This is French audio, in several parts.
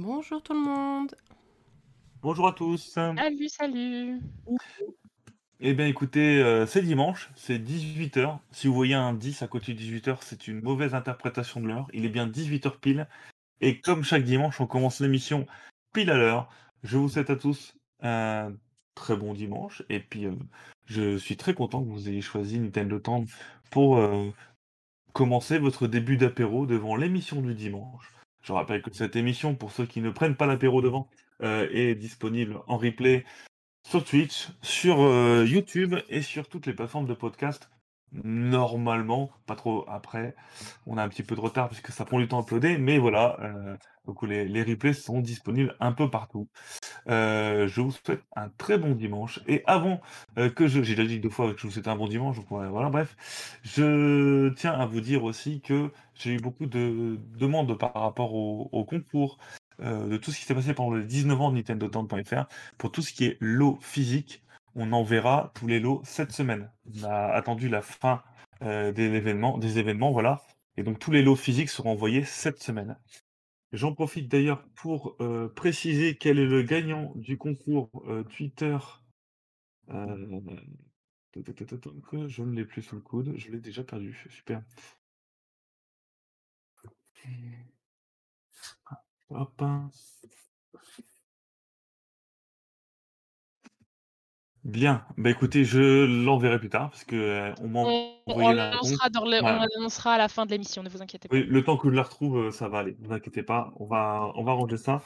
Bonjour tout le monde. Bonjour à tous. Salut, salut. Eh bien écoutez, euh, c'est dimanche, c'est 18h. Si vous voyez un 10 à côté de 18h, c'est une mauvaise interprétation de l'heure. Il est bien 18h pile. Et comme chaque dimanche, on commence l'émission pile à l'heure. Je vous souhaite à tous un très bon dimanche. Et puis, euh, je suis très content que vous ayez choisi Nintendo Temps pour euh, commencer votre début d'apéro devant l'émission du dimanche. Je rappelle que cette émission, pour ceux qui ne prennent pas l'apéro devant, euh, est disponible en replay sur Twitch, sur euh, YouTube et sur toutes les plateformes de podcast. Normalement, pas trop après. On a un petit peu de retard puisque ça prend du temps à uploader, mais voilà. euh, les, les replays sont disponibles un peu partout. Euh, je vous souhaite un très bon dimanche. Et avant euh, que je, j'ai déjà dit deux fois que je vous souhaite un bon dimanche, donc voilà, bref, je tiens à vous dire aussi que j'ai eu beaucoup de demandes par rapport au, concours euh, de tout ce qui s'est passé pendant les 19 ans de Nintendo pour tout ce qui est lot physique. On enverra tous les lots cette semaine. On a attendu la fin euh, des événements, voilà. Et donc tous les lots physiques seront envoyés cette semaine. J'en profite d'ailleurs pour euh, préciser quel est le gagnant du concours euh, Twitter. Je ne l'ai plus sous le coude, je l'ai déjà perdu. Super. Hop. Bien, bah écoutez, je l'enverrai plus tard parce que euh, on On, l'annoncera Voilà. à la fin de l'émission, ne vous inquiétez pas. Oui, le temps que je la retrouve, euh, ça va aller. Ne vous inquiétez pas, on va, on va ranger ça.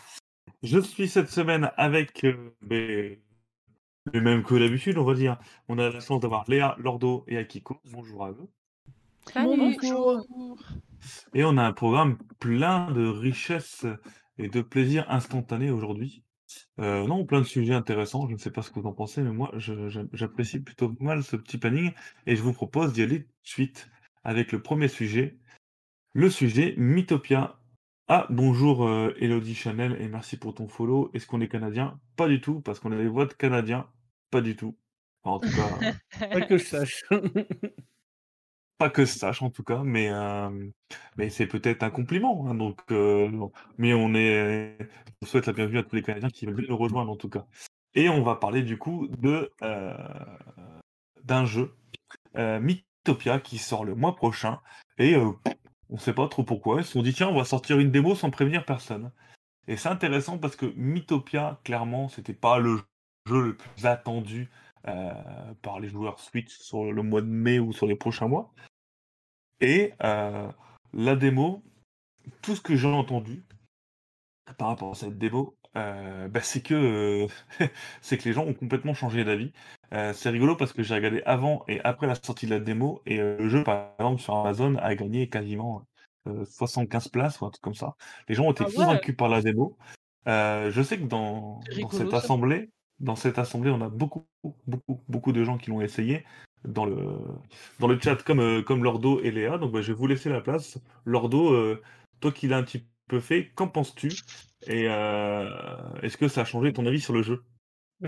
Je suis cette semaine avec euh, les mêmes que d'habitude, on va dire. On a la chance d'avoir Léa, Lordo et Akiko. Bonjour à eux. Salut. Bonjour. Et on a un programme plein de richesses et de plaisir instantané aujourd'hui. Euh, non, plein de sujets intéressants. Je ne sais pas ce que vous en pensez, mais moi, je- j'apprécie plutôt pas mal ce petit planning. Et je vous propose d'y aller tout de suite avec le premier sujet. Le sujet Mythopia. Ah, bonjour euh, Elodie Chanel et merci pour ton follow. Est-ce qu'on est canadien? Pas du tout, parce qu'on a des voix de canadiens. Pas du tout. Enfin, en tout cas, Pas que je sache. pas que je sache en tout cas, mais, mais c'est peut-être un compliment. hein, donc, mais on est, on souhaite la bienvenue à tous les Canadiens qui veulent nous rejoindre en tout cas. Et on va parler du coup de d'un jeu Mythopia qui sort le mois prochain et euh, on sait pas trop pourquoi. Ils se sont dit tiens on va sortir une démo sans prévenir personne. Et c'est intéressant parce que Mythopia clairement c'était pas le jeu le plus attendu par les joueurs Switch sur le mois de mai ou sur les prochains mois. Et euh, la démo, tout ce que j'ai entendu par rapport à cette démo, euh, bah, c'est que euh, c'est que les gens ont complètement changé d'avis. Euh, c'est rigolo parce que j'ai regardé avant et après la sortie de la démo et le jeu par exemple sur Amazon a gagné quasiment euh, 75 places ou un truc comme ça. Les gens ont été Ah ouais. convaincus par la démo. Je sais que dans, cette ça. assemblée, dans cette assemblée, on a beaucoup, beaucoup, beaucoup de gens qui l'ont essayé dans le dans le chat comme euh, comme Lordo et Léa. Donc bah, je vais vous laisser la place. Lordo, euh, toi qui l'as un petit peu fait, qu'en penses-tu? Et euh, est-ce que ça a changé ton avis sur le jeu?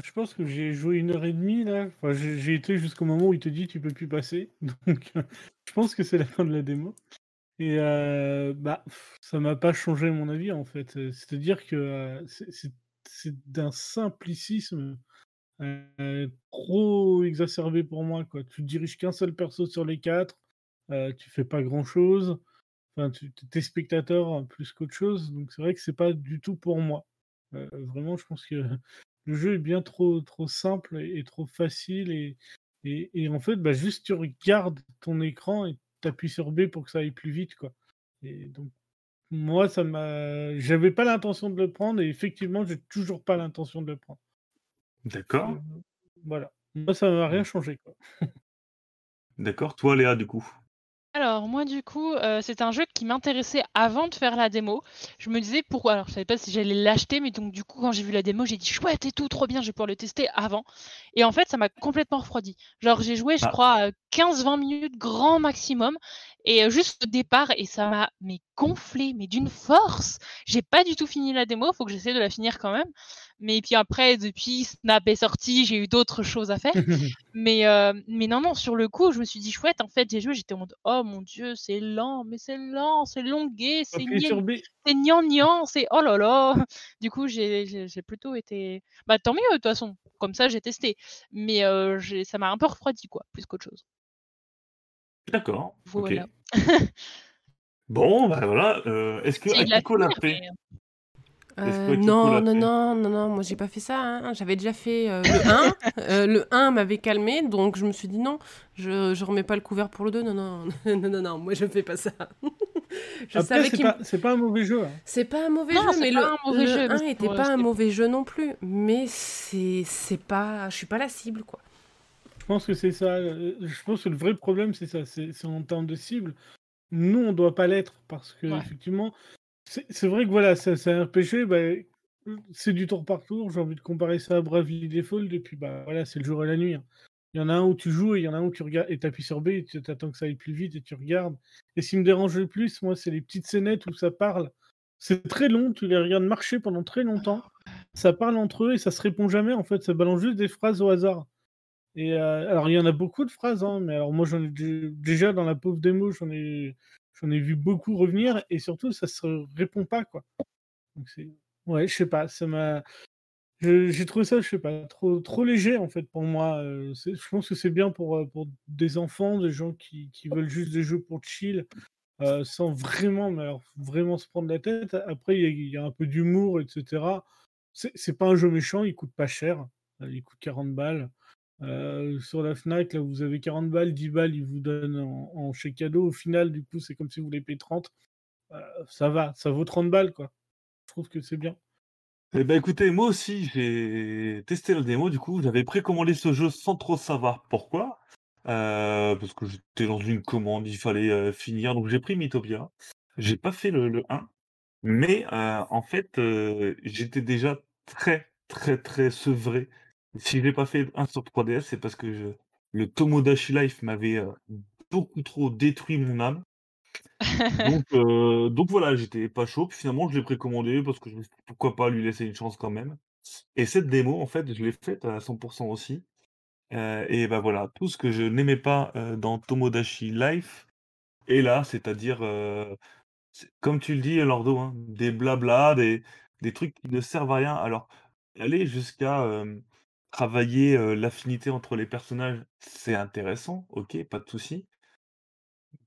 Je pense que j'ai joué une heure et demie là. J'ai été jusqu'au moment où il te dit tu peux plus passer. Donc, je pense que c'est la fin de la démo. Et euh, bah, ça m'a pas changé mon avis en fait. C'est-à-dire que c'est d'un simplicisme trop exacerbé pour moi. Quoi. Tu diriges qu'un seul perso sur les quatre. euh, tu fais pas grand chose. Enfin, tu es spectateur plus qu'autre chose. Donc c'est vrai que c'est pas du tout pour moi. Vraiment, je pense que le jeu est bien trop, trop simple et, trop facile. Et, et, et en fait, bah, juste tu regardes ton écran et tu appuies sur B pour que ça aille plus vite. Quoi. Et donc, moi, ça m'a. J'avais pas l'intention de le prendre et effectivement, j'ai toujours pas l'intention de le prendre. D'accord Euh, voilà. Moi, ça m'a rien changé. Quoi. D'accord. Toi, Léa, du coup? Alors, moi, du coup, euh, c'est un jeu qui m'intéressait avant de faire la démo. Je me disais pourquoi? Alors, je savais pas si j'allais l'acheter, mais donc, du coup, quand j'ai vu la démo, j'ai dit chouette et tout, trop bien, je vais pouvoir le tester avant. Et en fait, ça m'a complètement refroidi. Genre, j'ai joué, je Ah. crois, euh, 15-20 minutes grand maximum. Et juste au départ, et ça m'a mais gonflé, mais d'une force. J'ai pas du tout fini la démo, faut que j'essaie de la finir quand même. Mais puis après, depuis Snap est sorti, j'ai eu d'autres choses à faire. mais, euh, mais non, non, sur le coup, je me suis dit chouette. En fait, j'ai joué, j'étais en mode oh mon dieu, c'est lent, mais c'est lent, c'est longué, c'est c'est gnangnan, c'est oh là là. Du coup, j'ai plutôt été. Bah tant mieux, de toute façon. Comme ça, j'ai testé. Mais euh, ça m'a un peu refroidi, quoi, plus qu'autre chose. D'accord. Bon, bah voilà. euh, Est-ce que Akiko l'a fait? Euh, que Kiko non, non, non, non, non, moi j'ai pas fait ça. hein. J'avais déjà fait euh, le 1. Euh, le 1 m'avait calmé, donc je me suis dit non, je, je remets pas le couvert pour le 2. Non, non, non, non, non, moi je fais pas ça. je Après, savais c'est pas, c'est pas un mauvais jeu. hein. C'est pas un mauvais Non, jeu, mais le, un mauvais le jeu, mais 1 c'est était pas un mauvais jeu non plus. Mais c'est c'est pas. Je suis pas la cible, quoi. Je pense que c'est ça. euh, Je pense que le vrai problème, c'est ça. C'est en termes de cible. Nous, on doit pas l'être parce que Ouais. effectivement, c'est vrai que voilà, ça- c'est un RPG. Bah, c'est du tour par tour. J'ai envie de comparer ça à Bravely Default. Et puis, bah voilà, c'est le jour et la nuit. hein. Il y en a un où tu joues et il y en a un où tu regardes et t'appuies sur B et tu attends que ça aille plus vite et tu regardes. Et ce qui me dérange le plus, moi, c'est les petites scénettes où ça parle. C'est très long, tu les regardes marcher pendant très longtemps. Ça parle entre eux et ça se répond jamais. En fait, ça balance juste des phrases au hasard. Et euh, alors, il y en a beaucoup de phrases, hein, mais alors moi, j'en ai dé- déjà dans la pauvre démo, j'en ai, vu beaucoup revenir et surtout, ça se répond pas, quoi. Ouais, je sais pas, ça m'a, j'ai trouvé ça, je sais pas, trop, trop léger en fait pour moi. euh, je pense que c'est bien pour, euh, pour des enfants, des gens qui, veulent juste des jeux pour chill, sans vraiment, mais alors, vraiment se prendre la tête. Après, il y, y a un peu d'humour, etc. C'est, pas un jeu méchant, il coûte pas cher, il coûte 40 balles. Euh, sur la Fnac, là, vous avez 40 balles, 10 balles, ils vous donnent en, chèque cadeau. Au final, du coup, c'est comme si vous les payez 30. Euh, ça va, ça vaut 30 balles, quoi. Je trouve que c'est bien. Eh ben écoutez, moi aussi, j'ai testé la démo, du coup, j'avais précommandé ce jeu sans trop savoir pourquoi. euh, parce que j'étais dans une commande, il fallait euh, finir, donc j'ai pris Mythopia. J'ai pas fait le, le 1, mais en fait, j'étais déjà très, très, très sevré. Si je l'ai pas fait un sur 3DS, c'est parce que je- le Tomodachi Life m'avait euh, beaucoup trop détruit mon âme. Donc, euh, donc voilà, j'étais pas chaud. Puis finalement, je l'ai précommandé parce que je me suis dit, pourquoi pas lui laisser une chance quand même. Et cette démo, en fait, je l'ai faite à 100% aussi. Euh, et bah voilà, tout ce que je n'aimais pas euh, dans Tomodachi Life est là, c'est-à-dire, c'est- comme tu le dis, Lordo, hein, des blabla, des, des trucs qui ne servent à rien. Alors, aller jusqu'à travailler l'affinité entre les personnages, c'est intéressant, ok, pas de souci.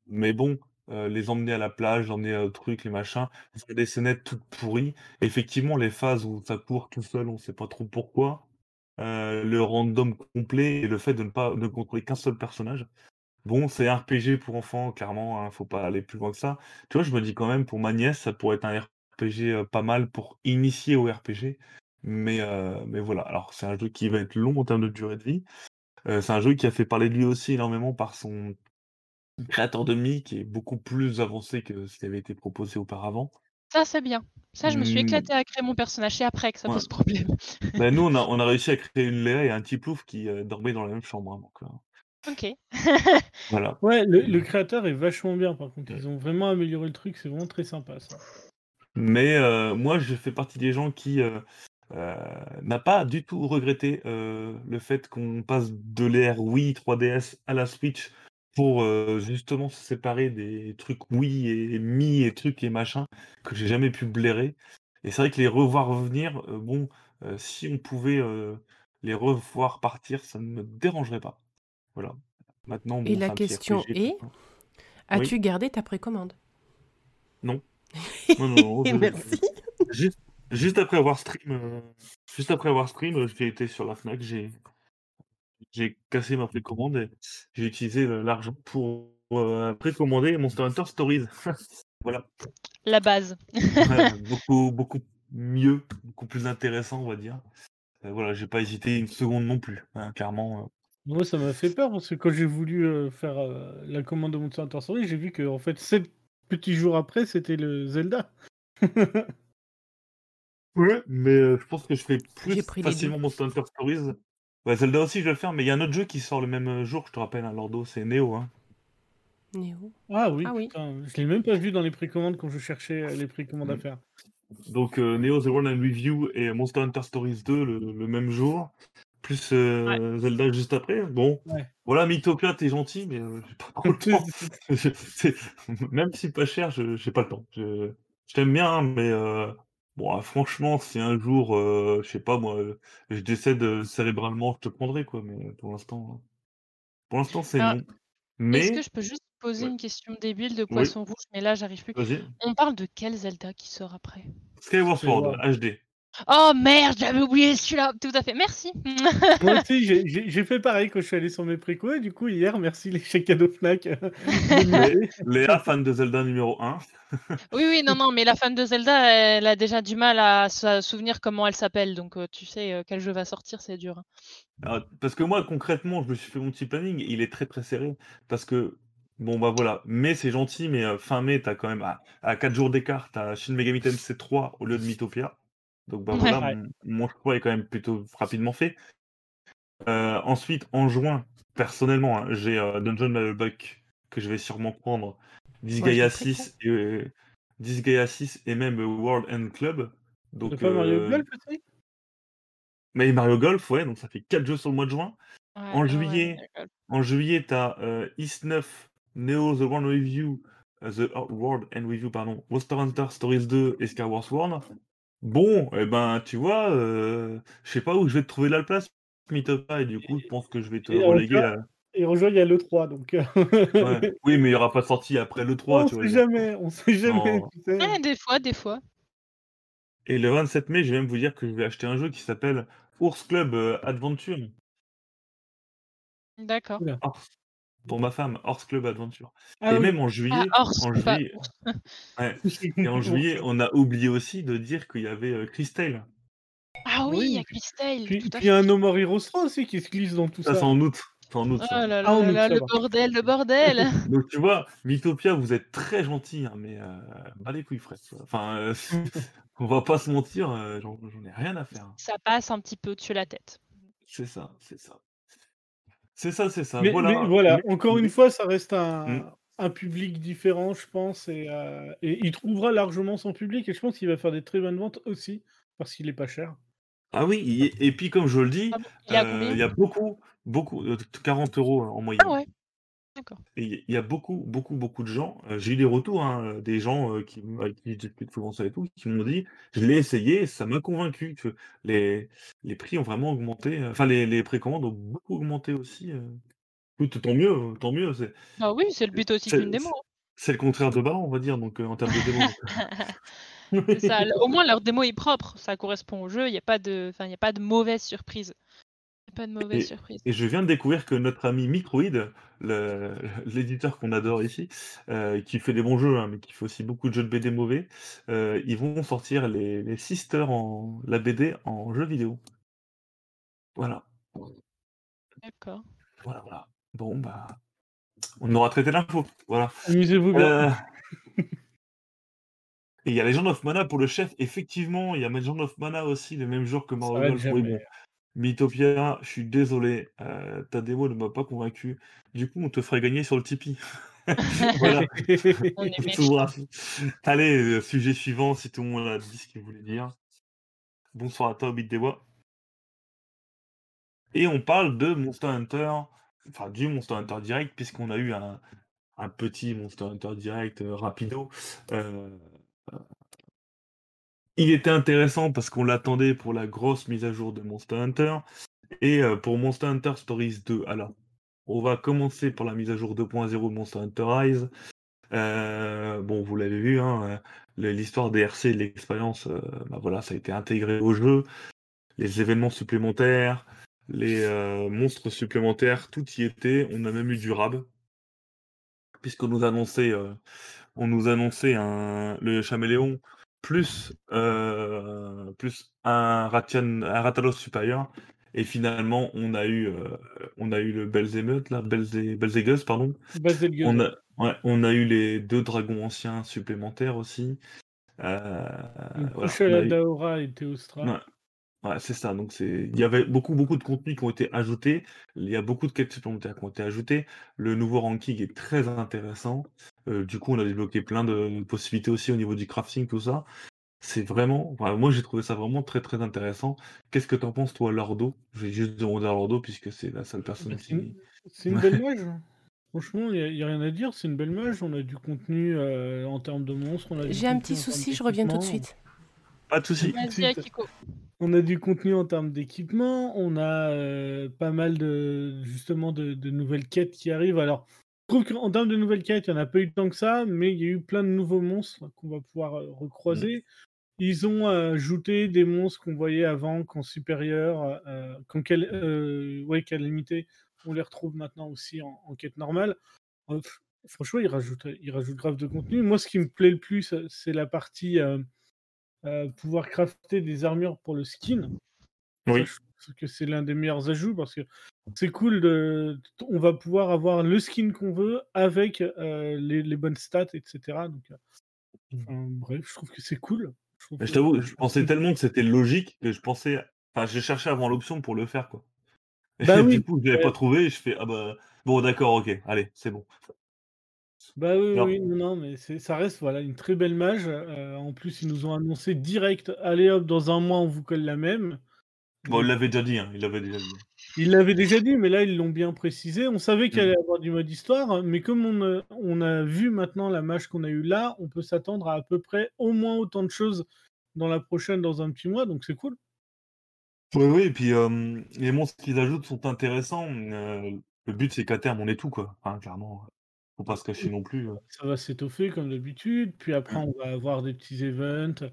Mais bon, heu, les emmener à la plage, emmener au truc, les machins, faire des scénettes toutes pourries. Effectivement, les phases où ça court tout seul, on sait pas trop pourquoi. Heu, le random complet et le fait de ne pas de contrôler qu'un seul personnage. Bon, c'est RPG pour enfants, clairement, hein, faut pas aller plus loin que ça. Tu vois, je me dis quand même pour ma nièce, ça pourrait être un RPG, heu, pas mal pour initier au RPG. Mais, heu, mais voilà, alors c'est un jeu qui va être long en termes de durée de vie. Heu, c'est un jeu qui a fait parler de lui aussi énormément par son créateur de Mi qui est beaucoup plus avancé que ce qui avait été proposé auparavant. Ça, c'est bien. Ça, je me suis Mmh. éclatée à créer mon personnage. C'est après que ça Ouais. pose problème. Bah, nous, on a, on a réussi à créer une Léa et un petit plouf qui euh, dormaient dans la même chambre. hein, donc, euh, Ok. voilà. Ouais, le, le créateur est vachement bien, par contre. Ils ont vraiment amélioré le truc, c'est vraiment très sympa, ça. Mais euh, moi, je fais partie des gens qui euh, euh, n'a pas du tout regretté euh, le fait qu'on passe de l'ère Wii 3DS à la Switch pour euh, justement se séparer des trucs Wii et Mi et trucs et machin que j'ai jamais pu blairer. Et c'est vrai que les revoir revenir, euh, bon, euh, si on pouvait euh, les revoir partir, ça ne me dérangerait pas. Voilà. Maintenant, Et la question RPG, est, as-tu gardé ta précommande? Non. Non, non, non, je- Merci. Juste, juste après avoir stream, euh, juste après avoir stream, euh, j'ai été sur la Fnac, j'ai j'ai cassé ma précommande et j'ai utilisé le- l'argent pour euh, précommander Monster Hunter Stories. voilà. La base. Ouais, beaucoup, beaucoup mieux, beaucoup plus intéressant, on va dire. Euh, voilà, j'ai pas hésité une seconde non plus, hein, clairement. euh. Moi, ça m'a fait peur parce que quand j'ai voulu euh, faire euh, la commande de Monster Hunter Story, j'ai vu que en fait, sept petits jours après, c'était le Zelda. Ouais, mais euh, je pense que je ferai J'ai plus facilement Monster Hunter Stories. Ouais, Zelda aussi, je vais le faire, mais il y a un autre jeu qui sort le même euh, jour, je te rappelle, hein, Lordo, c'est Neo. Hein. Néo. Ah oui, Ah oui. putain, je l'ai même pas vu dans les précommandes quand je cherchais euh, les précommandes à Mm. faire. Donc euh, Neo The World and Review et Monster Hunter Stories 2 le, le même jour, plus euh, Zelda juste après. Bon, Ouais. voilà, Mythopia, t'es gentil, mais euh, j'ai pas trop le temps. Je- Même si pas cher, je j'ai pas le temps. Je, je t'aime bien, hein, mais euh, bon, ah, franchement, si un jour, euh, je sais pas moi, euh, je décède euh, cérébralement, je te prendrai quoi. Mais pour l'instant, hein. pour l'instant, c'est Alors, non. Est-ce Mais que je peux juste poser Ouais. une question débile de Oui. poisson rouge Mais là, j'arrive plus. vas-y, On parle de quel Zelda qui sort après? Skyward Sword. HD. Oh merde, j'avais oublié celui-là. Tout à fait, merci. Moi aussi, j'ai- fait pareil quand je suis allé sur mes préco et du coup, hier, merci les chèques cadeaux Fnac. Léa, fan de Zelda numéro 1. oui, oui, non, non, mais la fan de Zelda, elle a déjà du mal à se souvenir comment elle s'appelle. Donc, euh, tu sais, euh, quel jeu va sortir, c'est dur. Alors, parce que moi, concrètement, je me suis fait mon petit planning, il est très très serré. Parce que, bon bah voilà, mai c'est gentil, mais euh, fin mai, t'as quand même, à, à 4 jours d'écart, t'as Shin Megami Tensei 3 au lieu de Mythopia. Donc bah voilà, Ouais. mon, mon choix est quand même plutôt rapidement fait. Euh, ensuite, en juin, personnellement, hein, j'ai euh, Dungeon Battle Buck que je vais sûrement prendre, Disgaea Ouais, je l'ai pris, 6 et euh, Disgaea 6 et même euh, World End Club. T'as Donc, pas Mario euh, Golf aussi? mais Mario Golf, ouais, donc ça fait 4 jeux sur le mois de juin. Ouais, En juillet. En juillet, tu as East 9, Neo The World Review, euh, The World and Review, pardon, Monster Hunter Stories 2 et Skyward Sword. Bon, eh ben, tu vois, euh, je sais pas où je vais te trouver la place, Mythopa, et du coup, je pense que je vais te Et en reléguer juin, à... Et rejoint, il y a l'E3, donc. euh, Ouais. Oui, mais il n'y aura pas de sortie après le 3, on tu vois. sait jamais, on sait jamais. Ouais, des fois, des fois. Et le 27 mai, je vais même vous dire que je vais acheter un jeu qui s'appelle Ours Club euh, Adventure. D'accord. Pour ma femme, Horse Club Adventure. Ah et oui. même en Ah, juillet, Horse, en juillet, ouais, et en juillet, on a oublié aussi de dire qu'il y avait euh, Crystal. Ah oui, il y a Oui. Crystal, Puis tout à puis il y a fait. un Heroes 3 aussi qui se glisse dans tout Ça, ça. c'est en août. C'est en août, Oh là Ah, là en là août, là, ça le bordel, le bordel. Donc tu vois, Mythopia, vous êtes très gentil, hein, mais euh, bas les couilles, vois. Enfin, euh, on va pas se mentir, euh, j'en ai rien à faire. Ça passe un petit peu au-dessus de la tête. C'est ça, c'est ça. C'est ça, c'est ça. Mais voilà. mais voilà, Mais- encore mais- une fois, ça reste un, Mm. un public différent, je pense, et, euh, et il trouvera largement son public, et je pense qu'il va faire des très bonnes ventes aussi, parce qu'il est pas cher. Ah oui, et, et puis comme je le dis, Ah bon Il y a euh, il y a beaucoup, beaucoup, euh, 40 euros en moyenne. Ah ouais, d'accord. Il y a beaucoup, beaucoup, beaucoup de gens. euh, J'ai eu des retours, hein, euh, des gens euh, qui, avec qui je discute souvent ça et tout, qui m'ont dit, je l'ai essayé, ça m'a convaincu que les, les prix ont vraiment augmenté. euh, Enfin, les, les précommandes ont beaucoup augmenté aussi. Écoute, tant mieux, tant mieux. C'est Bah oui, c'est le but aussi d'une démo. hein. c'est le contraire de bas, on va dire, donc en termes de démo. ça. Au moins, leur démo est propre. Ça correspond au jeu. Il n'y a pas de, enfin, il y a pas de mauvaise surprise. Pas de mauvaise surprise. Et je viens de découvrir que notre ami Microïd, le- l'éditeur qu'on adore ici, euh, qui fait des bons jeux, hein, mais qui fait aussi beaucoup de jeux de BD mauvais, euh, ils vont sortir les, les Sisters en la BD en jeu vidéo. Voilà, D'accord. voilà, voilà. Bon, bah, on aura traité l'info. Voilà. Amusez-vous bien. Euh, Et il y a Legend of Mana pour le chef. Effectivement, il y a Legend of Mana aussi, le même jour que Mario Golf. Mythopia, je suis désolé, euh, ta démo ne m'a pas convaincu. Du coup, on te ferait gagner sur le Tipeee. voilà. Allez, euh, sujet suivant, si tout le monde a dit ce qu'il voulait dire. Bonsoir à toi, Bit des Bois. Et on parle de Monster Hunter, enfin du Monster Hunter Direct, puisqu'on a eu un, un petit Monster Hunter Direct euh, rapido. Euh, il était intéressant parce qu'on l'attendait pour la grosse mise à jour de Monster Hunter et euh, pour Monster Hunter Stories 2. Alors, on va commencer par la mise à jour 2.0 de Monster Hunter Rise. Euh, bon, vous l'avez vu, hein, euh, l'histoire des RC, l'expérience, bah voilà, ça a été intégré au jeu. Les événements supplémentaires, les monstres supplémentaires, tout y était. On a même eu du rab, puisqu'on nous annonçait, on nous annonçait le chaméléon plus, euh, plus un, Ratian, un Ratalos supérieur. Et finalement, on a eu, euh, on a eu le Belzémeute, là, Belzé, Belzégus, pardon. Baselgeuse. On a, ouais, on a eu les deux dragons anciens supplémentaires aussi. Euh, voilà, eu- et Théostra. Ouais. Ouais, c'est ça. Donc, c'est il y avait beaucoup, beaucoup de contenus qui ont été ajoutés. Il y a beaucoup de quêtes supplémentaires qui ont été ajoutées. Le nouveau ranking est très intéressant. Euh, du coup, on a débloqué plein de possibilités aussi au niveau du crafting, tout ça. C'est vraiment, enfin, moi j'ai trouvé ça vraiment très très intéressant. Qu'est-ce que t'en penses toi, Lordo? Je vais juste demander à Lordo puisque c'est la seule personne Bah, c'est une, qui. c'est une belle mage. Franchement, il n'y a, rien à dire. C'est une belle mage. On a du contenu euh, en termes de monstres. J'ai un petit souci, je reviens tout de d'équipement. suite. Pas de souci. On a du contenu en termes d'équipement, on a euh, pas mal de justement de, de nouvelles quêtes qui arrivent. Alors, trouve qu'en termes de nouvelles quêtes, il n'y en a pas eu tant que ça, mais il y a eu plein de nouveaux monstres qu'on va pouvoir euh, recroiser. Ils ont euh, ajouté des monstres qu'on voyait avant qu'en supérieur, euh, qu'en quel, euh, ouais, calamité, on les retrouve maintenant aussi en, en quête normale. Euh, franchement, ils rajoutent, ils rajoutent grave de contenu. Moi, ce qui me plaît le plus, c'est la partie pouvoir crafter des armures pour le skin. Oui. je que c'est l'un des meilleurs ajouts parce que c'est cool de. On va pouvoir avoir le skin qu'on veut avec euh, les, les bonnes stats, etc. Donc, euh, enfin, bref, je trouve que c'est cool. Je t'avoue, je pensais tellement que c'était logique que je pensais. Enfin, j'ai cherché avant l'option pour le faire, quoi. Et Bah oui, du coup, je l'avais ouais. pas trouvé et je fais, ah bah, bon, d'accord, ok, allez, c'est bon. Bah oui, Alors- oui, non, non, mais ça reste voilà, une très belle mage. Euh, en plus, ils nous ont annoncé direct allez hop, dans un mois, on vous colle la même. Bon, il l'avait déjà dit, hein, il l'avait déjà dit. Ils l'avaient déjà dit, mais là, ils l'ont bien précisé. On savait qu'il allait y avoir du mode histoire, mais comme on a, on a vu maintenant la mage qu'on a eue là, on peut s'attendre à à peu près au moins autant de choses dans la prochaine, dans un petit mois, donc c'est cool. Oui, oui, et puis euh, les monstres qu'ils ajoutent sont intéressants. euh, le but, c'est qu'à terme, on ait tout, quoi. Enfin, clairement, faut pas se cacher non plus. euh. Ça va s'étoffer comme d'habitude, puis après, on va avoir des petits events.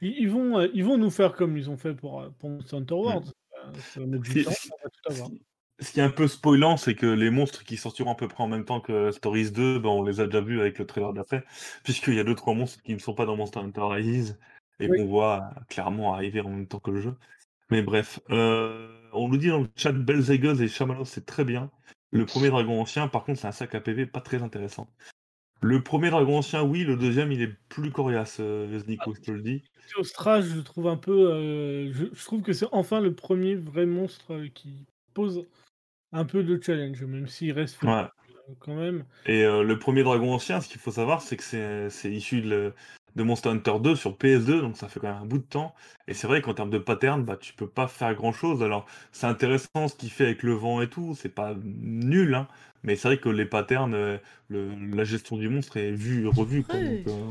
Ils, ils vont, euh, ils vont nous faire comme ils ont fait pour, euh, pour Monster Hunter World. Euh, Ce qui, est un peu spoilant, c'est que les monstres qui sortiront à peu près en même temps que Stories 2, ben, on les a déjà vus avec le trailer d'après, puisqu'il y a deux trois monstres qui ne sont pas dans Monster Hunter Rise et Oui. qu'on voit clairement arriver en même temps que le jeu. Mais bref, euh, on nous dit dans le chat Belzegus et Shamalos, c'est très bien. Le premier dragon ancien, par contre, c'est un sac à PV pas très intéressant. Le premier dragon ancien, oui, le deuxième, il est plus coriace, euh, Nico, je te le dis. Strage, je trouve un peu. euh, je, je trouve que c'est enfin le premier vrai monstre euh, qui pose un peu de challenge, même s'il reste Ouais. quand même. Et euh, le premier dragon ancien, ce qu'il faut savoir, c'est que c'est c'est issu de, le- de Monster Hunter 2 sur PS2, donc ça fait quand même un bout de temps. Et c'est vrai qu'en termes de pattern, bah, tu peux pas faire grand chose. Alors, c'est intéressant ce qu'il fait avec le vent et tout, c'est pas nul, hein, mais c'est vrai que les patterns, euh, le- la gestion du monstre est vue, revue. Quoi, donc, euh,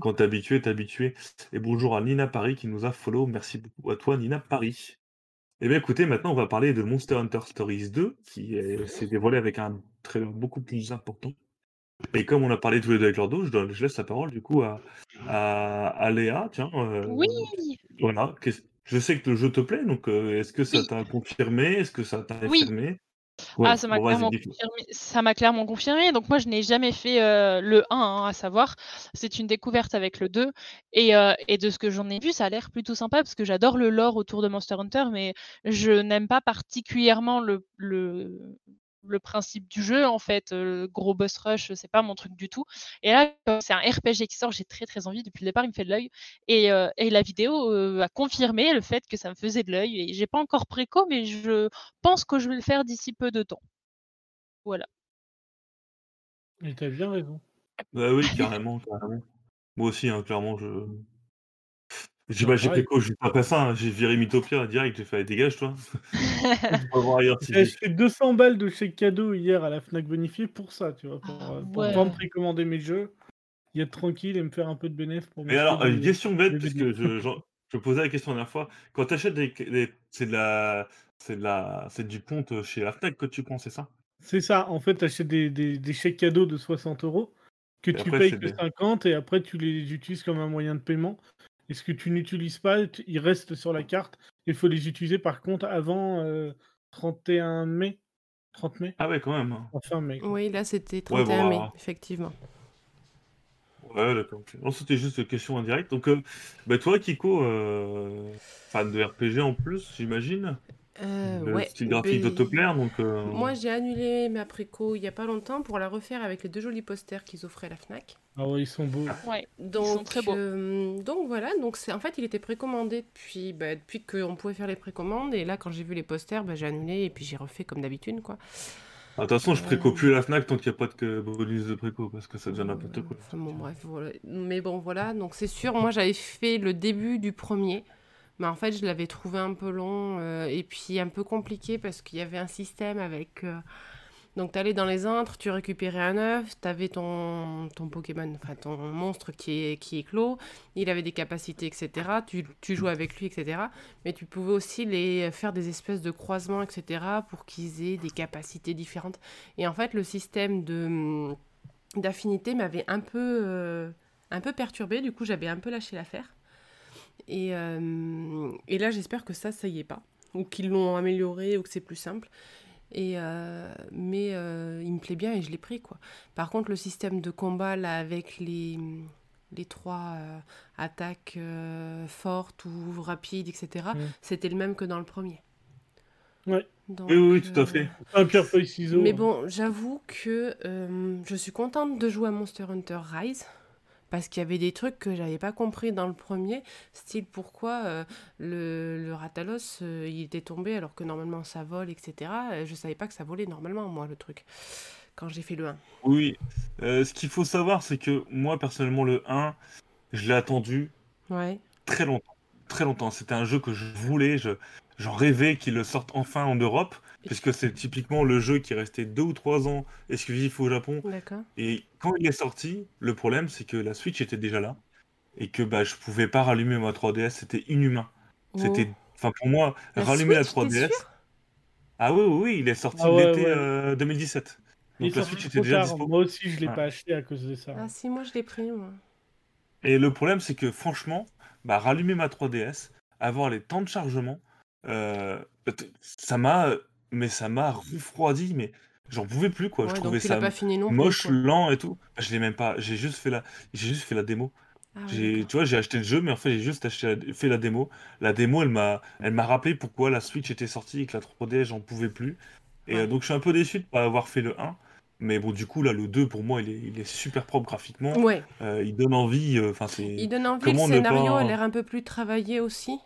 quand t'es habitué, t'es habitué. Et bonjour à Nina Paris qui nous a follow. Merci beaucoup à toi, Nina Paris. Eh bien, écoutez, maintenant, on va parler de Monster Hunter Stories 2, qui est- s'est dévoilé avec un trailer beaucoup plus important. Et comme on a parlé tous les deux avec Lordo, je, donne- je laisse la parole du coup à, à, à Léa. Tiens, euh, Oui, voilà. Je sais que le jeu te plaît, donc euh, est-ce que ça Oui. t'a confirmé? Est-ce que ça t'a Oui. affirmé? Ah, ça m'a bon, clairement clairement confirmé. Donc moi, je n'ai jamais fait euh, le 1, hein, à savoir. C'est une découverte avec le 2. Et, euh, et de ce que j'en ai vu, ça a l'air plutôt sympa parce que j'adore le lore autour de Monster Hunter, mais je n'aime pas particulièrement le, le, le principe du jeu en fait. Euh, Le gros boss rush, c'est pas mon truc du tout. Et là, comme c'est un RPG qui sort, j'ai très très envie. Depuis le départ, il me fait de l'œil. Et, euh, et la vidéo euh, a confirmé le fait que ça me faisait de l'œil. Et j'ai pas encore préco, mais je pense que je vais le faire d'ici peu de temps. Voilà. Et t'as bien raison. Bah oui, carrément, carrément. Moi aussi, hein, clairement, je. J'ai j'ai pareil. fait quoi juste après ça hein, J'ai viré Mythopia direct, j'ai fait dégage toi. On va voir ailleurs si J'ai acheté 200 balles de chèque cadeau hier à la Fnac bonifiée pour ça, tu vois, pour, Ah, pour ouais. pouvoir me précommander mes jeux, y être tranquille et me faire un peu de bénéfice pour m'acheter alors, une question bête, des puisque je, je posais la question la dernière fois. Quand tu achètes des, des- c'est de la, c'est de la, c'est du compte chez la Fnac que tu prends, c'est ça? C'est ça, en fait, t'achètes des, des, des chèques cadeaux de 60 euros que Et tu après, payes que des- 50 et après tu les utilises comme un moyen de paiement. Et ce que tu n'utilises pas, tu- ils restent sur la carte. Il faut les utiliser par contre avant euh, 31 mai. 30 mai Ah ouais, quand même. hein. Enfin mai. quoi. Oui, là c'était Ouais, 31 bon, mai, effectivement. Ouais, d'accord. c'était juste une question indirecte. Donc, euh, bah, toi, Kiko, euh, fan de RPG en plus, j'imagine? Euh, Le ouais. style graphique donc. euh, Moi, j'ai annulé ma préco il y a pas longtemps pour la refaire avec les deux jolis posters qu'ils offraient à la Fnac. Ah ouais, ils sont beaux. Ouais. Donc, sont très beaux. euh, donc voilà, donc c'est en fait il était précommandé depuis, bah, depuis qu'on pouvait faire les précommandes et là quand j'ai vu les posters, bah, j'ai annulé et puis j'ai refait comme d'habitude quoi. ah, De toute façon, je préco Euh. plus la Fnac tant qu'il n'y a pas de bonus de préco parce que ça devient n'importe quoi. Bon, bref, voilà. Mais bon voilà, donc c'est sûr, moi j'avais fait le début du premier, mais en fait je l'avais trouvé un peu long euh, et puis un peu compliqué parce qu'il y avait un système avec euh, Donc, tu allais dans les intres, tu récupérais un œuf, tu avais ton, ton Pokémon, enfin ton monstre qui est, qui est clos, il avait des capacités, etc. Tu, tu jouais avec lui, etc. Mais tu pouvais aussi les faire des espèces de croisements, etc. pour qu'ils aient des capacités différentes. Et en fait, le système de d'affinité m'avait un peu euh, un peu perturbé. Du coup, j'avais un peu lâché l'affaire. Et, euh, et là, j'espère que ça, ça y est pas. Ou qu'ils l'ont amélioré, ou que c'est plus simple. Et euh, mais euh, il me plaît bien et je l'ai pris quoi. Par contre le système de combat là avec les, les trois euh, attaques euh, fortes ou rapides etc. C'était le même que dans le premier. Ouais. Donc, Oui, oui, oui, tout à euh, fait. Un pierre feuille ciseaux. Mais bon, j'avoue que euh, je suis contente de jouer à Monster Hunter Rise parce qu'il y avait des trucs que j'avais pas compris dans le premier, style pourquoi euh, le, le Ratalos euh, il était tombé alors que normalement ça vole, etc. Euh, Je savais pas que ça volait normalement, moi, le truc, quand j'ai fait le 1. Oui. Euh, ce qu'il faut savoir, c'est que moi, personnellement, le 1, je l'ai attendu Ouais. très longtemps. Très longtemps. C'était un jeu que je voulais, je, j'en rêvais qu'il le sorte enfin en Europe, puisque c'est typiquement le jeu qui est resté deux ou trois ans exclusif au Japon. Et quand il est sorti, le problème, c'est que la Switch était déjà là, et que bah, je pouvais pas rallumer ma 3DS, c'était inhumain. C'était, enfin pour moi, Oh. La rallumer la Switch, t'es 3DS. sûr? Ah oui, oui, oui, il est sorti Ah ouais, l'été ouais. euh, 2017. Il est Donc la Switch était déjà dispo. Moi aussi, je l'ai Ouais. pas acheté à cause de ça. Ah si, moi je l'ai pris, moi. Et le problème, c'est que franchement, bah, rallumer ma 3DS, avoir les temps de chargement, euh, ça m'a, mais ça m'a refroidi, mais j'en pouvais plus quoi. Ouais, je trouvais ça pas fini non plus, moche, lent et tout. Je l'ai même pas. J'ai juste fait la, j'ai juste fait la démo. Ah J'ai, tu vois, j'ai acheté le jeu, mais en fait, j'ai juste acheté la- fait la démo. La démo, elle m'a, elle m'a rappelé pourquoi la Switch était sortie et que la 3DS, j'en pouvais plus. Et Ouais. euh, donc, je suis un peu déçu de pas avoir fait le 1. Mais bon, du coup, là, le 2, pour moi, il est, il est super propre graphiquement. Ouais, Euh, il donne envie. Enfin, c'est. il donne envie, comment le scénario pas- a l'air un peu plus travaillé aussi.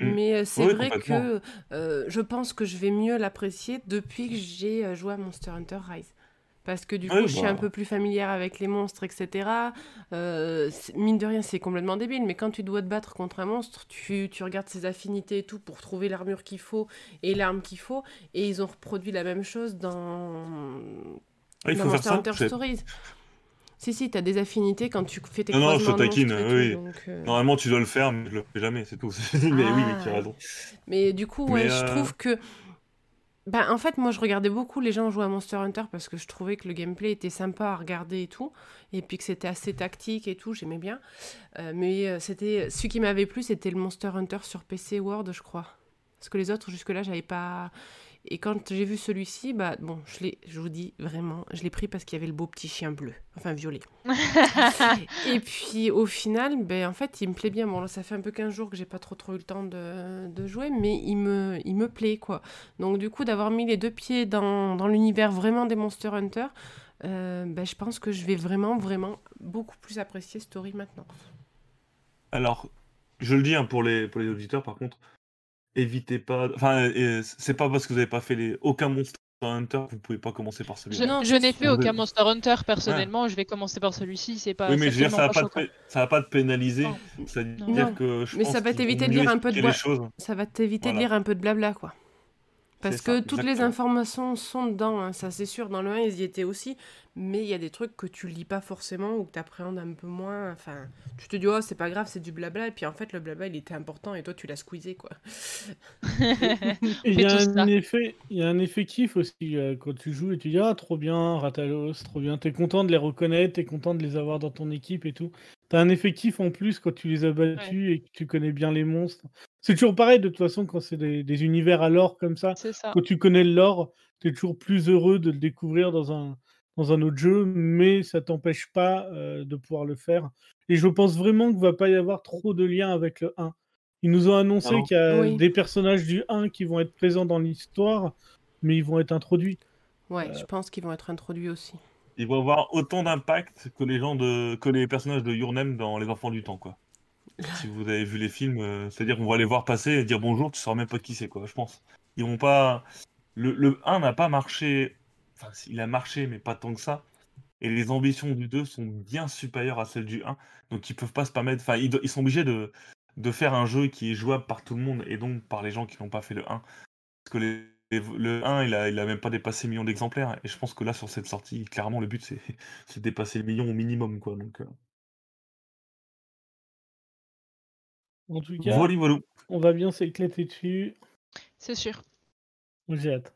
Mm. Mais euh, c'est Oui, vrai que euh, je pense que je vais mieux l'apprécier depuis que j'ai euh, joué à Monster Hunter Rise. Parce que du coup, je suis bah. un peu plus familière avec les monstres, etc. Euh, mine de rien, c'est complètement débile, mais quand tu dois te battre contre un monstre, tu, tu regardes ses affinités et tout pour trouver l'armure qu'il faut et l'arme qu'il faut. Et ils ont reproduit la même chose dans, Ah, il dans faut faire Monster ça. Hunter Stories. Si, si, t'as des affinités quand tu fais tes Non, non, je te taquine, oui. tout, donc, euh, Normalement, tu dois le faire, mais je le fais jamais, c'est tout. mais oui, mais tu as Ah. raison. Mais du coup, Mais, ouais, je euh, trouve que. Ben, en fait, moi, je regardais beaucoup les gens jouer à Monster Hunter parce que je trouvais que le gameplay était sympa à regarder et tout. Et puis que c'était assez tactique et tout, j'aimais bien. Euh, mais c'était. Ce qui m'avait plu, c'était le Monster Hunter sur PC World, je crois. Parce que les autres, jusque-là, j'avais pas. Et quand j'ai vu celui-ci, bah bon, je l'ai, je vous dis vraiment, je l'ai pris parce qu'il y avait le beau petit chien bleu, enfin violet. Et puis au final, ben, en fait, il me plaît bien. Bon, là, ça fait un peu 15 jours que j'ai pas trop trop eu le temps de, de jouer, mais il me, il me plaît, quoi. Donc du coup, d'avoir mis les deux pieds dans, dans l'univers vraiment des Monster Hunter, euh, ben, je pense que je vais vraiment, vraiment beaucoup plus apprécier Story maintenant. Alors, je le dis hein, pour, les, pour les auditeurs, par contre, évitez pas. Enfin, c'est pas parce que vous n'avez pas fait les... aucun Monster Hunter que vous pouvez pas commencer par Je, celui-là. Non, je n'ai fait aucun Monster Hunter personnellement, je vais commencer par celui-ci, c'est pas. Oui, mais je veux dire, ça va, pas te, ça va pas te pénaliser. Non. C'est-à-dire Non. que je Mais pense ça va t'éviter de lire un peu de choses. Ça va t'éviter de lire un peu de blabla, quoi. Parce que ça, toutes les informations sont dedans, hein, ça c'est sûr. Dans le 1, ils y étaient aussi. Mais il y a des trucs que tu lis pas forcément ou que tu appréhendes un peu moins. Enfin, tu te dis, oh, c'est pas grave, c'est du blabla. Et puis en fait, le blabla, il était important et toi, tu l'as squeezé, quoi. Il y, a un effet, il y a un effet kiff aussi euh, quand tu joues et tu dis Ah, trop bien, Ratalos, trop bien. T'es content de les reconnaître, t'es content de les avoir dans ton équipe et tout. T'as un effet kiff en plus quand tu les as battus et que tu connais bien les monstres. C'est toujours pareil de toute façon quand c'est des, des univers à lore comme ça. C'est ça. Quand tu connais le lore, t'es toujours plus heureux de le découvrir dans un, dans un autre jeu, mais ça t'empêche pas euh, de pouvoir le faire. Et je pense vraiment qu'il va pas y avoir trop de liens avec le 1. Ils nous ont annoncé qu'il y a Oui. des personnages du 1 qui vont être présents dans l'histoire, mais ils vont être introduits. Ouais, Euh. je pense qu'ils vont être introduits aussi. Ils vont avoir autant d'impact que les gens de que les personnages de Your Name dans Les Enfants du Temps, quoi. si vous avez vu les films, euh, c'est-à-dire qu'on va les voir passer et dire bonjour, tu sauras même pas qui c'est, quoi, je pense. Ils vont pas. Le, le 1 n'a pas marché. Enfin, il a marché, mais pas tant que ça. Et les ambitions du 2 sont bien supérieures à celles du 1. Donc ils peuvent pas se permettre. Enfin, ils, do- ils sont obligés de, de faire un jeu qui est jouable par tout le monde et donc par les gens qui n'ont pas fait le 1. Parce que les- le 1, il a, il a même pas dépassé le million d'exemplaires. Et je pense que là, sur cette sortie, clairement, le but, c'est de dépasser le million au minimum. Quoi. Donc, euh, En tout cas, voilà, voilà. on va bien s'éclater dessus. C'est sûr. J'ai hâte.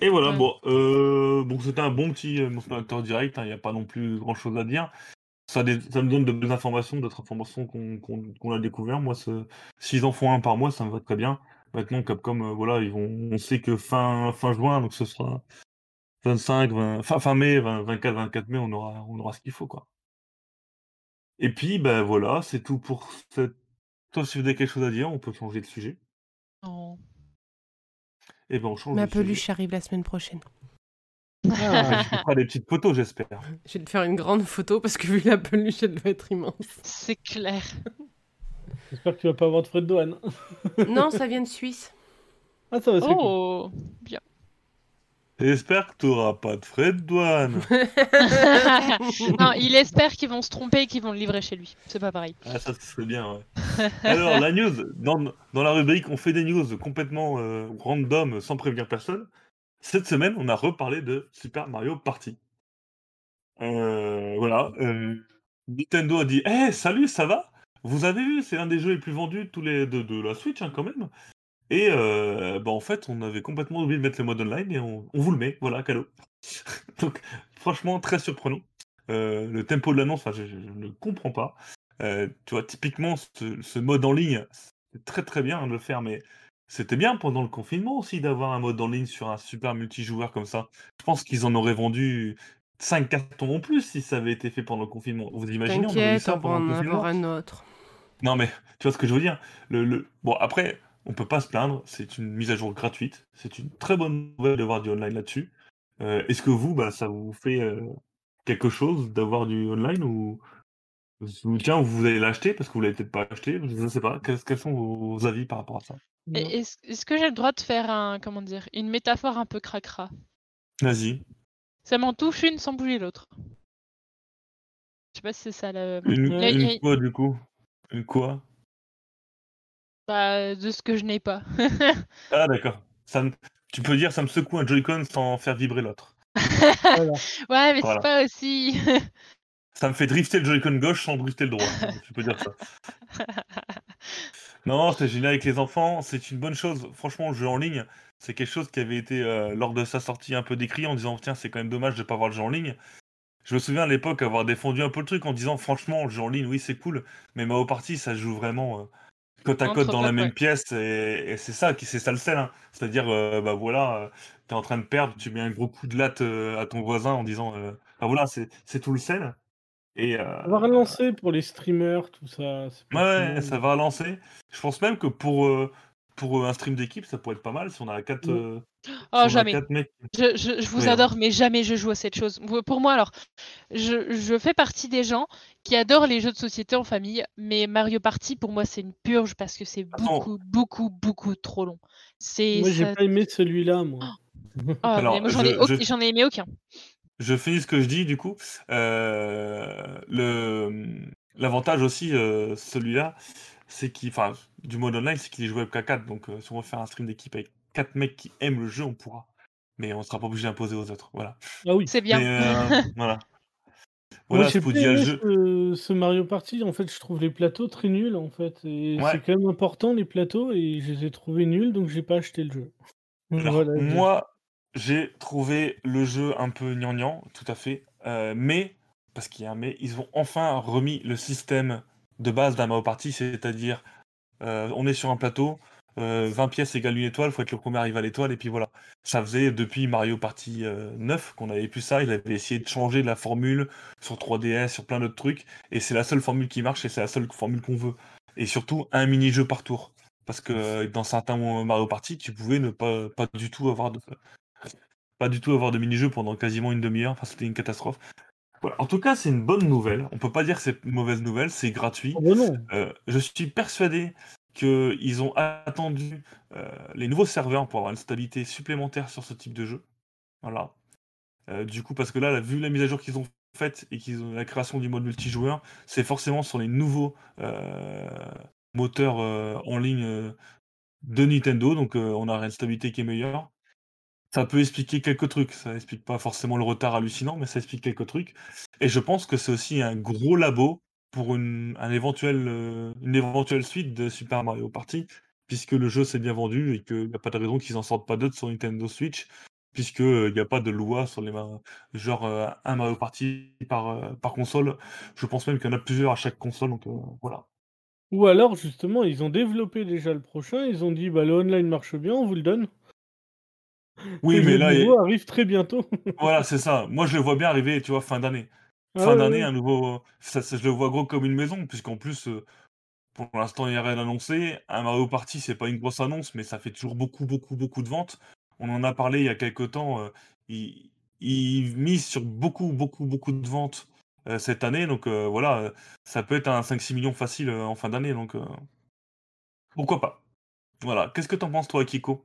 Et voilà, Ouais. bon, euh, bon c'était un bon petit euh, Hunter direct, il n'y a pas non plus grand chose à dire. Ça, me donne de belles informations, d'autres informations qu'on a découvert. Moi, ce- s'ils en font un par mois, ça me va très bien. Maintenant, Capcom, euh, voilà, ils vont, on sait que fin, fin juin, donc ce sera 25, 20, fin, fin mai, 20, 24, 24 mai, on aura, on aura ce qu'il faut, quoi. Et puis, ben voilà, c'est tout pour cette. Toi, si vous avez quelque chose à dire, on peut changer de sujet. Non. Et ben on change Ma de sujet. peluche arrive la semaine prochaine. Ah, tu feras des petites photos, j'espère. Je vais te faire une grande photo parce que vu la peluche, elle doit être immense. C'est clair. J'espère que tu vas pas avoir de frais de douane. non, ça vient de Suisse. Ah, ça va, c'est cool. Oh J'espère que tu n'auras pas de frais de douane. Non, il espère qu'ils vont se tromper et qu'ils vont le livrer chez lui. C'est pas pareil. Ah, ça, ce serait bien, ouais. Alors, la news, dans, dans la rubrique, on fait des news complètement euh, random, sans prévenir personne. Cette semaine, on a reparlé de Super Mario Party. Euh, voilà. euh, Nintendo a dit Eh, salut, ça va? Vous avez vu, c'est l'un des jeux les plus vendus de, tous les, de, de la Switch, hein, quand même. Et euh, bah, en fait, on avait complètement oublié de mettre le mode online et on, on vous le met. Voilà, cadeau. Donc, franchement, très surprenant. Euh, le tempo de l'annonce, je, je- je ne comprends pas. Euh, tu vois, typiquement, ce, ce mode en ligne, c'est très très bien de le faire, mais c'était bien pendant le confinement aussi d'avoir un mode en ligne sur un super multijoueur comme ça. Je pense qu'ils en auraient vendu 5 cartons en plus si ça avait été fait pendant le confinement. Vous imaginez, on aurait ça pendant le confinement un autre. Non, mais tu vois ce que je veux dire le, le- Bon, après, on peut pas se plaindre, c'est une mise à jour gratuite, c'est une très bonne nouvelle d'avoir du online là-dessus. Euh, Est-ce que vous, bah, ça vous fait euh, quelque chose d'avoir du online ou ou tiens, vous allez l'acheter parce que vous l'avez peut-être pas acheté, je ne sais pas. Quels, quels sont vos avis par rapport à ça? Est-ce est-ce que j'ai le droit de faire un comment dire une métaphore un peu cracra? Vas-y. Ça m'en touche une sans bouger l'autre. Je sais pas si c'est ça le... Une, du coup Une quoi? Bah, de ce que je n'ai pas. Ah d'accord. Ça me- Tu peux dire ça me secoue un Joy-Con sans faire vibrer l'autre. Voilà. ouais, mais Voilà. c'est pas aussi. Ça me fait drifter le Joy-Con gauche sans drifter le droit. tu peux dire ça. Non, c'est génial avec les enfants, c'est une bonne chose. Franchement, le jeu en ligne, c'est quelque chose qui avait été, euh, lors de sa sortie, un peu décrit en disant tiens, c'est quand même dommage de pas avoir le jeu en ligne. Je me souviens à l'époque avoir défendu un peu le truc en disant franchement, le jeu en ligne, oui, c'est cool, mais Mao Party, ça se joue vraiment euh, côte à Entre côte dans la même pièce et, et c'est ça qui c'est ça le sel. hein. C'est-à-dire, euh, bah voilà, euh, t'es en train de perdre, tu mets un gros coup de latte euh, à ton voisin en disant euh, bah voilà, c'est c'est tout le sel. Et, euh, On va relancer pour les streamers, tout ça. Ouais, ça va lancer. Je pense même que pour, euh, pour un stream d'équipe, ça pourrait être pas mal si on a quatre, euh, Oh jamais. quatre mecs. Je, je, je vous hein. adore, mais jamais je joue à cette chose. Pour moi, alors, je, je fais partie des gens qui adorent les jeux de société en famille, mais Mario Party, pour moi, c'est une purge parce que c'est Attends. beaucoup, beaucoup, beaucoup trop long. C'est Moi, j'ai pas aimé celui-là, moi. Ah, Alors, mais moi, j'en ai, je- au- je- j'en ai aimé aucun. Je finis ce que je dis du coup. Euh, le l'avantage aussi, euh, celui-là, c'est qu'il, enfin, du mode online, c'est qu'il est jouable qu'à 4. Donc, euh, si on veut faire un stream d'équipe avec quatre mecs qui aiment le jeu, on pourra. Mais on sera pas obligé d'imposer aux autres. Voilà. Ah oui. C'est bien. Mais, euh, voilà. Moi, Voilà, faut pas dire jeu. ce, ce Mario Party. En fait, je trouve les plateaux très nuls, en fait. Et Ouais. c'est quand même important, les plateaux, et je les ai trouvés nuls, donc j'ai pas acheté le jeu. Alors, Voilà, je- moi, j'ai trouvé le jeu un peu gnangnan, tout à fait. euh, mais, parce qu'il y a un mais, ils ont enfin remis le système de base d'un Mario Party, c'est-à-dire, euh, on est sur un plateau, euh, 20 pièces égale une étoile, faut être le premier arrivé à l'étoile, et puis voilà. Ça faisait depuis Mario Party euh, 9 qu'on avait plus ça, il avait essayé de changer la formule sur 3DS, sur plein d'autres trucs, et c'est la seule formule qui marche, et c'est la seule formule qu'on veut. et surtout un mini-jeu par tour. Parce que dans certains Mario Party, tu pouvais ne pas, pas du tout avoir de pas du tout avoir de mini-jeu pendant quasiment une demi-heure. Enfin, c'était une catastrophe. En tout cas, c'est une bonne nouvelle. On peut pas dire que c'est une mauvaise nouvelle, c'est gratuit. Oh, bah non. Euh, je suis persuadé qu'ils ont attendu euh, les nouveaux serveurs pour avoir une stabilité supplémentaire sur ce type de jeu. Voilà. Euh, du coup, parce que là, vu la mise à jour qu'ils ont faite et qu'ils ont la création du mode multijoueur, c'est forcément sur les nouveaux moteurs en ligne de Nintendo. Donc, on a une stabilité qui est meilleure. Ça peut expliquer quelques trucs. Ça explique pas forcément le retard hallucinant, mais ça explique quelques trucs. Et je pense que c'est aussi un gros labo pour une, euh, éventuelle suite de Super Mario Party, puisque le jeu s'est bien vendu et qu'il n'y a pas de raison qu'ils en sortent pas d'autres sur Nintendo Switch, puisque il n'y a pas de loi sur les genre euh, un Mario Party par, euh, par console. Je pense même qu'il y en a plusieurs à chaque console, donc voilà. Ou alors, justement, ils ont développé déjà le prochain, ils ont dit bah le online marche bien, on vous le donne. Oui, mais là, arrive très bientôt. voilà, c'est ça. Moi, je le vois bien arriver, tu vois, fin d'année. Ah fin d'année, un nouveau. Ça, je le vois gros comme une maison, puisqu'en plus, euh, pour l'instant, il n'y a rien annoncé. Un Mario Party, c'est pas une grosse annonce, mais ça fait toujours beaucoup, beaucoup, beaucoup de ventes. On en a parlé il y a quelques temps. Euh, il, mise sur beaucoup, beaucoup, beaucoup de ventes euh, cette année. Donc voilà, ça peut être un 5-6 millions facile en fin d'année. Donc pourquoi pas. Voilà. Qu'est-ce que t'en penses, toi, Kiko?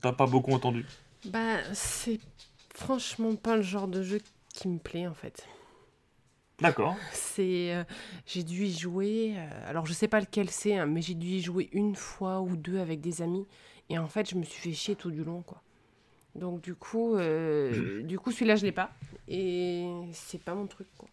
T'as pas beaucoup entendu Bah, c'est franchement pas le genre de jeu qui me plaît en fait. D'accord. C'est, euh, j'ai dû y jouer. Euh, alors je sais pas lequel c'est, hein, mais j'ai dû y jouer une fois ou deux avec des amis, et en fait je me suis fait chier tout du long quoi. Donc du coup, euh, du coup celui-là je l'ai pas, et c'est pas mon truc quoi.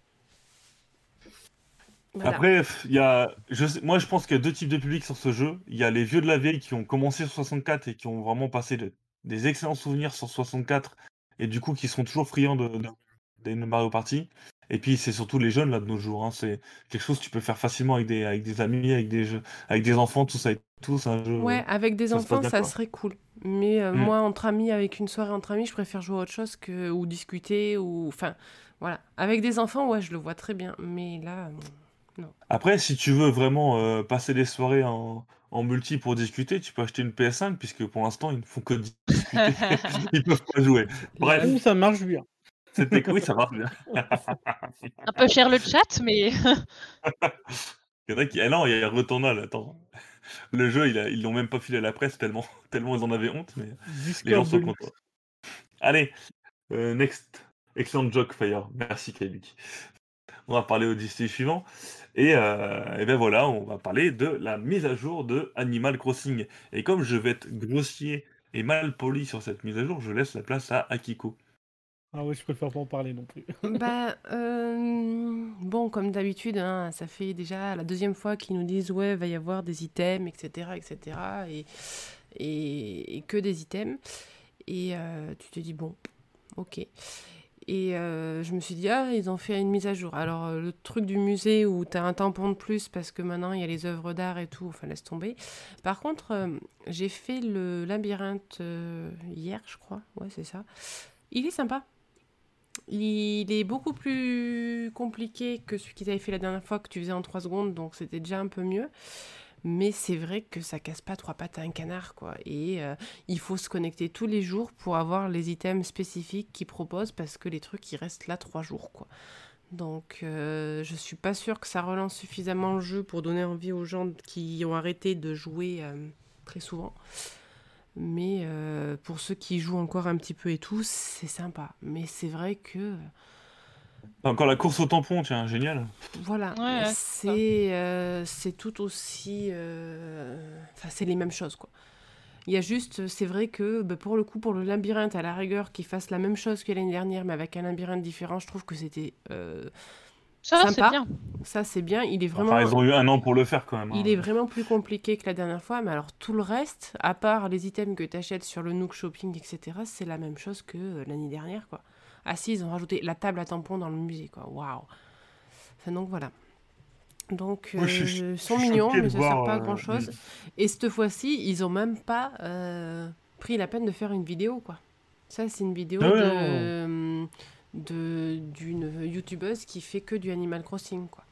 Après, il y a, je moi je pense qu'il y a deux types de publics sur ce jeu. Il y a les vieux de la vieille qui ont commencé sur 64 et qui ont vraiment passé des excellents souvenirs sur 64 et du coup qui seront toujours friands de, Mario Party. Et puis c'est surtout les jeunes là de nos jours. Hein. C'est quelque chose que tu peux faire facilement avec des, avec des amis, avec des jeux, avec des enfants, tout ça et tout. Un jeu, ouais, avec des enfants, ça serait cool. Mais euh, mm. moi, entre amis, avec une soirée entre amis, je préfère jouer à autre chose que ou discuter ou enfin voilà. Avec des enfants, ouais, je le vois très bien. Mais là. Après, si tu veux vraiment euh, passer des soirées en, multi pour discuter, tu peux acheter une PS5, puisque pour l'instant, ils ne font que discuter. ils peuvent pas jouer. Bref. ça marche bien. C'était oui, ça marche bien. Un peu cher le chat, mais. il y en a qui. Ah non, il y a Returnal, attends. Le jeu, ils l'ont même pas filé à la presse tellement, tellement ils en avaient honte, mais les gens sont contents. Allez, euh, next. Excellent joke, Fire. Merci, Kaibik. On va parler au dossier suivant. Euh, et, ben voilà, on va parler de la mise à jour de Animal Crossing. Et comme je vais être grossier et mal poli sur cette mise à jour, je laisse la place à Akiko. Ah oui, je préfère pas en parler non plus. bah, euh, bon, comme d'habitude, hein, ça fait déjà la deuxième fois qu'ils nous disent ouais, il va y avoir des items, etc., etc., et, et, que des items. Et euh, tu te dis bon, ok. Et euh, je me suis dit, ah, ils ont fait une mise à jour. Alors, euh, le truc du musée où tu as un tampon de plus parce que maintenant il y a les œuvres d'art et tout, enfin, laisse tomber. Par contre, euh, j'ai fait le labyrinthe hier, je crois. Ouais, c'est ça. Il est sympa. Il est beaucoup plus compliqué que celui qu'ils avaient fait la dernière fois que tu faisais en 3 secondes, donc c'était déjà un peu mieux mais c'est vrai que ça casse pas trois pattes à un canard, quoi. Et euh, il faut se connecter tous les jours pour avoir les items spécifiques qu'ils proposent, parce que les trucs, ils restent là trois jours, quoi. Donc, euh, je suis pas sûre que ça relance suffisamment le jeu pour donner envie aux gens qui ont arrêté de jouer euh, très souvent. Mais pour ceux qui jouent encore un petit peu et tout, c'est sympa. Mais c'est vrai que encore la course au tampon, tiens, génial. Voilà, c'est euh, c'est tout aussi... Euh, enfin, c'est les mêmes choses, quoi. Il y a juste, c'est vrai que bah, pour le coup, pour le labyrinthe, à la rigueur, qu'ils fassent la même chose que l'année dernière, mais avec un labyrinthe différent, je trouve que c'était euh, ça, c'est bien. Ça, c'est bien. Il est vraiment. ils ont eu un an pour le faire quand même. Il hein. est vraiment plus compliqué que la dernière fois, mais alors tout le reste, à part les items que tu achètes sur le Nook Shopping, etc., c'est la même chose que l'année dernière, quoi. Ah si, ils ont rajouté la table à tampons dans le musée, quoi. Waouh. Enfin, donc voilà. Donc, ils sont mignons, mais ça ne sert pas à euh, grand chose. Et cette fois-ci, ils ont même pas euh, pris la peine de faire une vidéo, quoi. Ça, c'est une vidéo ah de, de, d'une youtubeuse qui fait que du Animal Crossing, quoi.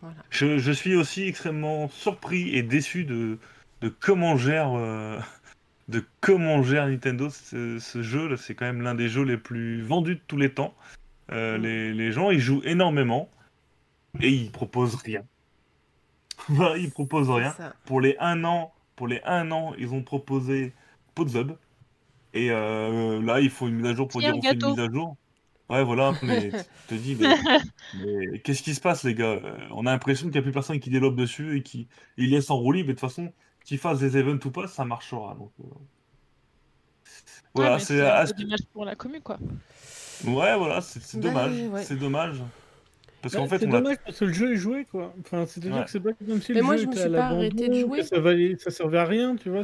Voilà. Je, je suis aussi extrêmement surpris et déçu de, de comment gère euh, de comment gère Nintendo ce, ce jeu. là. C'est quand même l'un des jeux les plus vendus de tous les temps. Euh, Mm. les, les gens ils jouent énormément et ils proposent rien. Ils proposent rien. Pour les un an, pour les un an, ils ont proposé Podzub. Et euh, là, il faut une mise à jour pour dire on fait une mise à jour. Ouais, voilà, mais tu te dis, mais, mais qu'est-ce qui se passe, les gars? Euh, On a l'impression qu'il n'y a plus personne qui développe dessus et qui il laisse en roue libre. Mais de toute façon, qu'ils fassent des events ou pas, ça marchera. Donc, euh, Ouais, voilà, mais c'est ce- dommage pour la commu, quoi. ouais, voilà, c'est Bah, dommage. ouais. C'est dommage. Parce Bah, qu'en fait, c'est on a dommage parce que le jeu est joué, quoi. Enfin, c'est-à-dire Ouais. que c'est pas comme si Mais le moi, jeu je me suis pas arrêtée de jouer. ça, valait... ça servait à rien, tu vois.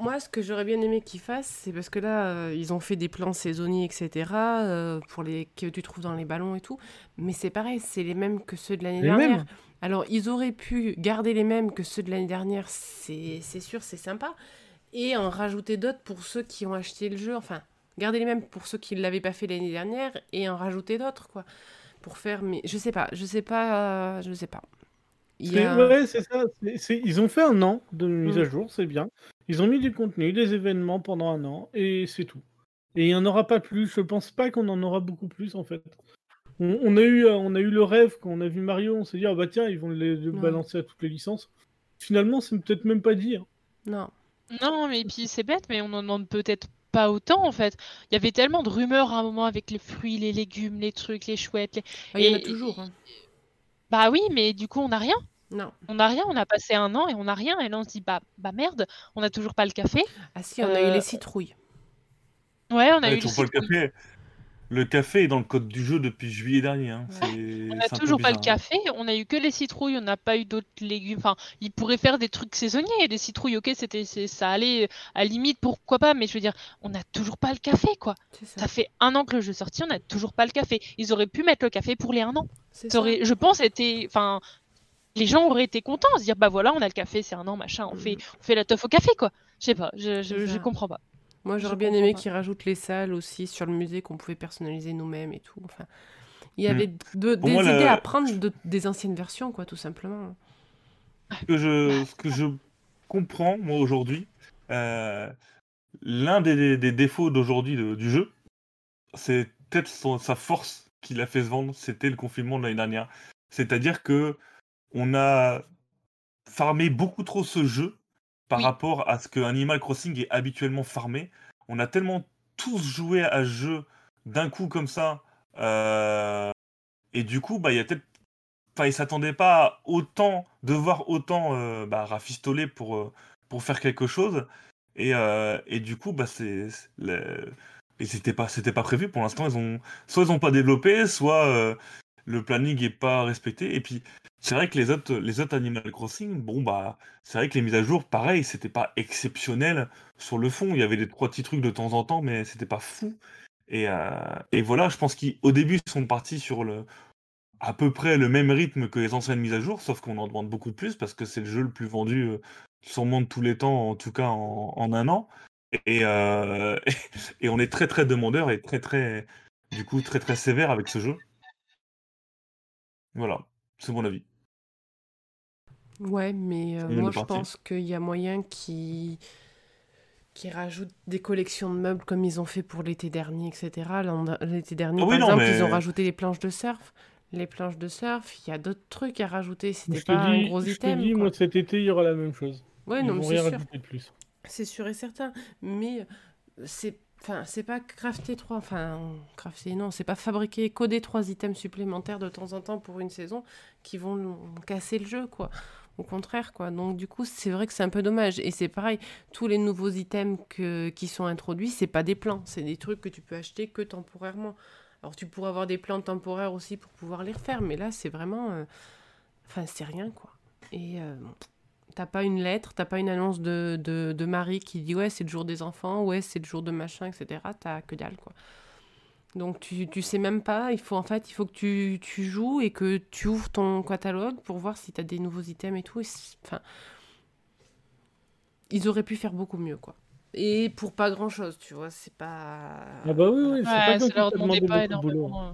Moi, ce que j'aurais bien aimé qu'ils fassent, c'est parce que là, euh, ils ont fait des plans saisonniers, etc., euh, pour les que tu trouves dans les ballons et tout. Mais c'est pareil, c'est les mêmes que ceux de l'année dernière. mêmes. Alors, ils auraient pu garder les mêmes que ceux de l'année dernière, c'est sûr, c'est sympa. Et en rajouter d'autres pour ceux qui ont acheté le jeu. Enfin, garder les mêmes pour ceux qui ne l'avaient pas fait l'année dernière et en rajouter d'autres, quoi. Pour faire. Mais je sais pas, je sais pas, euh, je sais pas. Il a- Ouais, c'est ça. Ils ont fait un an de mise Mm. à jour, c'est bien. Ils ont mis du contenu, des événements pendant un an, et c'est tout. Et il n'y en aura pas plus. Je pense pas qu'on en aura beaucoup plus, en fait. On, on a, eu, euh, on a eu le rêve, quand on a vu Mario, on s'est dit, ah bah tiens, ils vont le, le Ouais. balancer à toutes les licences. Finalement, c'est peut-être même pas dit. hein. Non. Non, mais puis c'est bête, mais on en demande peut-être pas autant en fait. Il y avait tellement de rumeurs à un moment avec les fruits, les légumes, les trucs, les chouettes. les- Ah, Il y en a Et- toujours. hein. Bah oui, mais du coup on n'a rien. Non. On n'a rien, on a passé un an et on n'a rien. Et là on se dit bah, bah merde, on n'a toujours pas le café. Ah si, on a eu Euh, les citrouilles. Ouais, on a Ouais, eu le toujours pas le café. Le café est dans le code du jeu depuis juillet dernier. hein. Ouais. On n'a toujours pas le hein. café, on a eu que les citrouilles, on n'a pas eu d'autres légumes. Enfin, ils pourraient faire des trucs saisonniers. Les citrouilles, ok, c'était, c'est- ça allait euh, à la limite, pourquoi pas, mais je veux dire, on n'a toujours pas le café, quoi. Ça. Ça fait un an que le jeu est sorti, on n'a toujours pas le café. Ils auraient pu mettre le café pour les un an. C'est Ça ça. aurait, je pense, été. Enfin, les gens auraient été contents, se dire, bah voilà, on a le café, c'est un an, machin, on, fait, on fait la teuf au café, quoi. Je sais pas, je, je, C'est je ça. comprends pas. Moi, j'aurais bien aimé qu'ils rajoutent les salles aussi sur le musée qu'on pouvait personnaliser nous-mêmes et tout. Enfin, il y Hmm. avait de- des moi, idées la- à prendre de- des anciennes versions, quoi, tout simplement. Ce que je, ce que je comprends, moi, aujourd'hui, euh, l'un des, des défauts d'aujourd'hui du jeu, c'est peut-être sa force qui l'a fait se vendre, c'était le confinement de l'année dernière. C'est-à-dire que on a farmé beaucoup trop ce jeu par Oui. rapport à ce que Animal Crossing est habituellement farmé. On a tellement tous joué à ce jeu d'un coup comme ça, euh, et du coup, bah, il y a peut-être enfin, ils s'attendaient pas à autant devoir autant euh, bah, rafistoler pour euh, pour faire quelque chose et, euh, et du coup bah c'est et c'était pas c'était pas prévu pour l'instant ils ont soit ils ont pas développé soit euh, le planning est pas respecté et puis c'est vrai que les autres les autres Animal Crossing bon bah c'est vrai que les mises à jour pareil c'était pas exceptionnel sur le fond il y avait des trois petits trucs de temps en temps mais c'était pas fou et, euh, et voilà je pense qu'au début ils sont partis sur le à peu près le même rythme que les anciennes mises à jour, sauf qu'on en demande beaucoup plus parce que c'est le jeu le plus vendu euh, sûrement de tous les temps, en tout cas en, en un an. Et, euh, et on est très très demandeur et très très du coup très très sévère avec ce jeu. Voilà, c'est mon avis. Ouais, mais euh, moi, je pense qu'il y a moyen qui qui rajoutent des collections de meubles comme ils ont fait pour l'été dernier, etc. L'été dernier, Ah par oui, non, exemple, mais- ils ont rajouté les planches de surf. Les planches de surf, il y a d'autres trucs à rajouter. C'était Je pas un dis, gros je te item. dis, quoi. moi cet été, il y aura la même chose. Ouais, Ils non, vont rien c'est sûr. rajouter de plus. C'est sûr et certain, mais c'est enfin c'est pas crafter trois enfin crafter non, c'est pas fabriquer coder trois items supplémentaires de temps en temps pour une saison qui vont casser le jeu quoi. Au contraire quoi. Donc du coup, c'est vrai que c'est un peu dommage et c'est pareil, tous les nouveaux items que, qui sont introduits, c'est pas des plans, c'est des trucs que tu peux acheter que temporairement. Alors tu pourrais avoir des plans temporaires aussi pour pouvoir les refaire, mais là c'est vraiment euh, enfin c'est rien quoi. Et euh, T'as pas une lettre, t'as pas une annonce de, de, de Marie qui dit ouais c'est le jour des enfants, ouais c'est le jour de machin, etc. T'as que dalle quoi. Donc tu, tu sais même pas, il faut en fait il faut que tu, tu joues et que tu ouvres ton catalogue pour voir si t'as des nouveaux items et tout. et Enfin, ils auraient pu faire beaucoup mieux quoi. Et pour pas grand chose, tu vois, c'est pas. Ah bah oui, oui, c'est Ouais, pas ça leur t'as demandait demandé pas beaucoup de boulot. énormément. euh.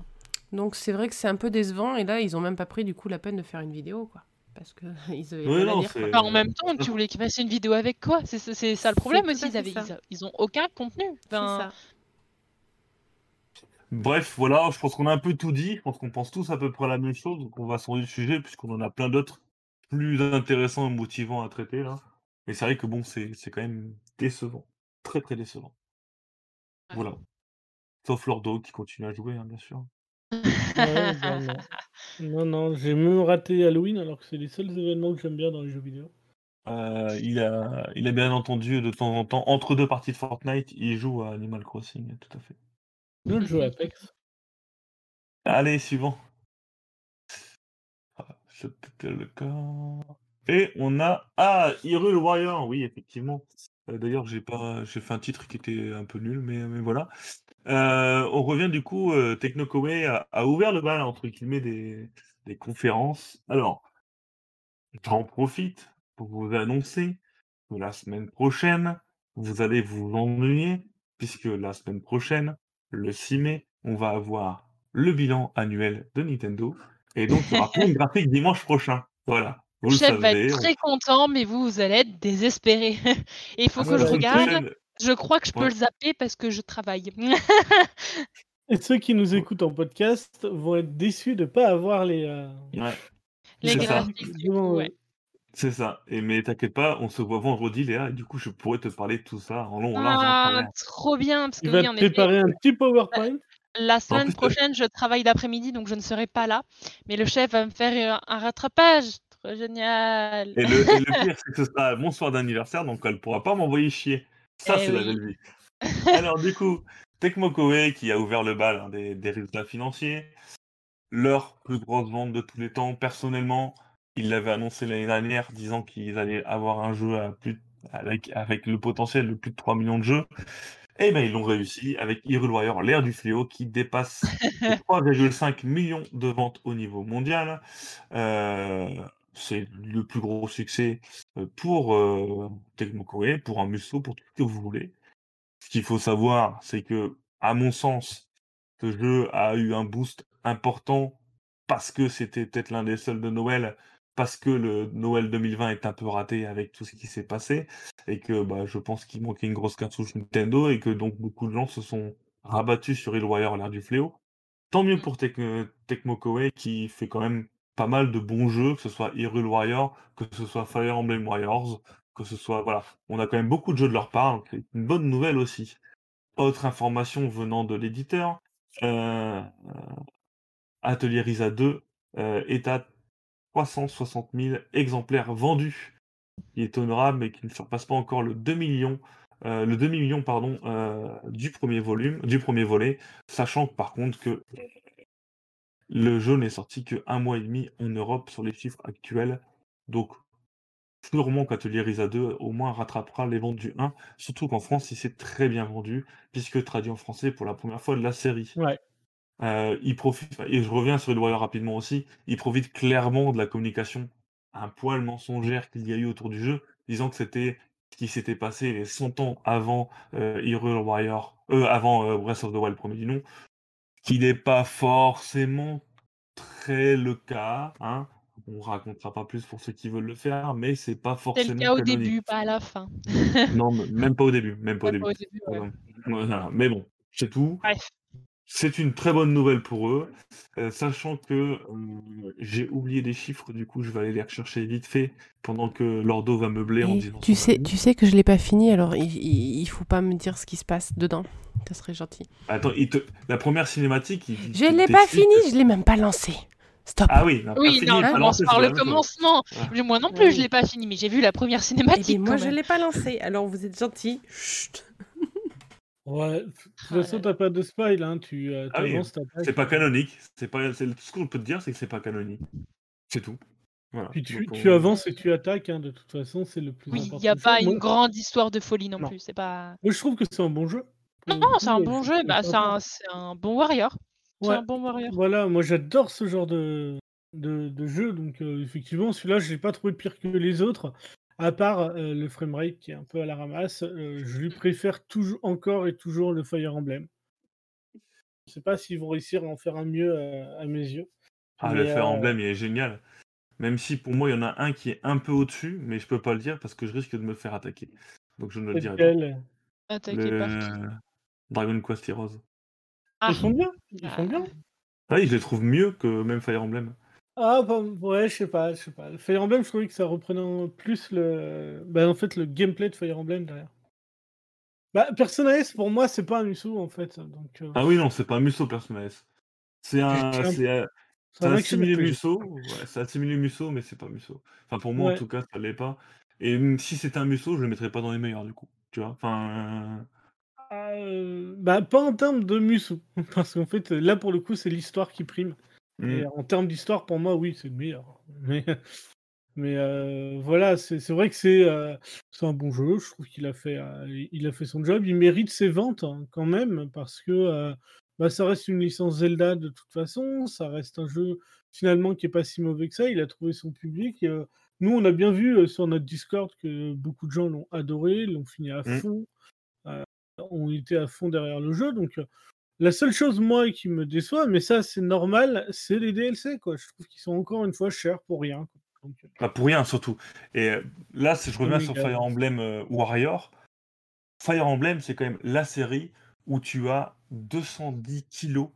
Donc c'est vrai que c'est un peu décevant et là ils ont même pas pris du coup la peine de faire une vidéo quoi. Parce que ils avaient à non, dire. c'est- Enfin, en même temps, tu voulais qu'ils fassent une vidéo avec quoi C'est ça le problème aussi. à Ils, avaient, ils, ils ont aucun contenu. C'est Enfin, ça. Bref, voilà, je pense qu'on a un peu tout dit. Je pense qu'on pense tous à peu près la même chose. Donc on va changer de sujet puisqu'on en a plein d'autres plus intéressants et motivants à traiter là. Et c'est vrai que bon, c'est c'est quand même décevant. Très très décevant. Voilà. Sauf Lordo qui continue à jouer, hein, bien sûr. Ouais, non. Non, j'ai même raté Halloween alors que c'est les seuls événements que j'aime bien dans les jeux vidéo. Euh, il, a, il a bien entendu de temps en temps, entre deux parties de Fortnite, il joue à Animal Crossing, tout à fait. Nous, je joue à Apex. Allez, suivant. Ah, je pétais le corps. Et on a ah Hyrule Warrior, oui effectivement. Euh, D'ailleurs j'ai pas j'ai fait un titre qui était un peu nul, mais, mais voilà. Euh, on revient du coup, euh, a, a ouvert le bal entre guillemets des, des conférences. Alors, j'en profite pour vous annoncer que la semaine prochaine, vous allez vous ennuyer, puisque la semaine prochaine, le 6 mai, on va avoir le bilan annuel de Nintendo. Et donc, il y aura plein de graphiques dimanche prochain. Voilà. Vous le chef va être on- très content, mais vous, vous allez être désespéré. Et il faut Ah, que je regarde. prochaine, Je crois que je peux Ouais. le zapper parce que je travaille. Et ceux qui nous écoutent en podcast vont être déçus de ne pas avoir les. euh, ouais, Les C'est ça. graphiques, ouais. c'est ça. Et mais t'inquiète pas, on se voit vendredi, Léa, et du coup, je pourrais te parler de tout ça en long, en large, Ah, trop bien, parce que Il va oui, te en effet, préparer un petit PowerPoint. la semaine plus, euh, prochaine, je travaille d'après-midi, donc je ne serai pas là. Mais le chef va me faire un, un rattrapage. Trop génial. Et le, et le pire, c'est que ce sera mon soir d'anniversaire, donc elle pourra pas m'envoyer chier. Ça, Eh c'est la belle vie. Alors, du coup, Tecmo Koei qui a ouvert le bal hein, des, des résultats financiers, leur plus grosse vente de tous les temps. Personnellement, ils l'avaient annoncé l'année dernière, disant qu'ils allaient avoir un jeu à plus, avec, avec le potentiel de plus de 3 millions de jeux. Et ben ils l'ont réussi avec Hyrule Warrior, l'ère du fléau, qui dépasse les 3,5 millions de ventes au niveau mondial. Euh, c'est le plus gros succès euh, pour euh, Tecmo pour un Musso, pour tout ce que vous voulez. Ce qu'il faut savoir, c'est que, à mon sens, ce jeu a eu un boost important parce que c'était peut-être l'un des seuls de Noël, parce que le Noël 2020 est un peu raté avec tout ce qui s'est passé, et que bah, je pense qu'il manquait une grosse cartouche Nintendo, et que donc beaucoup de gens se sont rabattus sur Warrior, l'ère du fléau. Tant mieux pour Tec- Tecmo qui fait quand même pas mal de bons jeux, que ce soit Hyrule Warrior, que ce soit Fire Emblem Warriors, que ce soit voilà, on a quand même beaucoup de jeux de leur part, donc c'est une bonne nouvelle aussi. Autre information venant de l'éditeur, euh, Atelier Risa 2 euh, est à 360 000 exemplaires vendus, qui est honorable mais qui ne surpasse pas encore le 2 millions, euh, le 2 millions pardon, euh, du premier volume, du premier volet, sachant que, par contre que le jeu n'est sorti que un mois et demi en Europe sur les chiffres actuels, donc sûrement qu'Atelier Risa 2 au moins rattrapera les ventes du 1, surtout qu'en France il s'est très bien vendu, puisque traduit en français pour la première fois de la série. Ouais. Euh, il profite, et je reviens sur le Warrior rapidement aussi, il profite clairement de la communication un poil mensongère qu'il y a eu autour du jeu, disant que c'était ce qui s'était passé les 100 ans avant euh, Hyrule Warrior, euh, avant euh, Breath of the Wild premier du nom, qui n'est pas forcément très le cas, hein. On racontera pas plus pour ceux qui veulent le faire, mais c'est pas C'est forcément le cas au début, pas à la fin. Non, même pas au début, même pas au début. pas au début, ouais. Ouais, voilà. Mais bon, c'est tout. Bref. C'est une très bonne nouvelle pour eux, euh, sachant que euh, j'ai oublié des chiffres, du coup je vais aller les rechercher vite fait pendant que Lordo va meubler en disant. tu sais, tu sais que je l'ai pas fini, alors il, il, il faut pas me dire ce qui se passe dedans. Ça serait gentil. Attends, il te... la première cinématique. Il, Je l'ai pas fini, je l'ai même pas lancé. Stop. Ah oui, la Oui, non, fini, lancé, par le commencement. Ouais. Mais Moi non plus, je Oui. l'ai pas fini, mais j'ai vu la première Eh cinématique bien, quand moi, je l'ai pas lancé. Alors, vous êtes gentil. Chut. Ouais, de toute Ah façon, là t'as pas de spoil, hein. tu euh, Ah oui. C'est pas canonique. C'est pas. c'est- Tout ce qu'on peut te dire, c'est que c'est pas canonique. C'est tout. Voilà. Puis tu, Donc, tu on- avances et tu attaques, hein, de toute façon, c'est le plus Oui, important. il n'y a pas une grande histoire de folie non, Non. plus. C'est pas. moi, je trouve que c'est un bon jeu. Pour Non, le non, c'est coup, un euh, bon je jeu. Bah, c'est un, c'est un bon warrior. C'est Ouais. un bon warrior. Voilà, moi j'adore ce genre de, de, de jeu, donc euh, effectivement, celui-là, je l'ai pas trouvé pire que les autres, à part euh, le framerate qui est un peu à la ramasse. euh, je lui préfère toujours encore et toujours le Fire Emblem. Je sais pas s'ils vont réussir à en faire un mieux euh, à mes yeux. Ah, le Fire euh, Emblem, il est génial. Même si pour moi, il y en a un qui est un peu au-dessus, mais je peux pas le dire parce que je risque de me faire attaquer. Donc je ne le dirai pas. par qui? Le Dragon Quest Heroes. Ah, Ils sont bien. Ils sont bien. Ah, oui, je les trouve mieux que même Fire Emblem. Ah, bah, ouais, je sais pas, je sais pas. Fire Emblem, je trouvais que ça reprenait plus le. Bah, en fait, le gameplay de Fire Emblem derrière. Bah, Persona S, pour moi, c'est pas un Musou, en fait. Donc, euh, Ah oui, non, c'est pas un Musso Persona S. C'est un, c'est un. Musso. Ouais, c'est un similé Musso, mais c'est pas Musso. Enfin, pour moi, en tout cas, ça l'est pas. Et si c'était un Musso, je le mettrais pas dans les meilleurs, du coup. Tu vois Enfin, euh, euh, bah, pas en termes de Musou. Parce qu'en fait, là, pour le coup, c'est l'histoire qui prime. Et mm. en termes d'histoire, pour moi, oui, c'est le meilleur. Mais, mais euh, voilà, c'est vrai que c'est euh, un bon jeu. Je trouve qu'il a, fait, euh, il a fait son job. Il mérite ses ventes hein, quand même, parce que bah, ça reste une licence Zelda de toute façon. Ça reste un jeu finalement qui est pas si mauvais que ça. Il a trouvé son public. et, nous, on a bien vu sur notre Discord que beaucoup de gens l'ont adoré, l'ont fini à Mm. fond, ont été à fond derrière le jeu. Donc, la seule chose, moi, qui me déçoit, mais ça, c'est normal, c'est les DLC, quoi. Je trouve qu'ils sont encore une fois chers pour rien. quoi. Donc, euh, Pas pour rien, surtout. Et euh, là, si je reviens sur Omega. Fire Emblem euh, Warrior, Fire Emblem, c'est quand même la série où tu as 210 kilos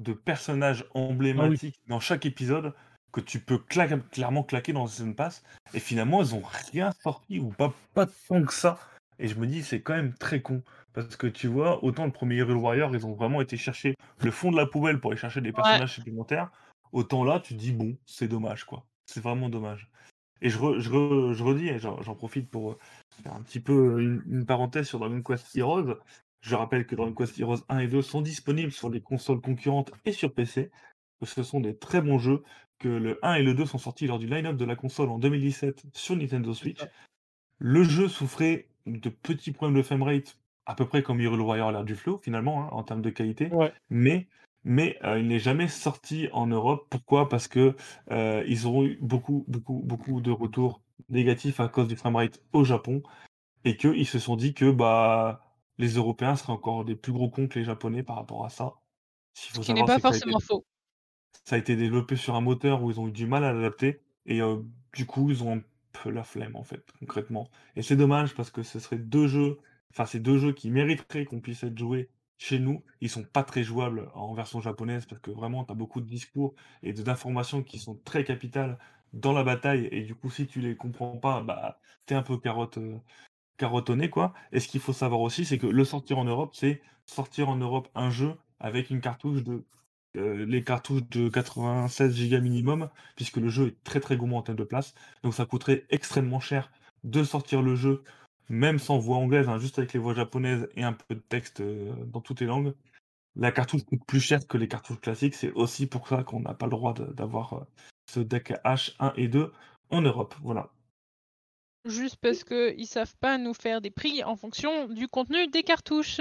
de personnages emblématiques dans chaque épisode que tu peux cla- clairement claquer dans Season Pass. Et finalement, ils ont rien sorti ou pas, pas tant que ça. Et je me dis, c'est quand même très con. Parce que tu vois, autant le premier Hero Warrior, ils ont vraiment été chercher le fond de la poubelle pour aller chercher des personnages supplémentaires. Autant là, tu te dis, bon, c'est dommage, quoi. C'est vraiment dommage. Et je, re- je, re- je redis, et j'en profite pour euh, faire un petit peu une, une parenthèse sur Dragon Quest Heroes. Je rappelle que Dragon Quest Heroes 1 et 2 sont disponibles sur les consoles concurrentes et sur PC. Que ce sont des très bons jeux. Que le 1 et le 2 sont sortis lors du line-up de la console en 2017 sur Nintendo Switch. Le jeu souffrait de petits problèmes de framerate, à peu près comme Hero Warrior l'air du flow, finalement, hein, en termes de qualité. Ouais. Mais, mais euh, il n'est jamais sorti en Europe. Pourquoi? Parce que euh, ils auront eu beaucoup, beaucoup, beaucoup de retours négatifs à cause du framerate au Japon. Et qu'ils se sont dit que bah, les Européens seraient encore des plus gros cons que les Japonais par rapport à ça. Ce qui n'est pas été- forcément faux. ça a été développé sur un moteur où ils ont eu du mal à l'adapter et euh, du coup ils ont un peu la flemme en fait concrètement et c'est dommage parce que ce serait deux jeux enfin c'est deux jeux qui mériteraient qu'on puisse être joués chez nous. Ils sont pas très jouables en version japonaise parce que vraiment tu as beaucoup de discours et d'informations qui sont très capitales dans la bataille. Et du coup si tu les comprends pas bah t'es un peu carotte euh, carotonné quoi. Et ce qu'il faut savoir aussi c'est que le sortir en Europe c'est sortir en Europe un jeu avec une cartouche de euh, les cartouches de 96 Go minimum, puisque le jeu est très très gourmand en termes de place. Donc ça coûterait extrêmement cher de sortir le jeu, même sans voix anglaise, hein, juste avec les voix japonaises et un peu de texte euh, dans toutes les langues. La cartouche coûte plus cher que les cartouches classiques, c'est aussi pour ça qu'on n'a pas le droit d'avoir euh, ce deck H1 et 2 en Europe. Voilà. Juste parce qu'ils savent pas nous faire des prix en fonction du contenu des cartouches.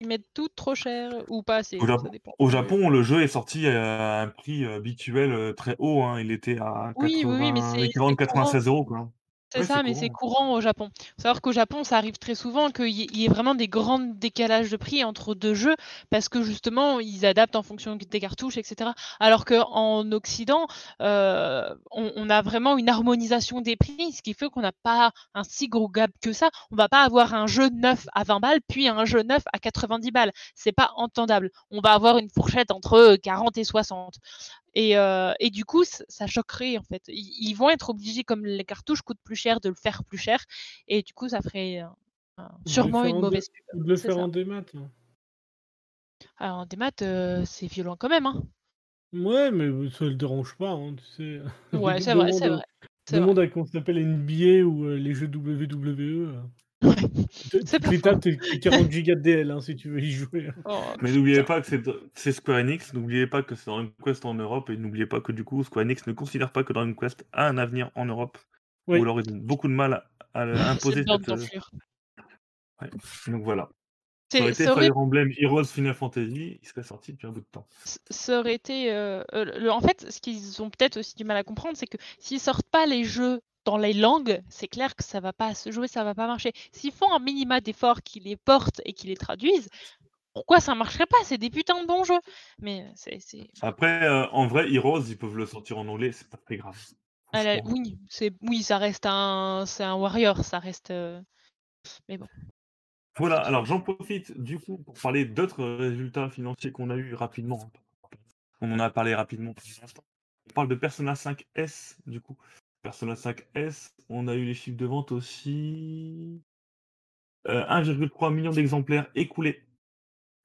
Ils mettent tout trop cher ou pas assez. Au ça Japon- dépend. Au Japon, le jeu est sorti à un prix euh, habituel très haut. hein. Il était à Oui, oui, oui, mais 80 c'est- l'équivalent de c'est courant. 96 euros. Quoi. C'est Ouais, ça, mais c'est courant. au Japon. Faut savoir qu'au Japon, ça arrive très souvent qu'il y, ait vraiment des grands décalages de prix entre deux jeux parce que justement, ils adaptent en fonction des cartouches, etc. Alors qu'en Occident, euh, on, on a vraiment une harmonisation des prix, ce qui fait qu'on n'a pas un si gros gap que ça. On va pas avoir un jeu neuf à 20 balles, puis un jeu neuf à 90 balles. C'est pas entendable. On va avoir une fourchette entre 40 et 60. Et, euh, et du coup, ça choquerait en fait. Ils, ils vont être obligés, comme les cartouches coûtent plus cher, de le faire plus cher. Et du coup, ça ferait euh, le sûrement une mauvaise pub. de le faire ça. en démat. hein. Alors, en démat, euh, c'est violent quand même. Hein. Ouais, mais ça le dérange pas, hein, tu sais. Ouais, c'est vrai, c'est vrai. Vrai. Demande à ça s'appelle NBA ou euh, les jeux WWE. tapes, t'es t'es 40 gigas de DL hein, si tu veux y jouer. Oh, Mais n'oubliez pas que c'est Square Enix, n'oubliez pas que c'est Dragon Quest en Europe, et n'oubliez pas que du coup Square Enix ne considère pas que Dragon Quest a un avenir en Europe, Oui. ou alors ils ont beaucoup de mal à, à imposer cette... euh, ouais. Donc voilà. Ça aurait été Ça aurait Fire Emblem Heroes Final Fantasy, il serait sorti depuis un bout de temps. ça aurait été. euh, euh, le- en fait, ce qu'ils ont peut-être aussi du mal à comprendre, c'est que s'ils sortent pas les jeux dans les langues, c'est clair que ça va pas se jouer, ça va pas marcher. S'ils font un minima d'efforts, qu'ils les portent et qu'ils les traduisent, pourquoi ça marcherait pas? C'est des putains de bons jeux. Mais c'est. c'est- Après, euh, en vrai, Heroes, ils peuvent le sortir en anglais, c'est pas très grave. Franchement. oui, c'est oui, ça reste un, c'est un warrior, ça reste. euh, Mais bon. Voilà, alors j'en profite du coup pour parler d'autres résultats financiers qu'on a eu rapidement. On en a parlé rapidement pour l'instant. On parle de Persona 5S du coup. Persona 5S, on a eu les chiffres de vente aussi. Euh, 1,3 million d'exemplaires écoulés,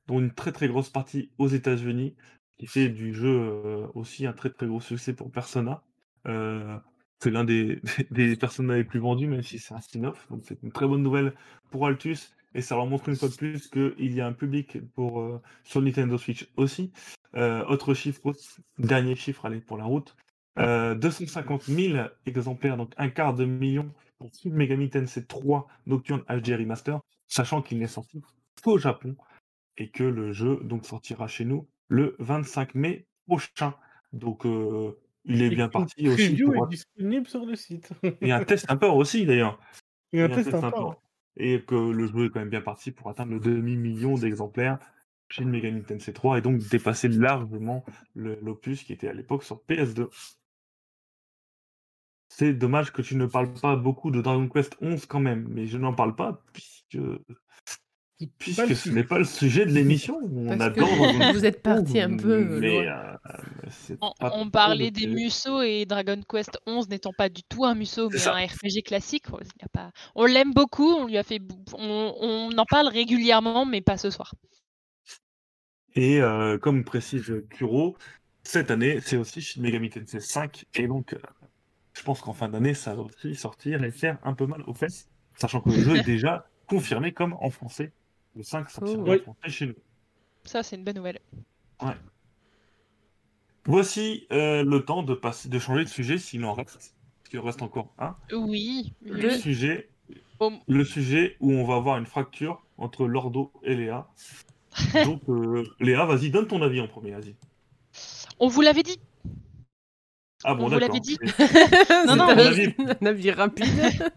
dont une très très grosse partie aux États-Unis, qui fait du jeu euh, aussi un très très gros succès pour Persona. Euh, c'est l'un des, des Persona les plus vendus, même si c'est un spin-off. Donc c'est une très bonne nouvelle pour Altus. Et ça leur montre une fois de plus qu'il y a un public pour, euh, sur Nintendo Switch aussi. Euh, autre chiffre, dernier chiffre, allez, pour la route. Euh, 250 000 exemplaires, donc un quart de million pour Shin Megami Tensei 3 Nocturne HD Remaster, sachant qu'il n'est sorti qu'au Japon et que le jeu donc sortira chez nous le 25 mai prochain. Donc euh, il est Et bien parti aussi preview pour est disponible sur le site. et un test import aussi d'ailleurs. Et un Et un test test import. import. Et que le jeu est quand même bien parti pour atteindre le demi-million d'exemplaires chez Megami Tensei 3 et donc dépasser largement l'opus qui était à l'époque sur PS2. C'est dommage que tu ne parles pas beaucoup de Dragon Quest 11 quand même, mais je n'en parle pas puisque, puisque ce n'est pas le sujet de l'émission. On que vous êtes parti un peu. euh, mais euh, On, parlait des. Musso et Dragon Quest 11 n'étant pas du tout un Musso, mais ça. un RPG classique. il y a pas... On l'aime beaucoup, on lui a fait, on, on en parle régulièrement, mais pas ce soir. Et euh, comme précise Kuro, cette année, c'est aussi Shin Megami Tensei 5. Et donc, euh, je pense qu'en fin d'année, ça va aussi sortir et faire un peu mal aux fesses, sachant que le jeu est déjà confirmé comme en français. Le 5 sortira Oh. en Oui. français chez nous. Ça, c'est une bonne nouvelle. Voici euh, le temps de, passer, de changer de sujet s'il en reste. Parce qu'il en reste encore un. Oui. Le sujet, Oh, le sujet où on va avoir une fracture entre Lordo et Léa. Donc, euh, Léa, vas-y, donne ton avis en premier, vas-y. on vous l'avait dit. Ah bon, On vous l'avait dit. Non, un mais- avis- un avis rapide.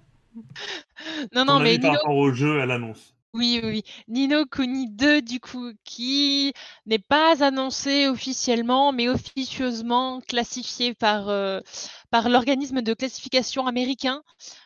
Non, Ton non, mais avis par Nino, rapport au jeu, à l'annonce. Oui, oui, oui. Nino Kuni 2, du coup, qui n'est pas annoncé officiellement, mais officieusement classifié par, euh, par l'organisme de classification américain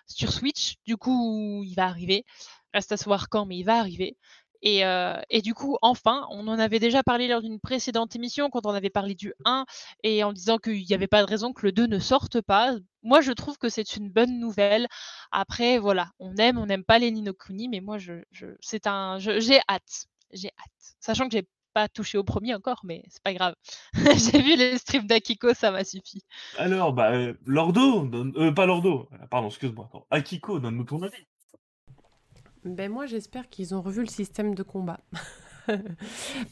sur Switch. Du coup, il va arriver. Reste à savoir quand, mais il va arriver. Et, euh, et du coup, enfin, on en avait déjà parlé lors d'une précédente émission, quand on avait parlé du 1, et en disant qu'il n'y avait pas de raison que le 2 ne sorte pas. Moi, je trouve que c'est une bonne nouvelle. Après, voilà, on aime, on n'aime pas les Nino Kuni, mais moi, je, je, c'est un, j'ai hâte, j'ai hâte. Sachant que j'ai pas touché au premier encore, mais c'est pas grave. j'ai vu les streams d'Akiko, ça m'a suffi. Alors, bah, euh, Lordo, euh, pas Lordo, pardon, excuse-moi. Akiko, donne-nous ton avis. Ben moi j'espère qu'ils ont revu le système de combat.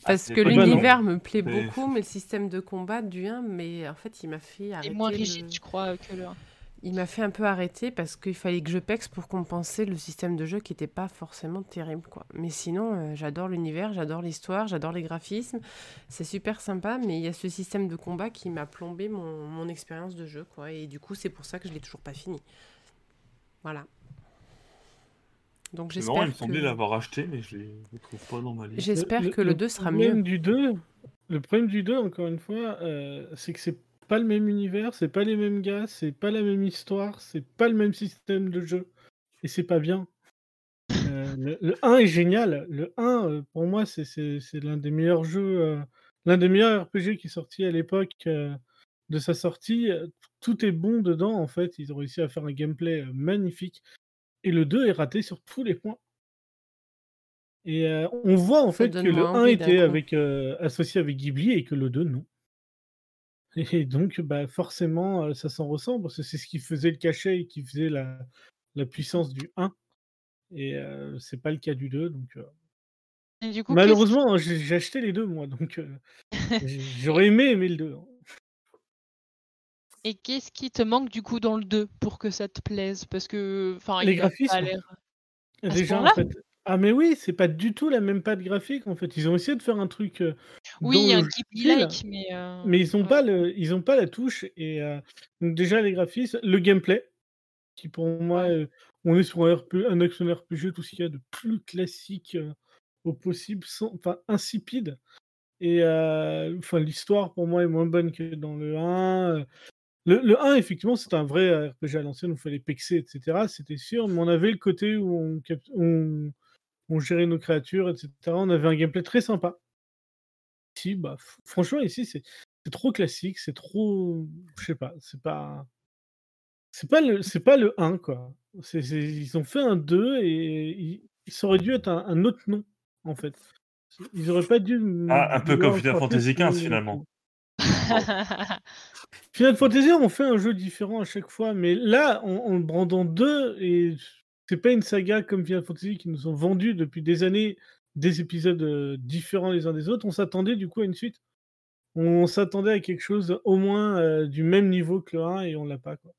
Parce que l'univers me plaît beaucoup, mais le système de combat du 1, mais en fait il m'a fait Et arrêter. moins le- rigide, je crois, que le 1. Il m'a fait un peu arrêter parce qu'il fallait que je pexe pour compenser le système de jeu qui n'était pas forcément terrible. quoi. Mais sinon, euh, j'adore l'univers, j'adore l'histoire, j'adore les graphismes. C'est super sympa, mais il y a ce système de combat qui m'a plombé mon, mon expérience de jeu. quoi. Et du coup, c'est pour ça que je l'ai toujours pas fini. Voilà. Donc C'est marrant, il j'espère me semblait que... l'avoir acheté, mais je ne le trouve pas dans ma liste. J'espère que le 2 sera mieux. Du 2, le problème du 2, encore une fois, euh, c'est que c'est pas le même univers, c'est pas les mêmes gars, c'est pas la même histoire, c'est pas le même système de jeu. Et c'est pas bien. Euh, le, le 1 est génial. Le 1, euh, pour moi, c'est- l'un des meilleurs jeux, euh, l'un des meilleurs RPG qui est sorti à l'époque euh, de sa sortie. Tout est bon dedans, en fait. Ils ont réussi à faire un gameplay magnifique. Et le 2 est raté sur tous les points. Et euh, on voit en fait que le moins 1 envie d'un était avec, euh, associé avec Ghibli et que le 2 non. Et donc, bah, forcément, euh, ça s'en ressent parce que c'est ce qui faisait le cachet et qui faisait la, la puissance du 1. Et euh, c'est pas le cas du 2. Donc, euh, Et du coup, qu'est-ce malheureusement, j'ai j'ai acheté les deux moi. Donc, euh, j'aurais aimé aimer le 2. hein. Et qu'est-ce qui te manque du coup dans le 2 pour que ça te plaise? Parce que, enfin, Les il a pas graphismes. ce Déjà, en fait. Ah, mais oui, c'est pas du tout la même patte graphique en fait. Ils ont essayé de faire un truc. euh, Oui, un style, mais. euh, Mais ils ont ouais. pas le, ils ont pas la touche et euh, donc déjà les graphismes, le gameplay, qui pour moi, on est sur un, RP, un action RPG tout ce qu'il y a de plus classique au possible, sans, enfin, insipide. Et enfin, l'histoire pour moi est moins bonne que dans le 1. Le, le 1, effectivement, c'est un vrai RPG à l'ancienne il fallait pexer, etc. C'était sûr, mais on avait le côté où on, cap- on, on gérait nos créatures, etc. On avait un gameplay très sympa. Ici, bah, f- franchement, ici, c'est trop classique, c'est trop. Je sais pas, c'est pas. C'est pas le, c'est pas le 1, quoi. Ils ont fait un 2 et ça aurait dû être un, un autre nom, en fait. Ils auraient pas dû. Ah, un peu comme Final Fantasy XV finalement. Final Fantasy, on fait un jeu différent à chaque fois, mais là, en, en le brandant deux, et c'est pas une saga comme Final Fantasy qui nous ont vendu depuis des années des épisodes euh, différents les uns des autres, on s'attendait du coup à une suite. On s'attendait à quelque chose au moins euh, du même niveau que le 1 et on l'a pas. Quoi.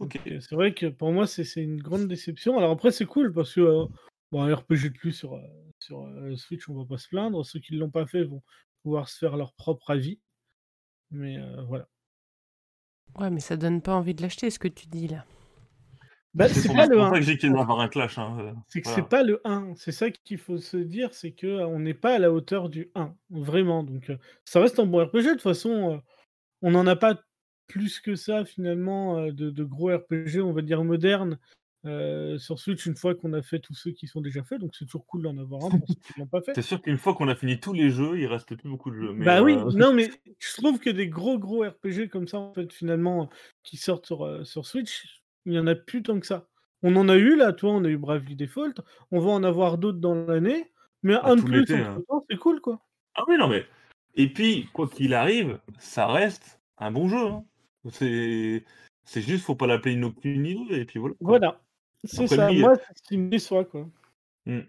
Euh, c'est vrai que pour moi, c'est une grande déception. Alors après, c'est cool parce que euh, bon, un RPG de plus sur, sur euh, Switch, on va pas se plaindre. Ceux qui l'ont pas fait vont pouvoir se faire leur propre avis. Mais euh, voilà. Ouais, mais ça donne pas envie de l'acheter, ce que tu dis là. Bah, C'est pas le pour 1. ça que j'ai qu'il doit avoir un clash. hein, euh, C'est que voilà. c'est pas le 1. C'est ça qu'il faut se dire, c'est que euh, on n'est pas à la hauteur du 1. Vraiment. Donc euh, ça reste un bon RPG. De toute façon, euh, on n'en a pas plus que ça finalement euh, de, de gros RPG, on va dire modernes, euh, sur Switch une fois qu'on a fait tous ceux qui sont déjà faits. Donc c'est toujours cool d'en avoir un pour ceux qui l'ont pas fait. C'est sûr qu'une fois qu'on a fini tous les jeux, il reste plus beaucoup de jeux. Mais, Bah oui, euh, non mais je trouve que des gros gros RPG comme ça en fait finalement qui sortent sur, euh, sur Switch, il y en a plus tant que ça. On en a eu là, toi, on a eu Bravely Default, on va en avoir d'autres dans l'année, mais Bah, un de plus hein. c'est cool quoi. Ah oui, non, mais. Et puis, quoi qu'il arrive, ça reste un bon jeu. hein. C'est. C'est juste, faut pas l'appeler une Nocturne ni deux, et puis voilà. quoi. Voilà, c'est ça. lui, Moi, c'est ce qui me déçoit quoi. Hmm.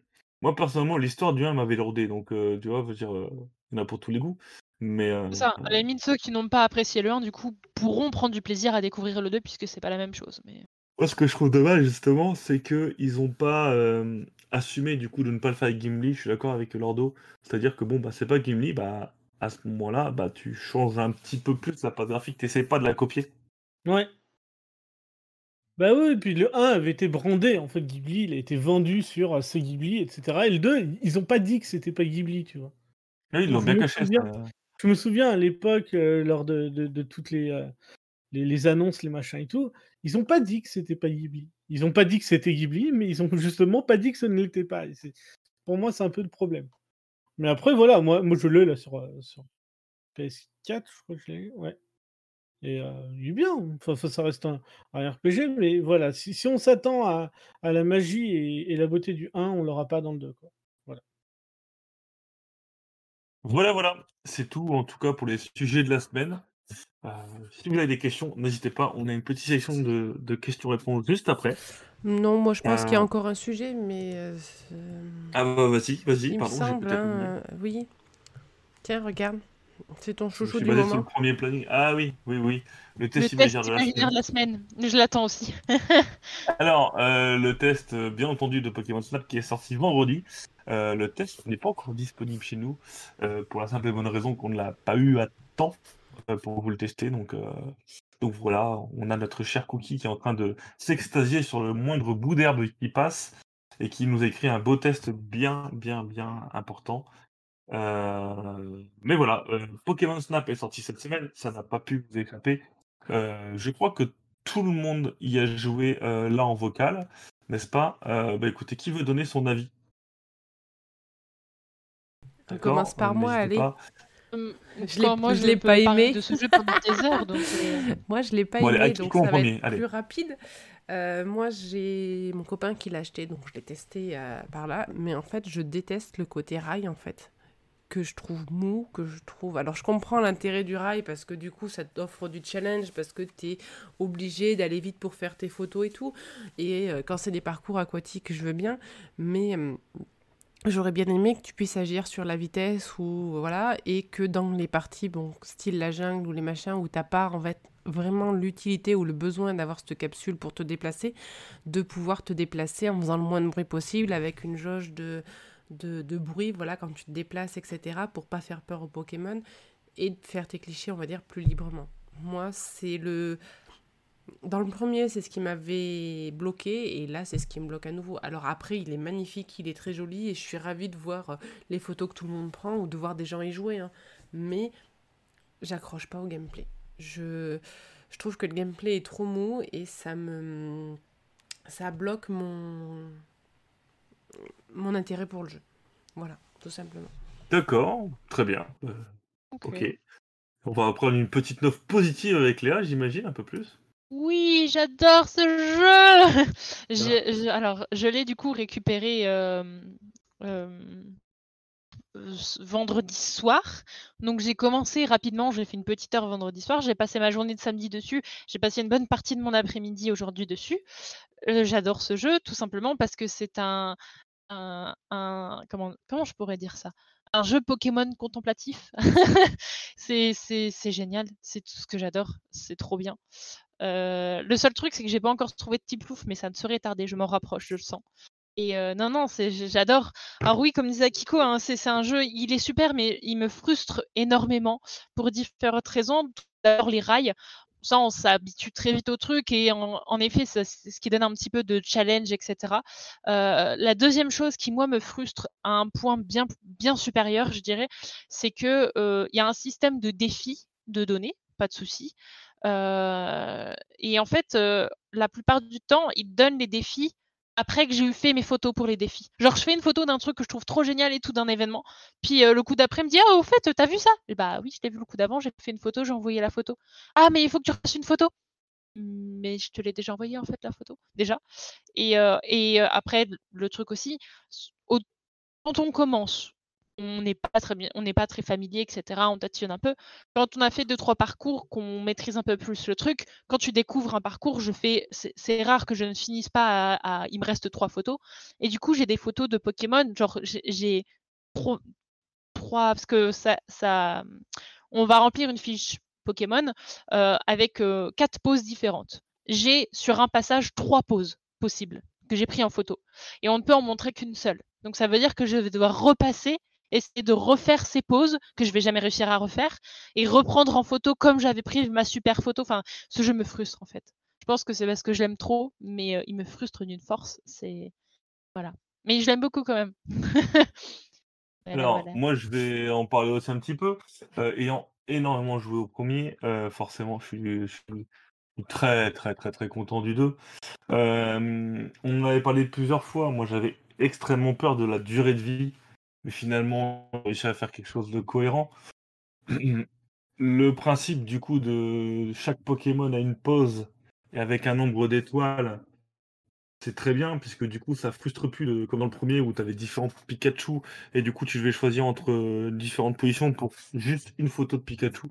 Moi, personnellement, l'histoire du 1 m'avait lordé, donc euh, tu vois, veux dire, euh, il y en a pour tous les goûts. Mais. euh, C'est ça, à la limite, ceux qui n'ont pas apprécié le 1, du coup, pourront prendre du plaisir à découvrir le 2 puisque c'est pas la même chose. Mais... Moi, ce que je trouve dommage, justement, c'est qu'ils ont pas euh, assumé, du coup, de ne pas le faire avec Gimli. Je suis d'accord avec Lordo. C'est-à-dire que, bon, bah, c'est pas Gimli, bah, à ce moment-là, bah, tu changes un petit peu plus la patte graphique, t'essayes pas de la copier. Ouais. Bah oui, et puis le 1 avait été brandé, en fait, Ghibli, il a été vendu sur euh, c'est Ghibli, etc. Et le 2, ils ont pas dit que c'était pas Ghibli, tu vois. Là, ils l'ont Je bien me caché. souviens. ça. Je me souviens à l'époque, euh, lors de, de- de toutes les, euh, les, les annonces, les machins et tout, ils ont pas dit que c'était pas Ghibli. Ils ont pas dit que c'était Ghibli, mais ils ont justement pas dit que ce ne l'était pas. Et pour moi, c'est un peu le problème. Mais après, voilà, moi, moi je l'ai là sur, sur PS4, je crois que je l'ai. Ouais. Et euh, il est bien. Enfin, ça, reste un, un RPG, mais voilà, si, si on s'attend à, à la magie et, et la beauté du 1, on l'aura pas dans le 2. Quoi. Voilà, voilà. C'est tout, en tout cas, pour les sujets de la semaine. Euh, si vous avez des questions, n'hésitez pas. On a une petite section de, de questions-réponses juste après. Non, moi je pense qu'il y a encore un sujet, mais euh, Ah, bah, vas-y, vas-y, pardon. j'ai semble, peut-être hein, euh, oui. Tiens, regarde, c'est ton chouchou du sur moment. le premier planning. Ah oui, oui, oui. Le Le test de la imaginaire semaine. de la semaine, je l'attends aussi. Alors, euh, le test, euh, bien entendu, de Pokémon Snap qui est sorti vendredi. Euh, le test n'est pas encore disponible chez nous euh, pour la simple et bonne raison qu'on ne l'a pas eu à temps pour vous le tester. Donc, euh, donc voilà, on a notre cher Cookie qui est en train de s'extasier sur le moindre bout d'herbe qui passe et qui nous a écrit un beau test bien, bien, bien important. Euh, mais voilà, euh, Pokémon Snap est sorti cette semaine, ça n'a pas pu vous échapper. Euh, je crois que tout le monde y a joué euh, là en vocal, n'est-ce pas? Euh, Bah écoutez, qui veut donner son avis? On commence par Euh, moi, allez. pas. Hum, Je l'ai- moi, je je l'ai pas aimé. de ce jeu pendant des heures, donc Moi, je l'ai pas Bon, allez, aimé, Akiko donc ça va premier, être allez. plus rapide. Euh, moi, j'ai mon copain qui l'a acheté, donc je l'ai testé euh, par là. Mais en fait, je déteste le côté rail, en fait, que je trouve mou, que je trouve. Alors, je comprends l'intérêt du rail parce que du coup, ça t'offre du challenge, parce que tu es obligé d'aller vite pour faire tes photos et tout. Et euh, quand c'est des parcours aquatiques, je veux bien, mais euh, J'aurais bien aimé que tu puisses agir sur la vitesse ou voilà et que dans les parties bon style la jungle ou les machins où t'as pas en fait vraiment l'utilité ou le besoin d'avoir cette capsule pour te déplacer, de pouvoir te déplacer en faisant le moins de bruit possible avec une jauge de, de, bruit voilà quand tu te déplaces etc pour pas faire peur aux Pokémon et faire tes clichés on va dire plus librement. Moi c'est le Dans le premier, c'est ce qui m'avait bloqué et là, c'est ce qui me bloque à nouveau. Alors après, il est magnifique, il est très joli et je suis ravie de voir euh, les photos que tout le monde prend ou de voir des gens y jouer. hein. Mais j'accroche pas au gameplay. Je, je trouve que le gameplay est trop mou et ça me ça bloque mon mon intérêt pour le jeu. Voilà, tout simplement. D'accord, très bien. Euh, ok. On va prendre une petite note positive avec Léa, j'imagine, un peu plus. Oui, j'adore ce jeu. Je- alors, je l'ai du coup récupéré euh, euh, vendredi soir. Donc, j'ai commencé rapidement. J'ai fait une petite heure vendredi soir. J'ai passé ma journée de samedi dessus. J'ai passé une bonne partie de mon après-midi aujourd'hui dessus. Euh, j'adore ce jeu tout simplement parce que c'est un, comment, je pourrais dire ça? Un jeu Pokémon contemplatif. c'est, génial. C'est tout ce que j'adore. C'est trop bien. Euh, le seul truc, c'est que j'ai pas encore trouvé de petit plouf, mais ça ne serait tardé. Je m'en rapproche, je le sens. Et non, non, j'adore. Alors oui, comme disait Akiko, hein, c'est, un jeu, il est super, mais il me frustre énormément pour différentes raisons. D'abord, les rails. Ça, on s'habitue très vite au truc et en, effet, c'est ce qui donne un petit peu de challenge, etc. La deuxième chose qui, moi, me frustre à un point bien, supérieur, je dirais, c'est que euh, y a un système de défis de données, pas de souci. Et en fait, la plupart du temps, ils donnent les défis après que j'ai eu fait mes photos pour les défis. Genre, je fais une photo d'un truc que je trouve trop génial et tout d'un événement. Puis euh, le coup d'après, me dit Ah, au fait, t'as vu ça? Bah oui, je l'ai vu le coup d'avant, j'ai fait une photo, j'ai envoyé la photo. Ah, mais il faut que tu fasses une photo. Mais je te l'ai déjà envoyé en fait, la photo, déjà. Et, euh, euh, après, le truc aussi, quand on commence, on n'est pas très bien, on n'est pas très familier, etc. On tâtonne un peu. Quand on a fait deux trois parcours, qu'on maîtrise un peu plus le truc, quand tu découvres un parcours, je fais, c'est rare que je ne finisse pas à, il me reste trois photos. Et du coup, j'ai des photos de Pokémon, genre j'ai trois, parce que ça, ça, on va remplir une fiche Pokémon euh, avec euh, quatre poses différentes. J'ai sur un passage trois poses possibles que j'ai pris en photo. Et on ne peut en montrer qu'une seule. Donc ça veut dire que je vais devoir repasser, essayer de refaire ces poses que je vais jamais réussir à refaire et reprendre en photo comme j'avais pris ma super photo. Enfin, ce jeu me frustre en fait. Je pense que c'est parce que je l'aime trop, mais euh, il me frustre d'une force. C'est voilà. Mais je l'aime beaucoup quand même. Voilà, Alors, voilà. moi, je vais en parler aussi un petit peu. Euh, ayant énormément joué au premier, euh, forcément, je suis, je suis très, très, très, très content du 2. Euh, on en avait parlé plusieurs fois. Moi, j'avais extrêmement peur de la durée de vie. Mais finalement, j'ai réussi à faire quelque chose de cohérent. Le principe, du coup, de chaque Pokémon a une pause et avec un nombre d'étoiles, c'est très bien, puisque du coup, ça frustre plus, de- comme dans le premier où tu avais différents Pikachu, et du coup, tu devais choisir entre euh, différentes positions pour juste une photo de Pikachu.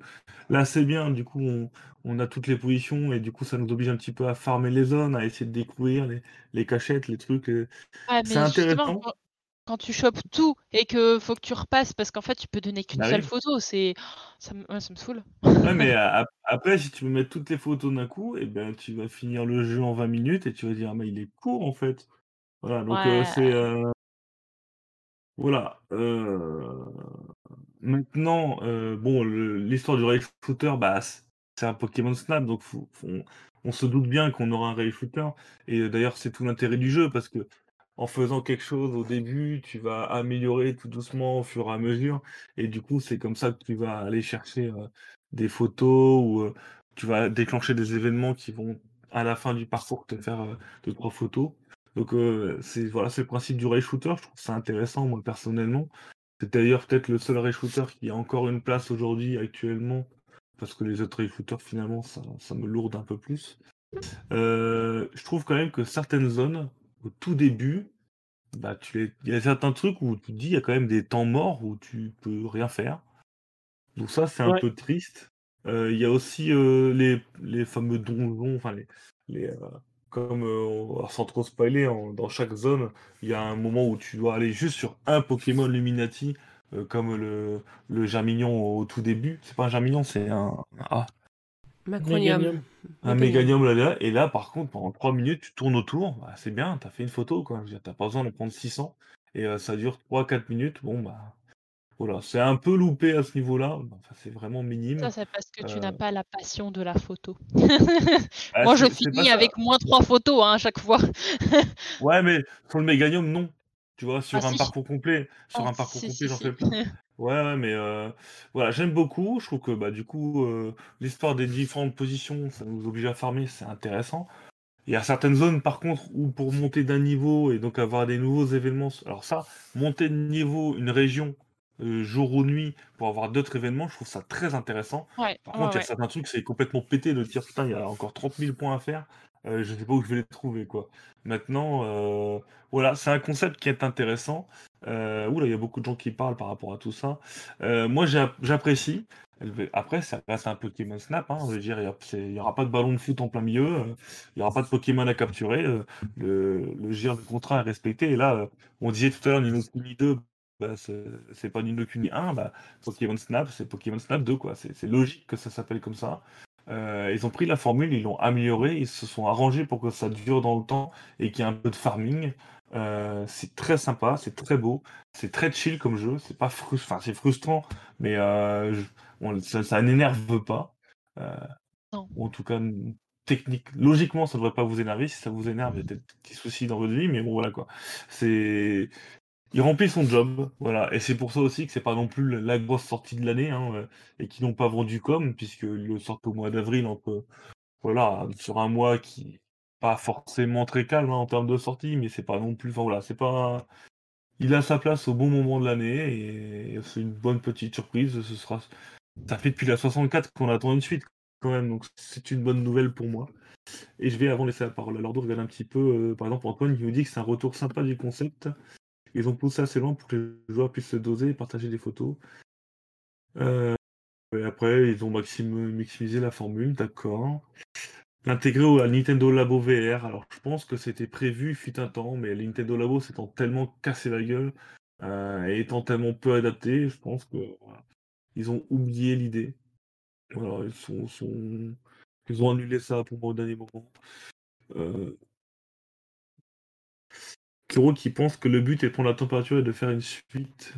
Là, c'est bien, du coup, on, on a toutes les positions, et du coup, ça nous oblige un petit peu à farmer les zones, à essayer de découvrir les, les cachettes, les trucs. euh. C'est intéressant. Quand, tu chopes tout et que faut que tu repasses parce qu'en fait tu peux donner qu'une Bah seule oui. photo, c'est ça me, ouais, ça me saoule. Ouais, mais a- après, si tu veux mettre toutes les photos d'un coup, et ben, tu vas finir le jeu en 20 minutes, et tu vas dire, ah, mais il est court, en fait. Voilà, donc euh, c'est... euh, Voilà. euh, Maintenant, euh, bon, le- l'histoire du rail shooter, bah, c'est un Pokémon Snap, donc faut- faut- on, se doute bien qu'on aura un rail shooter. Et euh, d'ailleurs, c'est tout l'intérêt du jeu, parce que en faisant quelque chose au début, tu vas améliorer tout doucement au fur et à mesure. Et du coup, c'est comme ça que tu vas aller chercher des photos ou tu vas déclencher des événements qui vont, à la fin du parcours, te faire euh, deux, trois photos. Donc, c'est voilà, c'est le principe du rail shooter. Je trouve ça intéressant, moi, personnellement. C'est d'ailleurs peut-être le seul rail shooter qui a encore une place aujourd'hui, actuellement, parce que les autres rail shooters, finalement, ça, me lourde un peu plus. Je trouve quand même que certaines zones, au tout début, bah, tu il y a certains trucs où tu te dis, il y a quand même des temps morts où tu peux rien faire. Donc ça, c'est un Ouais. peu triste. Euh, Il y a aussi euh, les, les fameux donjons, enfin les, les, euh, comme alors, sans trop spoiler, en- dans chaque zone, il y a un moment où tu dois aller juste sur un Pokémon Luminati, comme le, le Germignon au tout début. C'est pas un Germignon, c'est un, ah, Macronium. Méganium. un Méganium là, là. Et là, par contre, pendant 3 minutes, tu tournes autour, bah, c'est bien, t'as fait une photo, quoi. Je veux dire, T'as pas besoin de prendre 600. Et euh, ça dure 3-4 minutes. Bon, bah, Voilà, c'est un peu loupé à ce niveau-là. Enfin, c'est vraiment minime. Ça, c'est parce que tu n'as Euh, pas la passion de la photo. ah, Moi, je finis ça. avec moins 3 photos hein, à chaque fois. Ouais, mais sur le Méganium, non. Tu vois, Ah sur un si. parcours complet, sur Ah un parcours si, complet, si, j'en si. fais plein. Ouais, ouais, mais euh, voilà, j'aime beaucoup. Je trouve que bah, du coup, euh, l'histoire des différentes positions, ça nous oblige à farmer, c'est intéressant. Il y a certaines zones, par contre, où pour monter d'un niveau et donc avoir des nouveaux événements. Alors ça, monter de niveau une région euh, jour ou nuit pour avoir d'autres événements, je trouve ça très intéressant. Ouais, Par ouais, contre, il y a ouais. certains trucs, c'est complètement pété de dire putain, il y a encore 30 000 points à faire. je sais pas où je vais les trouver, quoi. Maintenant, voilà, c'est un concept qui est intéressant. Euh, oula, il y a beaucoup de gens qui parlent par rapport à tout ça. Euh, moi, j'a- j'apprécie. Après, ça reste un Pokémon Snap. Hein, je dire, il y a- c'est- il y aura pas de ballon de foot en plein milieu. euh, il n'y aura pas de Pokémon à capturer. euh, le, le GR de contrat est respecté. Et là, on disait tout à l'heure Nino Kuni 2, bah, c'est pas Nino Kuni 1. Bah, Pokémon Snap, c'est Pokémon Snap 2. quoi. C'est logique que ça s'appelle comme ça. Ils ont pris la formule, ils l'ont améliorée, ils se sont arrangés pour que ça dure dans le temps et qu'il y ait un peu de farming. Euh, c'est très sympa, c'est très beau, c'est très chill comme jeu, c'est pas frus- enfin, c'est frustrant, mais euh, je- on- ça, ça n'énerve pas. Euh, Non. en tout cas, technique, logiquement, ça devrait pas vous énerver. Si ça vous énerve, il y a peut-être des petits soucis dans votre vie, mais bon, voilà quoi. C'est il remplit son job, voilà. Et c'est pour ça aussi que c'est pas non plus la grosse sortie de l'année, hein, et qu'ils n'ont pas vendu comme, puisqu'ils le sortent au mois d'avril, entre, voilà, sur un mois qui pas forcément très calme hein, en termes de sortie, mais c'est pas non plus, enfin voilà, c'est pas. Il a sa place au bon moment de l'année, et c'est une bonne petite surprise. Ce sera, ça fait depuis la 64 qu'on attend une suite quand même, donc c'est une bonne nouvelle pour moi. Et je vais avant laisser la parole à Lordo, regarder un petit peu, euh, par exemple Antoine qui nous dit que c'est un retour sympa du concept. Ils ont poussé assez loin pour que les joueurs puissent se doser et partager des photos. Euh, et après, ils ont maxim- maximisé la formule, d'accord. L'intégrer au Nintendo Labo VR. Alors, je pense que c'était prévu, fut un temps, mais Nintendo Labo s'étant tellement cassé la gueule euh, et étant tellement peu adapté, je pense que voilà, ils ont oublié l'idée. Voilà, ils sont, ils ont annulé ça pour moi au dernier moment. Euh, Kuro qui pense que le but est de prendre la température et de faire une suite.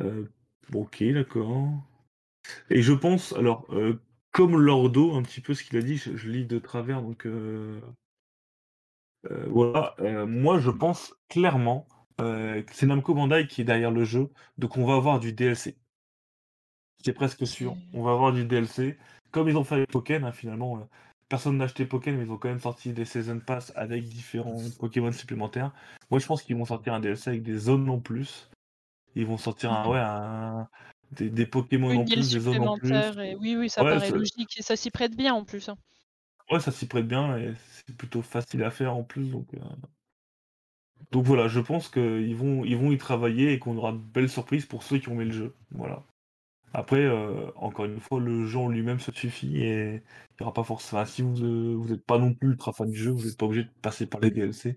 Euh, ok, d'accord. Et je pense, alors, euh, comme Lordo, un petit peu ce qu'il a dit, je, je lis de travers, donc euh, euh, voilà. euh, moi, je pense clairement que c'est Namco Bandai qui est derrière le jeu, donc on va avoir du DLC. C'est presque sûr. On va avoir du DLC. Comme ils ont fait avec Pokémon, hein, finalement, personne n'a acheté Pokémon, mais ils ont quand même sorti des Season Pass avec différents Pokémon supplémentaires. Moi, je pense qu'ils vont sortir un DLC avec des zones en plus. Ils vont sortir un, ouais, un- des, des Pokémon en plus, des zones en plus. et oui, oui, ça Ouais, paraît ça, logique et ça s'y prête bien en plus. hein. ouais, ça s'y prête bien et c'est plutôt facile à faire en plus. Donc, euh, donc voilà, je pense qu'ils vont, ils vont y travailler et qu'on aura de belles surprises pour ceux qui ont mis le jeu. Voilà. Après, euh, encore une fois, le jeu en lui-même se suffit et il n'y aura pas forcément. enfin, si vous n'êtes pas non plus ultra fan du jeu, vous n'êtes pas obligé de passer par les DLC.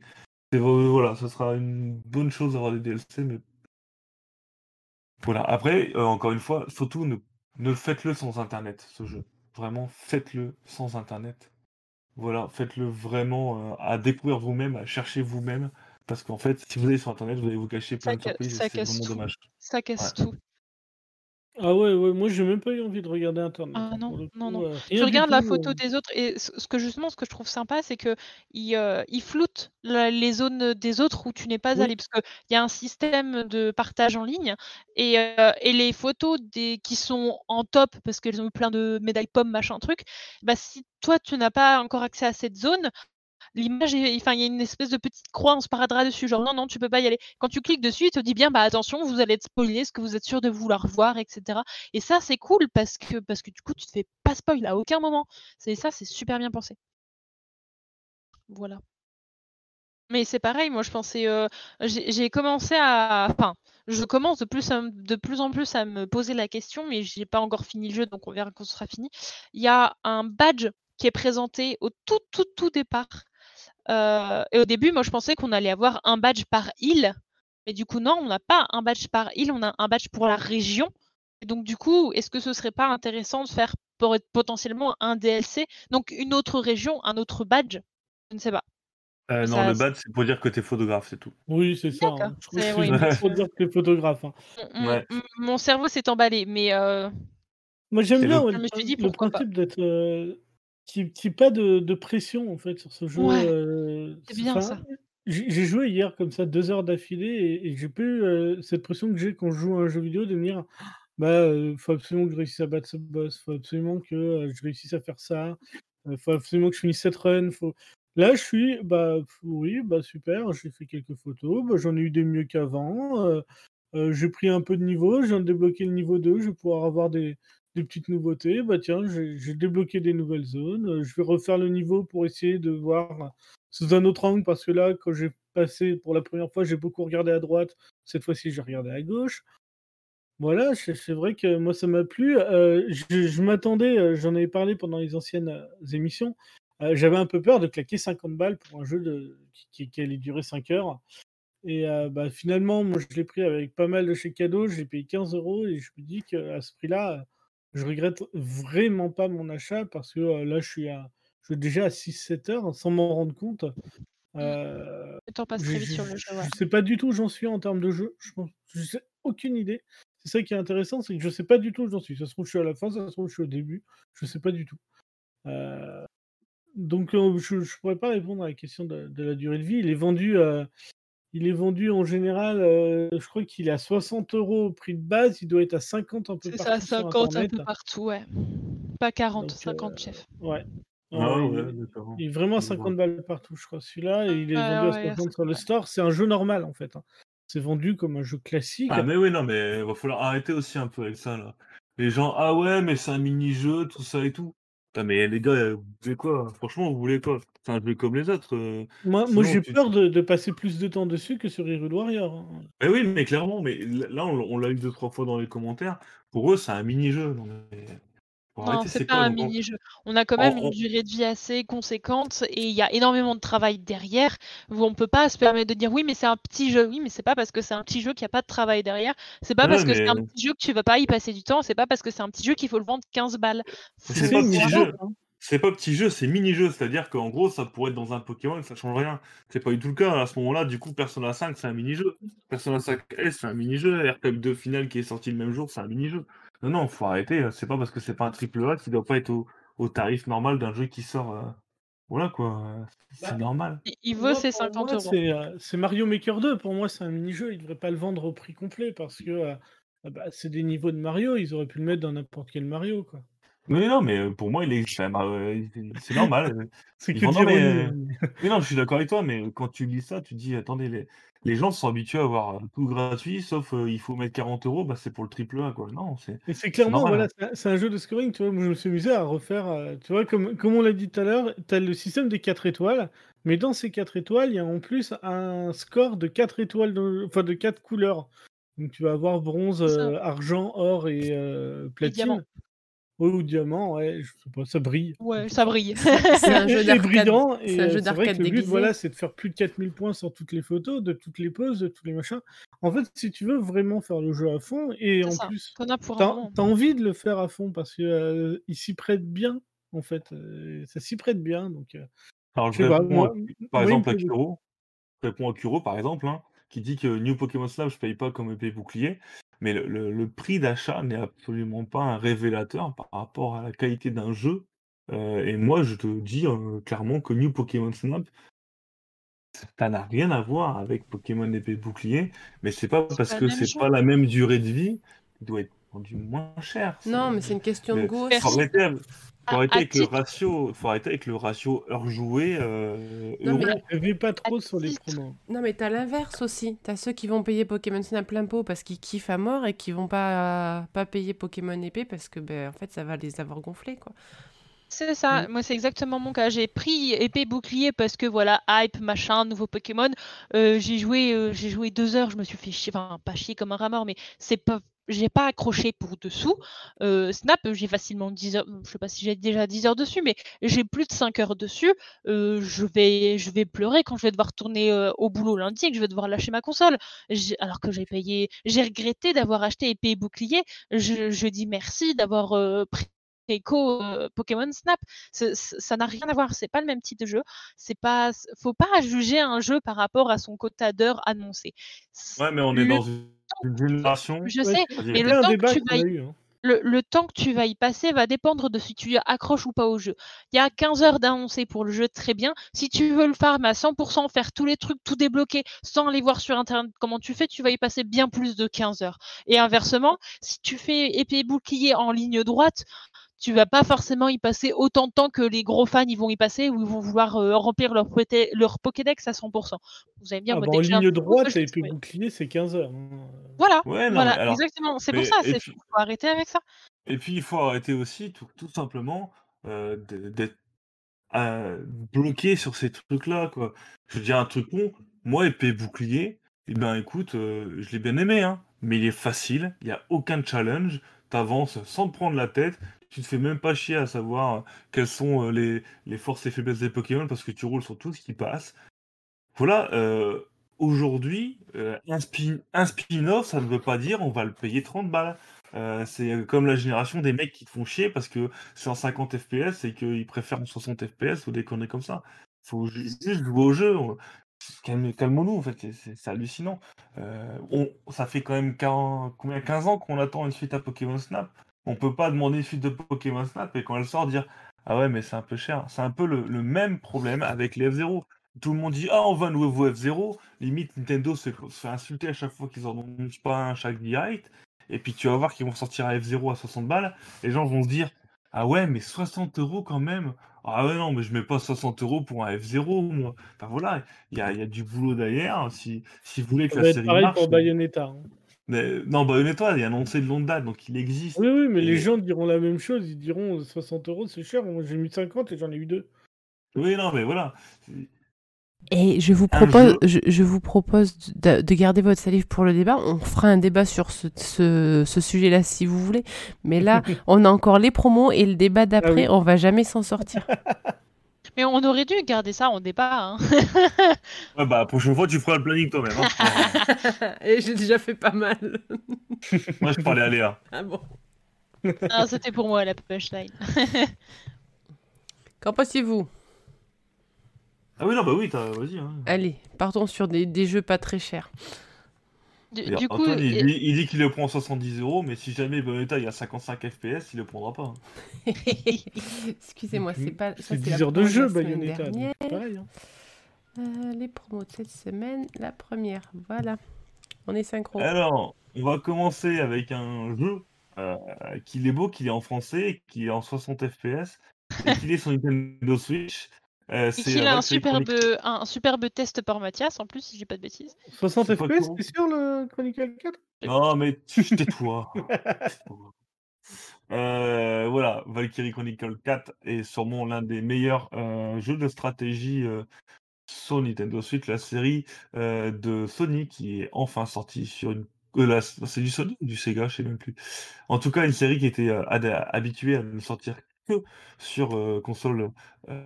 Vo- voilà, ce sera une bonne chose d'avoir des DLC, mais voilà. Après, euh, encore une fois, surtout ne, ne faites-le sans internet, ce jeu. Vraiment, faites-le sans internet. Voilà, faites-le vraiment euh, à découvrir vous-même, à chercher vous-même. Parce qu'en fait, si vous allez sur internet, vous allez vous cacher plein Ça, de surprises ça c'est casse vraiment tout. dommage. Ça casse Ouais. tout. Ah ouais, ouais, moi j'ai même pas eu envie de regarder internet. Ah hein, non, pour le non, coup, non. euh, Tu rien du regardes la tout, photo euh. des autres et ce ce que justement, ce que je trouve sympa, c'est que il, euh, il floute la- les zones des autres où tu n'es pas Oui. allé, parce qu'il y a un système de partage en ligne et, euh, et les photos des qui sont en top parce qu'elles ont eu plein de médailles pommes, machin truc. Bah si toi tu n'as pas encore accès à cette zone, l'image, enfin il y a une espèce de petite croix, on se paradera dessus, genre non non tu peux pas y aller. Quand tu cliques dessus, il te dit bien bah attention, vous allez être spoilé, est-ce que vous êtes sûr de vouloir voir, etc. Et ça c'est cool parce que parce que du coup tu te fais pas spoil à aucun moment. C'est ça, c'est super bien pensé. Voilà. Mais c'est pareil, moi je pensais, euh, j'ai commencé à, enfin, je commence de plus, plus en plus à me poser la question, mais j'ai pas encore fini le jeu, donc on verra quand ce sera fini. Il y a un badge qui est présenté au tout, tout, tout départ. Euh, et au début, moi je pensais qu'on allait avoir un badge par île, mais du coup non, on n'a pas un badge par île, on a un badge pour la région. Et donc du coup, est-ce que ce serait pas intéressant de faire pour- potentiellement un DLC, donc une autre région, un autre badge? Je ne sais pas. Euh, non, Ça, le c'est- bad, c'est pour dire que t'es photographe, c'est tout. Oui, c'est ça. Hein. Je trouve c'est- que oui. c'est pour dire que t'es photographe. hein. Mon- Ouais. mon- Mon cerveau s'est emballé, mais euh, Moi, j'aime bien le- Je me suis dit, le principe d'être. N'y ait pas de, de pression en fait sur ce jeu. Ouais, euh, c'est bien ça. J'ai j'ai joué hier comme ça deux heures d'affilée et, et j'ai pas eu euh, cette pression que j'ai quand je joue à un jeu vidéo de me dire bah euh, faut absolument que je réussisse à battre ce boss, faut absolument que je réussisse à faire ça, faut absolument que je finisse cette run. Faut... Là je suis bah oui bah super, j'ai fait quelques photos, bah, j'en ai eu des mieux qu'avant, j'ai pris un peu de niveau, de débloquer le niveau 2, je vais pouvoir avoir des, des petites nouveautés. Bah tiens, j'ai débloqué des nouvelles zones, euh, je vais refaire le niveau pour essayer de voir sous un autre angle parce que là, quand j'ai passé pour la première fois, j'ai beaucoup regardé à droite. Cette fois-ci, j'ai regardé à gauche. Voilà, c'est vrai que moi, ça m'a plu. Euh, je m'attendais, euh, j'en avais parlé pendant les anciennes émissions. J'avais un peu peur de claquer 50 balles pour un jeu de, qui, allait durer 5 heures. Et bah, finalement, moi, je l'ai pris avec pas mal de chèques cadeaux. J'ai payé 15 euros et je me dis qu'à ce prix-là, je regrette vraiment pas mon achat parce que euh, là, je suis, à, je suis déjà à 6-7 heures sans m'en rendre compte. Euh, Le temps passe je, très vite je, sur le jeu, ouais. je sais pas du tout où j'en suis en termes de jeu. Je je sais aucune idée. C'est ça qui est intéressant, c'est que je sais pas du tout où j'en suis. Ça se trouve, je suis à la fin, ça se trouve, je suis au début. Je sais pas du tout. Euh, donc, je ne pourrais pas répondre à la question de, de la durée de vie. Il est vendu, euh, il est vendu en général, euh, je crois qu'il est à 60 euros au prix de base. Il doit être à 50 un peu C'est ça, partout sur 50 un peu partout, ouais. Pas 40, Donc, 50 euh, chef. ouais. Ah Ouais, ouais, il, il est vraiment à Je vois. 50 balles partout, je crois. Celui-là, et il est Ah vendu à ouais, à 60 sur le 50 store. C'est un jeu normal, en fait. hein. C'est vendu comme un jeu classique. Ah mais oui, non, mais va falloir arrêter aussi un peu avec ça, là. Les gens, ah ouais, mais c'est un mini-jeu, tout ça et tout. Putain, mais les gars, vous voulez quoi? Franchement, vous voulez quoi? C'est un jeu comme les autres. euh, Moi, j'ai tu- peur de, de passer plus de temps dessus que sur Hyrule Warrior. hein. Mais oui, mais clairement, mais là, on, l'a eu deux, trois fois dans les commentaires. Pour eux, c'est un mini-jeu. Mais Non, arrêter, c'est pas un mini-jeu. On a quand même en- une durée de vie assez conséquente et il y a énormément de travail derrière où on peut pas se permettre de dire oui, mais c'est un petit jeu. Oui, mais c'est pas parce que c'est un petit jeu qu'il n'y a pas de travail derrière. C'est pas Ouais, parce que c'est un petit jeu que tu vas pas y passer du temps. C'est pas parce que c'est un petit jeu qu'il faut le vendre 15 balles. C'est pas hein. C'est pas petit jeu, c'est mini-jeu. C'est-à-dire qu'en gros, ça pourrait être dans un Pokémon et ça change rien. C'est pas du tout le cas. À ce moment-là, du coup, Persona 5, c'est un mini-jeu. Persona 5S, c'est un mini-jeu. RTP 2 Final qui est sorti le même jour, c'est un mini-jeu. Non, non, faut arrêter. C'est pas parce que c'est pas un triple A qu'il doit pas être au, au tarif normal d'un jeu qui sort. euh, Voilà quoi. C'est Bah, normal. Il- vaut Moi, ses pour 50 moi, euros. c'est, euh, C'est Mario Maker 2. Pour moi, c'est un mini-jeu. Ils devraient pas le vendre au prix complet parce que euh, ah bah, c'est des niveaux de Mario. Ils auraient pu le mettre dans n'importe quel Mario. quoi. Mais non, mais euh, pour moi, il est. c'est euh, c'est normal. euh, C'est que non, mais, non, je suis d'accord avec toi, mais quand tu lis ça, tu te dis, attendez, les, les gens sont habitués à avoir tout gratuit, sauf euh, il faut mettre 40 euros, bah, c'est pour le triple A, quoi. Non, c'est. Clairement, normal, voilà, hein. c'est un- jeu de scoring, tu vois. Moi, je me suis amusé à refaire, euh, tu vois, comme, comme on l'a dit tout à l'heure, tu as le système des 4 étoiles, mais dans ces 4 étoiles, il y a en plus un score de 4 étoiles, de- enfin de 4 couleurs. Donc tu vas avoir bronze, euh, argent, or et euh, platine. Ou diamant, ouais, je sais pas, ça brille. Ouais, ça brille. C'est un jeu d'arcade. C'est un euh, jeu d'arcade que le but, déguisé. voilà, c'est de faire plus de 4000 points sur toutes les photos, de toutes les poses, de tous les machins. En fait, si tu veux vraiment faire le jeu à fond, et en ça. plus, T'en as pour un T'as moment. t'as envie de le faire à fond parce que euh, il s'y prête bien, en fait. euh, ça s'y prête bien. Donc, euh, Alors, je pas, réponds, moi, à- par exemple, à. Kuro. Je réponds à Kuro, par exemple, hein, qui dit que New Pokémon Snap, je paye pas comme épée bouclier, mais le, le- le prix d'achat n'est absolument pas un révélateur par rapport à la qualité d'un jeu. Euh, et moi, je te dis euh, clairement que New Pokémon Snap, ça n'a rien à voir avec Pokémon épée bouclier, mais c'est pas parce que c'est pas la même durée de vie, il doit être vendu moins cher. Non, mais c'est une question de goût faut arrêter, avec- faut arrêter avec le ratio, faut arrêter avec le ratio heure jouée. Euh, Non, mais- euro. Pas trop sur les promos. Non, mais t'as l'inverse aussi. T'as ceux qui vont payer Pokémon Snap plein pot parce qu'ils kiffent à mort et qui vont pas, pas payer Pokémon épée parce que, ben, en fait, ça va les avoir gonflés, quoi. C'est ça, moi c'est exactement mon cas. J'ai pris épée bouclier parce que voilà, hype, machin, nouveau Pokémon. Euh, j'ai joué, euh, j'ai joué deux heures, je me suis fait chier, enfin pas chier comme un rat mort, mais c'est pas, j'ai pas accroché pour dessous. Snap, j'ai facilement 10 heures, je sais pas si j'ai déjà 10 heures dessus, mais j'ai plus de 5 heures dessus. Je vais, je vais pleurer quand je vais devoir retourner euh, au boulot lundi et que je vais devoir lâcher ma console. Alors que j'ai payé, j'ai regretté d'avoir acheté épée et bouclier. Je, je dis merci d'avoir pris Keiko euh, Pokémon Snap. Ça n'a rien à voir, c'est pas le même type de jeu. C'est pas, faut pas juger un jeu par rapport à son quota d'heures annoncé. Ouais, mais on est Le- dans une, génération. Je sais, mais le temps que tu vas eu. hein. le, le temps que tu vas y passer va dépendre de si tu accroches ou pas au jeu. Il y a 15 heures d'annoncé pour le jeu, très bien. Si tu veux le farm à 100%, faire tous les trucs, tout débloquer, sans aller voir sur Internet comment tu fais, tu vas y passer bien plus de 15 heures. Et inversement, si tu fais épée et bouclier en ligne droite, tu vas pas forcément y passer autant de temps que les gros fans y vont y passer ou ils vont vouloir euh, remplir leur, Pokédex à 100%. Vous allez me dire, Ah, moi, bah, en ligne droite, et puis bouclier, c'est 15 heures. Voilà, Ouais, non, voilà, alors. exactement. C'est pour mais- ça, puis- faut arrêter avec ça. Et puis, il faut arrêter aussi, tout, tout simplement, euh, d'être euh, bloqué sur ces trucs-là, quoi. Je veux dire, un truc con, moi, épée bouclier, eh ben, écoute, euh, je l'ai bien aimé, hein, mais il est facile, il n'y a aucun challenge, t'avances sans te prendre la tête, tu te fais même pas chier à savoir euh, quelles sont euh, les, forces et faiblesses des Pokémon parce que tu roules sur tout ce qui passe. Voilà, euh, aujourd'hui, un spin, un spin-off, ça ne veut pas dire on va le payer 30 balles. C'est comme la génération des mecs qui te font chier parce que c'est en 50 FPS et qu'ils préfèrent en 60 FPS ou des conneries comme ça. Faut ju- juste jouer au jeu. Calme- Calmons-nous, en fait, c'est- hallucinant. Ça fait quand même 40 combien, 15 ans qu'on attend une suite à Pokémon Snap. On peut pas demander une suite de Pokémon Snap et quand elle sort dire Ah ouais, mais c'est un peu cher. C'est un peu le, le même problème avec les F0. Tout le monde dit Ah, on va un nouveau F0. Limite, Nintendo se fait, se fait insulter à chaque fois qu'ils en annoncent pas un chaque direct. Et puis tu vas voir qu'ils vont sortir un F0 à 60 balles. Les gens vont se dire Ah ouais, mais 60 euros quand même. Ah ouais, non, mais je mets pas 60 euros pour un F0, moi. Enfin voilà, il y a, il y a du boulot derrière. Si, si vous voulez que Ça la série pareil marche. pour Bayonetta. hein. Mais, non, Bayonetta, il est annoncé de longue date, donc il existe. Oui, oui, mais Et- les gens diront la même chose. Ils diront euh, 60 euros, c'est cher. Moi, j'ai mis 50 et j'en ai eu deux. Oui, non, mais voilà. Et je vous propose, jeu. je, je vous propose de, de garder votre salive pour le débat. On fera un débat sur ce, ce, ce sujet-là si vous voulez. Mais là, on a encore les promos et le débat d'après. oui. On va jamais s'en sortir. Mais on aurait dû garder ça en débat. Hein. Ouais, bah, la prochaine fois, tu feras le planning toi-même. hein. et j'ai déjà fait pas mal. Moi, je parlais à Léa. Ah bon. Ah, C'était pour moi la punchline. Qu'en pensez-vous? Ah oui, non, bah oui, t'as- vas-y. Hein. Allez, partons sur des, des jeux pas très chers. Du, coup, Antoine, il, et- dit- il dit qu'il le prend 70 euros, mais si jamais Bayonetta il y a 55 FPS, il le prendra pas. hein. Excusez-moi, c'est pas. ça, C'est la 10 heures de jeu, Bayonetta. donc pareil. hein. Euh, les promos de cette semaine, la première. Voilà. On est synchro. Alors, on va commencer avec un jeu euh, qu'il est beau, qu'il est en français, qu'il est en 60 FPS, et qu'il est sur Nintendo Switch. Euh, et qu'il euh, a un superbe, Chronicles. un superbe test par Mathias en plus, si j'ai pas de bêtises. 60 C'est pas FPS, c'est sûr, le Chronicle 4 Non, mais tais-toi. Tais-toi. Euh, voilà, Valkyrie Chronicle 4 est sûrement l'un des meilleurs euh, jeux de stratégie euh, sur Nintendo Switch, la série euh, de Sony qui est enfin sortie sur une. euh, c'est du Sony ou du Sega, je sais même plus. En tout cas, une série qui était euh, habituée à ne sortir que sur euh, console euh,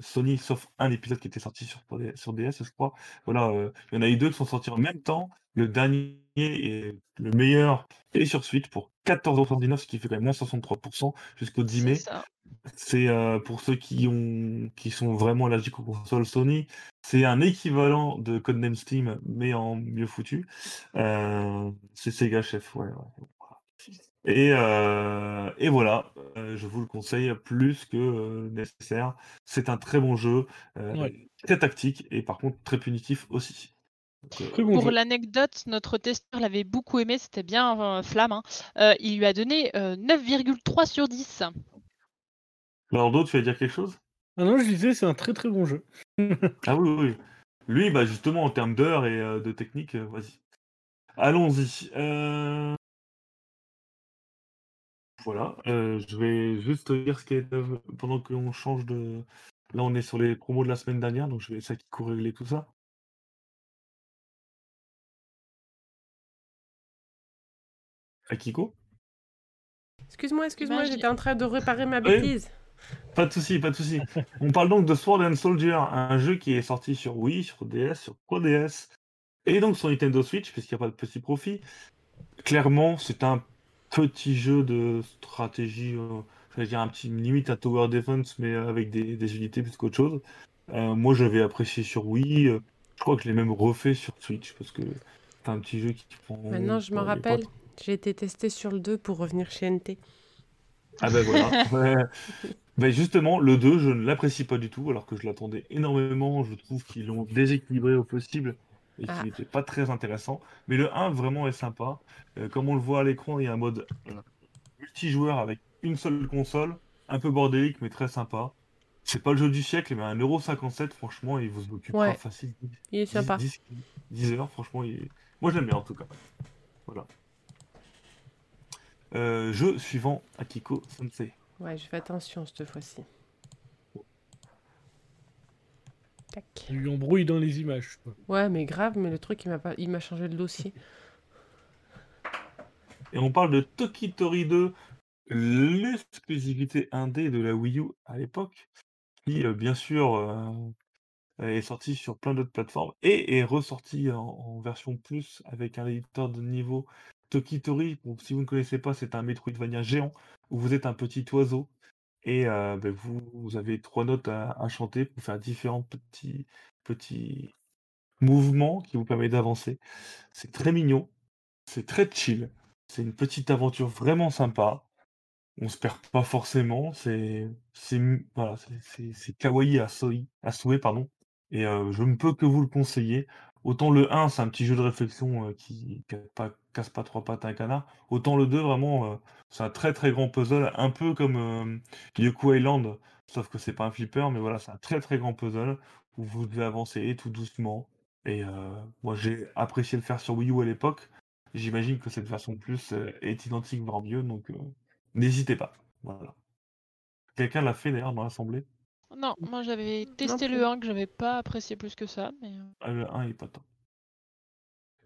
Sony, sauf un épisode qui était sorti sur, sur DS, je crois. Voilà, euh, il y en a eu deux qui sont sortis en même temps. Le dernier est le meilleur est sur Switch pour 14,79€, ce qui fait quand même moins 63% jusqu'au 10 mai. C'est euh, pour ceux qui ont qui sont vraiment allergiques aux consoles Sony, c'est un équivalent de Codename Steam mais en mieux foutu. Euh, c'est Sega Chef, ouais. ouais. Et, euh, et voilà, euh, je vous le conseille plus que euh, nécessaire. C'est un très bon jeu, euh, Ouais. très tactique et par contre très punitif aussi. Donc, euh, bon Pour l'anecdote, notre testeur l'avait beaucoup aimé, c'était bien euh, flamme. hein. Euh, il lui a donné euh, 9,3 sur 10. Lordo, tu vas dire quelque chose? Ah non, je disais, c'est un très très bon jeu. Ah oui, oui, oui. Lui, bah justement, en termes d'heures et euh, de technique, euh, vas-y. Allons-y. Euh, Voilà, euh, je vais juste dire ce qui est euh, pendant qu'on change de. Là, on est sur les promos de la semaine dernière, donc je vais essayer de régler tout ça. Akiko? Excuse-moi, excuse-moi, j'étais en train de réparer ma Oui. bêtise. Pas de souci, pas de souci. On parle donc de Sword and Soldier, un jeu qui est sorti sur Wii, sur DS, sur 3DS, et donc sur Nintendo Switch, puisqu'il n'y a pas de petit profit. Clairement, c'est un petit jeu de stratégie, euh, j'allais dire un petit limite à tower defense, mais avec des, des unités plus qu'autre chose. Euh, moi, j'avais apprécié sur Wii. euh, je crois que je l'ai même refait sur Switch parce que c'est un petit jeu qui prend. Maintenant, je me bon, il est pas rappelle, j'ai été testé sur le 2 pour revenir chez NT. Ah ben voilà. Ben justement, le 2, je ne l'apprécie pas du tout, alors que je l'attendais énormément. Je trouve qu'ils l'ont déséquilibré au possible et Ah. qu'il n'était pas très intéressant. Mais le 1 vraiment est sympa. Euh, comme on le voit à l'écran, il y a un mode euh, multijoueur avec une seule console, un peu bordélique mais très sympa. C'est pas le jeu du siècle, mais à 1,57€, franchement, il vous occupera Ouais. facile. Il est 10, sympa. 10, 10 heures, franchement, il moi je l'aime bien en tout cas. Voilà. Euh, jeu suivant, Akiko Sensei. Ouais, je fais attention cette fois-ci. Tac. Il y a eu embrouille dans les images. quoi. Ouais, mais grave, mais le truc, il m'a pas... il m'a changé le dossier. Et on parle de Tokitori 2, l'exclusivité indé de la Wii U à l'époque, qui euh, bien sûr euh, est sorti sur plein d'autres plateformes et est ressorti en, en version plus avec un éditeur de niveau. Tokitori, bon, si vous ne connaissez pas, c'est un Metroidvania géant où vous êtes un petit oiseau et euh, ben, vous, avez trois notes à, chanter pour faire différents petits, petits mouvements qui vous permettent d'avancer. C'est très mignon, c'est très chill. C'est une petite aventure vraiment sympa. On se perd pas forcément. C'est voilà, kawaii à souhait, à souhait, pardon. Et euh, je ne peux que vous le conseiller. Autant le 1, c'est un petit jeu de réflexion euh, qui pas, casse pas trois pattes à un canard. Autant le 2, vraiment, euh, c'est un très très grand puzzle, un peu comme euh, Yoku Island, sauf que c'est pas un flipper, mais voilà, c'est un très très grand puzzle où vous devez avancer tout doucement. Et euh, moi, j'ai apprécié le faire sur Wii U à l'époque. J'imagine que cette version plus est identique, voire mieux, donc n'hésitez pas. Voilà. Quelqu'un l'a fait d'ailleurs dans l'assemblée? Non, moi j'avais testé plus. le 1 que j'avais pas apprécié plus que ça, mais euh, Ah, le 1 il est pas top.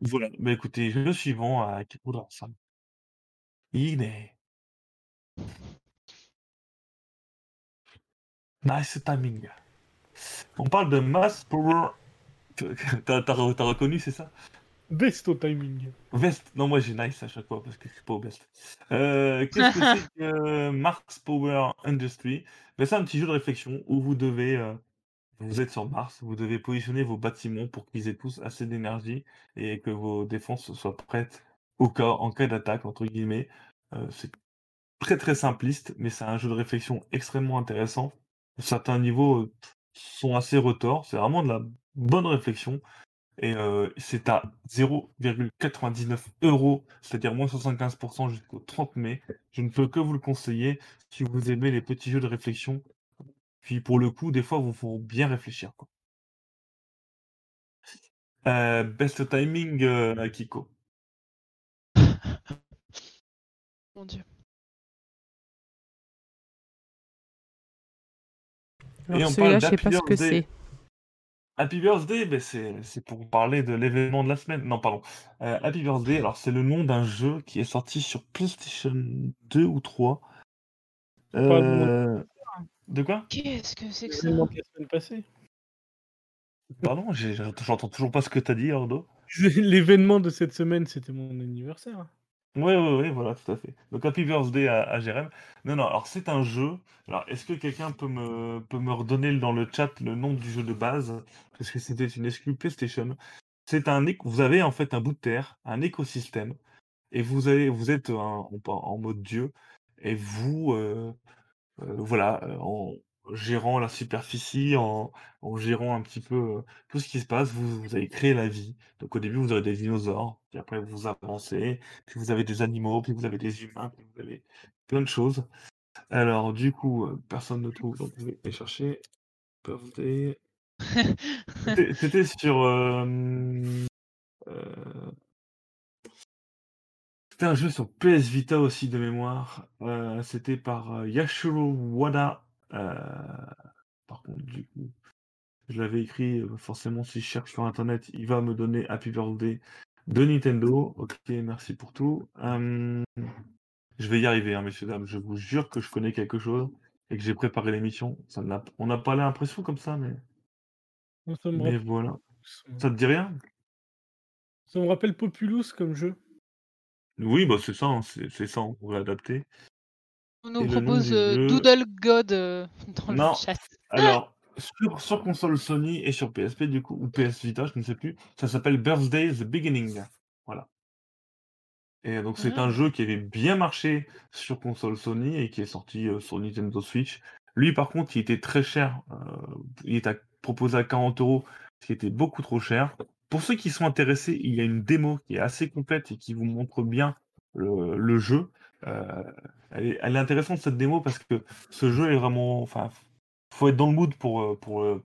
Voilà. Bah écoutez, le suivant à Kikura-san. Ine. Nice timing. On parle de Mass Power. T'as t'as re- t'as reconnu, c'est ça? Best au timing. Vest. Non, moi j'ai nice à chaque fois parce que je suis pas au best. Euh, Qu'est-ce que c'est que Mars Power Industry? Ben, C'est un petit jeu de réflexion où vous devez. euh, vous êtes sur Mars, vous devez positionner vos bâtiments pour qu'ils aient tous assez d'énergie et que vos défenses soient prêtes au cas, en cas d'attaque, entre guillemets. Euh, c'est très très simpliste, mais c'est un jeu de réflexion extrêmement intéressant. Certains niveaux euh, sont assez retors, c'est vraiment de la bonne réflexion. Et euh, c'est à 0,99 euros, c'est-à-dire moins 75% jusqu'au 30 mai. Je ne peux que vous le conseiller si vous aimez les petits jeux de réflexion. Puis pour le coup, des fois, vous faut bien réfléchir. Quoi. Euh, best timing, euh, Kiko. mon dieu. Alors on parle je sais pas ce que c'est. Happy Birthday, ben c'est c'est pour parler de l'événement de la semaine. Non, pardon. Euh, Happy Birthday, alors c'est le nom d'un jeu qui est sorti sur PlayStation 2 ou 3. Pas bon. Euh, De quoi? Qu'est-ce que c'est que ça? L'événement de la semaine passée. Pardon, j'ai- j'entends toujours pas ce que t'as dit, Ordo. L'événement de cette semaine, c'était mon anniversaire. Ouais, ouais, ouais, voilà, tout à fait. Donc Happy Birthday à, à Jérém. Non, non, alors c'est un jeu. Alors, est-ce que quelqu'un peut me, peut me redonner dans le chat le nom du jeu de base? Parce que c'était une exclu PlayStation. C'est un, éc- vous avez en fait un bout de terre, un écosystème, et vous avez, vous êtes en, en- mode dieu, et vous, euh, euh, voilà, euh, gérant la superficie, en, en gérant un petit peu euh, tout ce qui se passe, vous, vous avez créé la vie. Donc au début, vous avez des dinosaures, puis après vous avancez, puis vous avez des animaux, puis vous avez des humains, puis vous avez plein de choses. Alors du coup, euh, personne ne trouve, donc je vais aller chercher. Birthday. C'était sur... euh, C'était un jeu sur PS Vita aussi de mémoire. C'était par Yashiro Wada. Euh, Par contre, du coup, je l'avais écrit, euh, forcément, si je cherche sur Internet, il va me donner Happy Birthday de Nintendo. Ok, merci pour tout. Je vais y arriver, hein, messieurs, dames. Je vous jure que je connais quelque chose et que j'ai préparé l'émission. Ça n'a- On n'a pas l'impression comme ça, mais, Ça me, mais rappelle... voilà. Ça te dit rien? Ça me rappelle Populous comme jeu. Oui, bah, c'est ça, hein, c'est c'est ça, on pourrait adapter. On nous le propose euh, Doodle God euh, dans le Non, chat. alors, sur sur console Sony et sur PSP du coup, ou PS Vita, je ne sais plus, ça s'appelle Birthday: The Beginning. Voilà. Et donc c'est un Ah. jeu qui avait bien marché sur console Sony et qui est sorti, heu, sur Nintendo Switch. Lui par contre, il était très cher, heu, il était à proposé à 40 €, ce qui était beaucoup trop cher. Pour ceux qui sont intéressés, il y a une démo qui est assez complète et qui vous montre bien le le jeu. Heu, elle est elle est intéressante cette démo parce que ce jeu est vraiment enfin, faut être dans le mood pour, heu, pour, heu,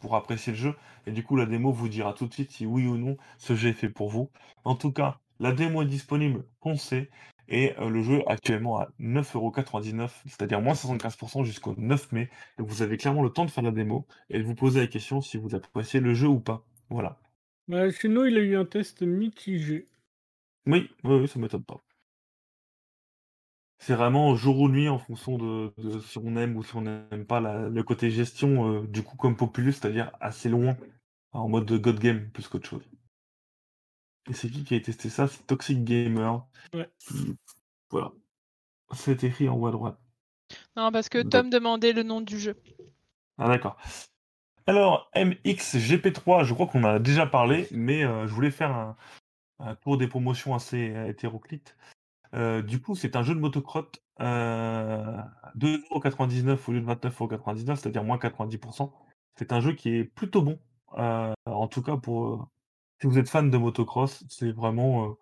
pour apprécier le jeu et du coup la démo vous dira tout de suite si oui ou non ce jeu est fait pour vous. En tout cas, la démo est disponible, foncez et heu, le jeu actuellement à 9,99 €, c'est-à-dire moins 75% jusqu'au 9 mai. Donc vous avez clairement le temps de faire la démo et de vous poser la question si vous appréciez le jeu ou pas. Voilà. Bah, chez nous, il a eu un test mitigé. Oui, oui, oui, ça m'étonne pas. C'est vraiment jour ou nuit en fonction de de si on aime ou si on n'aime pas la le côté gestion, heu, du coup comme Populous, c'est-à-dire assez loin, en mode God Game plus qu'autre chose. Et c'est qui qui a testé ça? C'est Toxic Gamer. Ouais. Voilà. C'est écrit en haut à droite. Non, parce que Tom demandait le nom du jeu. ah d'accord. Alors MXGP3, je crois qu'on en a déjà parlé, mais heu, je voulais faire un un tour des promotions assez euh, hétéroclite. Heu, du coup, c'est un jeu de motocross, heu, à 2,99 € au lieu de 29,99 €, c'est-à-dire moins 90% C'est un jeu qui est plutôt bon, heu, en tout cas pour, heu, si vous êtes fan de motocross, c'est vraiment,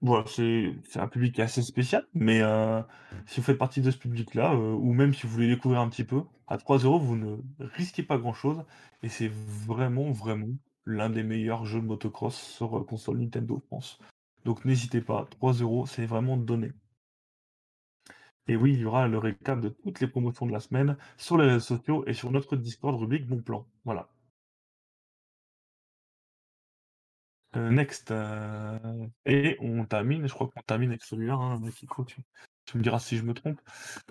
voilà, c'est un public assez spécial, mais si vous faites partie de ce public-là, ou même si vous voulez découvrir un petit peu, à 3 euros vous ne risquez pas grand-chose et c'est vraiment, vraiment l'un des meilleurs jeux de motocross sur, console Nintendo, je pense. Donc n'hésitez pas, 3 euros c'est vraiment donné. Et oui, il y aura le récap de toutes les promotions de la semaine sur les réseaux sociaux et sur notre Discord rubrique Bon Plan. Voilà. Heu, next, heu et on termine, je crois qu'on termine avec celui-là, hein, tu tu me diras si je me trompe.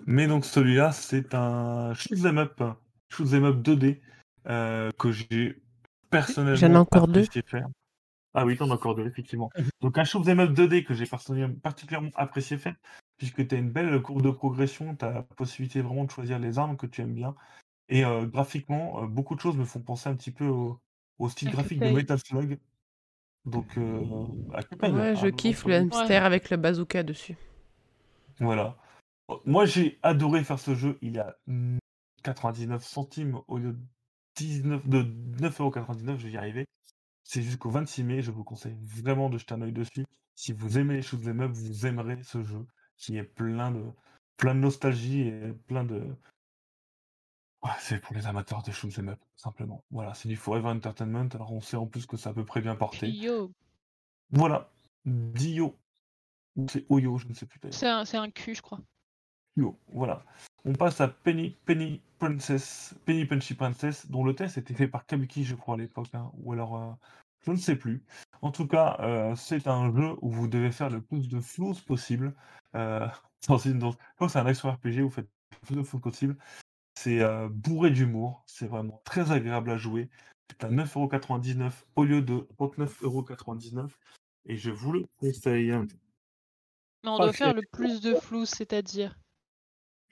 Mais donc celui-là, c'est un shoot 'em up shoot up 2D, heu, que j'ai personnellement encore deux. faire. Ah oui, tu en as encore 2 effectivement. Donc un shoot 'em up 2D que j'ai particulièrement apprécié faire, puisque tu as une belle courbe de progression, tu as la possibilité vraiment de choisir les armes que tu aimes bien et heu, graphiquement, heu, beaucoup de choses me font penser un petit peu au au style À graphique de. Metal Slug. Donc heu, à Ouais, ah, je non, kiffe le hamster avec le bazooka dessus. Voilà. Oh, moi, j'ai adoré faire ce jeu. Il à mmh, 99 centimes au lieu de 19 de 9,99 €, je vais y arriver. C'est jusqu'au 26 mai, je vous conseille vraiment de jeter un œil dessus. Si vous aimez les 'em up, vous aimerez ce jeu qui est plein de plein de nostalgie et plein de ouais, c'est pour les amateurs de shoot 'em up, simplement. Voilà, c'est du Forever Entertainment, alors on sait en plus que c'est à peu près bien porté. Yo. Voilà, Dio ou c'est Oyo, je ne sais plus. C'est un, c'est un cul, je crois. Yo, voilà. On passe à Penny, Penny Princess, Penny Punchy Princess, dont le test était fait par Kabuki, je crois, à l'époque, hein, ou alors, euh, je ne sais plus. En tout cas, euh, c'est un jeu où vous devez faire le plus de flouze possible. Euh, dans une, dans, comme c'est un action RPG, vous faites le plus de flouze possible. C'est euh, bourré d'humour, c'est vraiment très agréable à jouer. C'est à 9,99€ au lieu de 39,99€. Et je vous le conseille. Mais on doit faire le plus de flou, c'est-à-dire?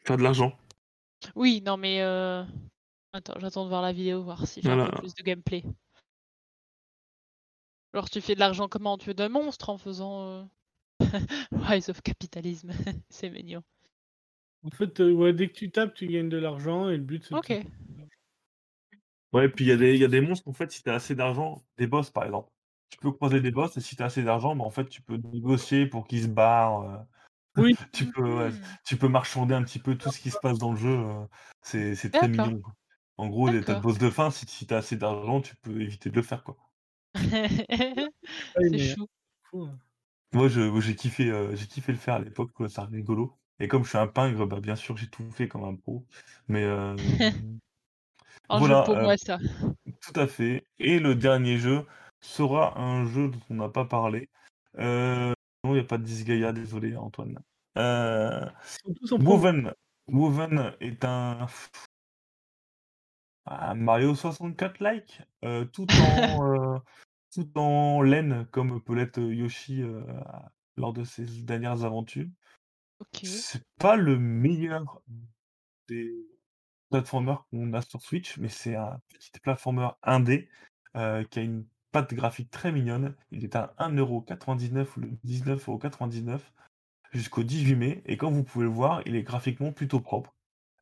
Faire de l'argent. Oui, non, mais. euh, Attends, j'attends de voir la vidéo, voir si j'ai un peu plus de gameplay. Alors, tu fais de l'argent comment? Tu es de monstre en faisant. euh, Rise of Capitalism. c'est mignon. En fait, euh, ouais, dès que tu tapes, tu gagnes de l'argent et le but, c'est de Ok. te- Ouais, puis il y a des il y a des monstres, en fait, si tu as assez d'argent, des boss, par exemple. Tu peux croiser des boss et si tu as assez d'argent, bah, en fait, tu peux négocier pour qu'ils se barrent, heu, Oui. tu peux, ouais, tu peux marchander un petit peu tout ce qui se passe dans le jeu, c'est c'est très D'accord. mignon, quoi. En gros, les tu as le D'accord. boss de fin, si si tu as assez d'argent, tu peux éviter de le faire, quoi. Ouais, c'est mais- chou. Fou, hein. Moi, je moi, j'ai kiffé, j'ai kiffé le faire à l'époque, quoi, c'est rigolo et comme je suis un pingre, bah, bien sûr, j'ai tout fait comme un pro, mais Un voilà, jeu pour heu moi, ça. Tout à fait. Et le dernier jeu sera un jeu dont on n'a pas parlé. Non, il n'y a pas de Disgaea, désolé Antoine. Euh. Woven. Woven est un, un Mario 64-like, euh, tout en euh, tout en laine, comme peut l'être Yoshi euh, lors de ses dernières aventures. Ok. C'est pas le meilleur des platformers qu'on a sur Switch, mais c'est un petit platformer indé qui a une patte graphique très mignonne. Il est à 1,99€ ou le 19,99€ jusqu'au 18 mai. Et comme vous pouvez le voir, il est graphiquement plutôt propre.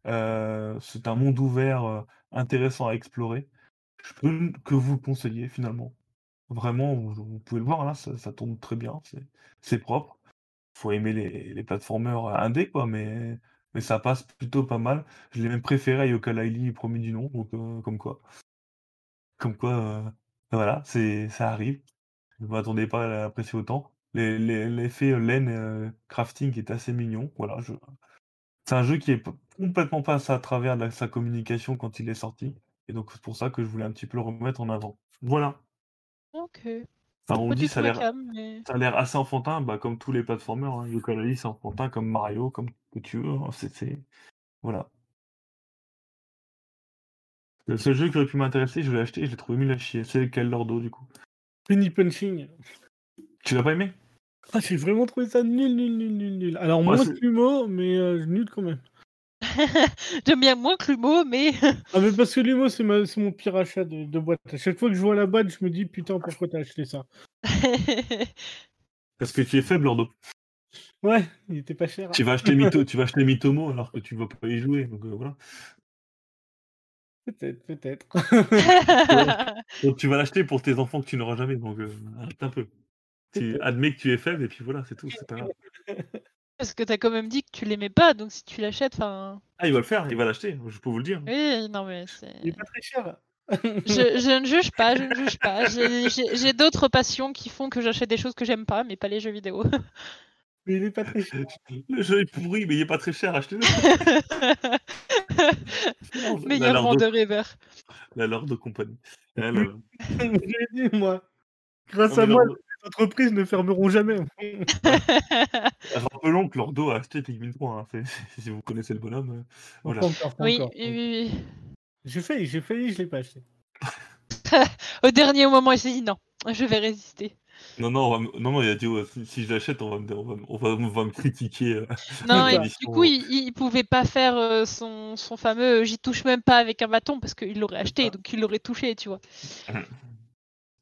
Euh, c'est un monde ouvert euh, intéressant à explorer. Je peux que vous le conseiller finalement. Vraiment, vous, pouvez le voir là, ça, ça tourne très bien, c'est- propre. Faut aimer les, les platformers indés, quoi, mais, mais ça passe plutôt pas mal. Je l'ai même préféré à Yooka-Laylee, premier du nom, donc euh, comme quoi. Comme quoi, euh, voilà, c'est ça arrive. Je ne m'attendais pas à l'apprécier autant. Les- les- L'effet euh, laine euh, crafting est assez mignon. Voilà, je... C'est un jeu qui est p- complètement passé à travers la- sa communication quand il est sorti. Et donc c'est pour ça que je voulais un petit peu le remettre en avant. Voilà. Ok. Enfin, on dit ça a l'air cam, mais. ça a l'air assez enfantin, bah, comme tous les platformers. Hein. Yooka-Laylee, c'est enfantin, comme Mario, comme que tu veux. hein. C'est, c'est- Voilà. Le seul jeu qui aurait pu m'intéresser, je l'ai acheté et je l'ai trouvé nul à chier. C'est lequel, Lordo, du coup? Penny Punching. Tu l'as pas aimé? Ah, j'ai vraiment trouvé ça nul, nul, nul, nul, nul. Alors, Moi, moins c'est- que l'humour, mais euh, nul quand même. J'aime bien moins que l'humour, mais. Ah, mais parce que l'humour, c'est ma- c'est mon pire achat de, de boîte. À chaque fois que je vois la boîte, je me dis, putain, pourquoi t'as acheté ça? Parce que tu es faible, Lordo. Ouais, il était pas cher. Tu vas acheter Mito, tu vas acheter Mitomo alors que tu vas pas y jouer. Donc euh, voilà. Peut-être, peut-être. Donc tu vas l'acheter pour tes enfants que tu n'auras jamais. Donc euh, arrête un peu. Tu admets que tu es faible et puis voilà, c'est tout. C'est pas grave. Parce que t'as quand même dit que tu l'aimais pas, donc si tu l'achètes, enfin. Ah, il va le faire, il va l'acheter. Je peux vous le dire. Oui, non mais c'est. Il est pas très cher. Je, je ne juge pas, je ne juge pas. J'ai d'autres passions qui font que j'achète des choses que j'aime pas, mais pas les jeux vidéo. Mais il est pas très cher. Le jeu est pourri, mais il est pas très cher. Achetez-le. La Meilleur vendeur ever. La Lord de compagnie. Elle, euh, J'ai dit, moi. Grâce non, à moi, Lordo- les entreprises ne fermeront jamais. Rappelons que Lordo a acheté Pikmin 3. hein. C'est- Si vous connaissez le bonhomme. euh, Voilà. Encore, oui, encore. oui, oui, oui. J'ai failli, j'ai failli, je l'ai pas acheté. Au dernier moment, s'est dit non, je vais résister. Non, non, on va me- non, non, il a dit ouais, si, je l'achète, on va me, on va, on va, on va me critiquer. euh. Non, et du coup, il, il pouvait pas faire euh, son, son fameux j'y touche même pas avec un bâton parce qu'il l'aurait acheté, donc il l'aurait touché, tu vois.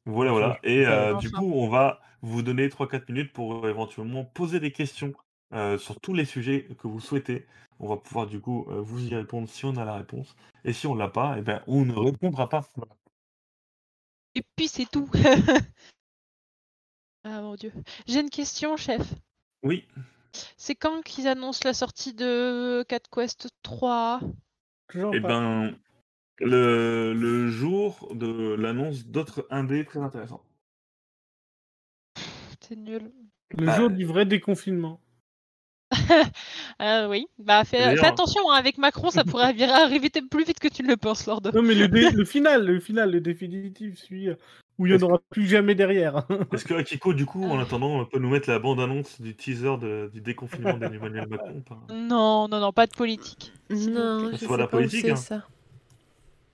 Voilà, voilà. Et euh, du coup, on va vous donner 3-4 minutes pour euh, éventuellement poser des questions euh, sur tous les sujets que vous souhaitez. On va pouvoir du coup euh, vous y répondre si on a la réponse. Et si on l'a pas, eh ben, on ne répondra pas. Et puis c'est tout. ah mon dieu. J'ai une question, chef. Oui, C'est quand qu'ils annoncent la sortie de Cat Quest 3 Toujours et pas. ben le, le jour de l'annonce d'autres indés très intéressants. C'est nul. Le bah, jour du vrai déconfinement. Ah oui, bah fais, D'ailleurs- fais attention, hein, avec Macron, ça pourrait arriver, arriver plus vite que tu ne le penses, Lord. Non, mais le, dé- le final, le final, le définitif, celui où il n'y en aura plus jamais derrière. Est-ce que Akiko, du coup, en attendant, peut nous mettre la bande-annonce du teaser de- du déconfinement d'Emmanuel Macron ou pas? Non, non, non, pas de politique. Non, je C'est pas la sais pas politique, c'est hein. ça.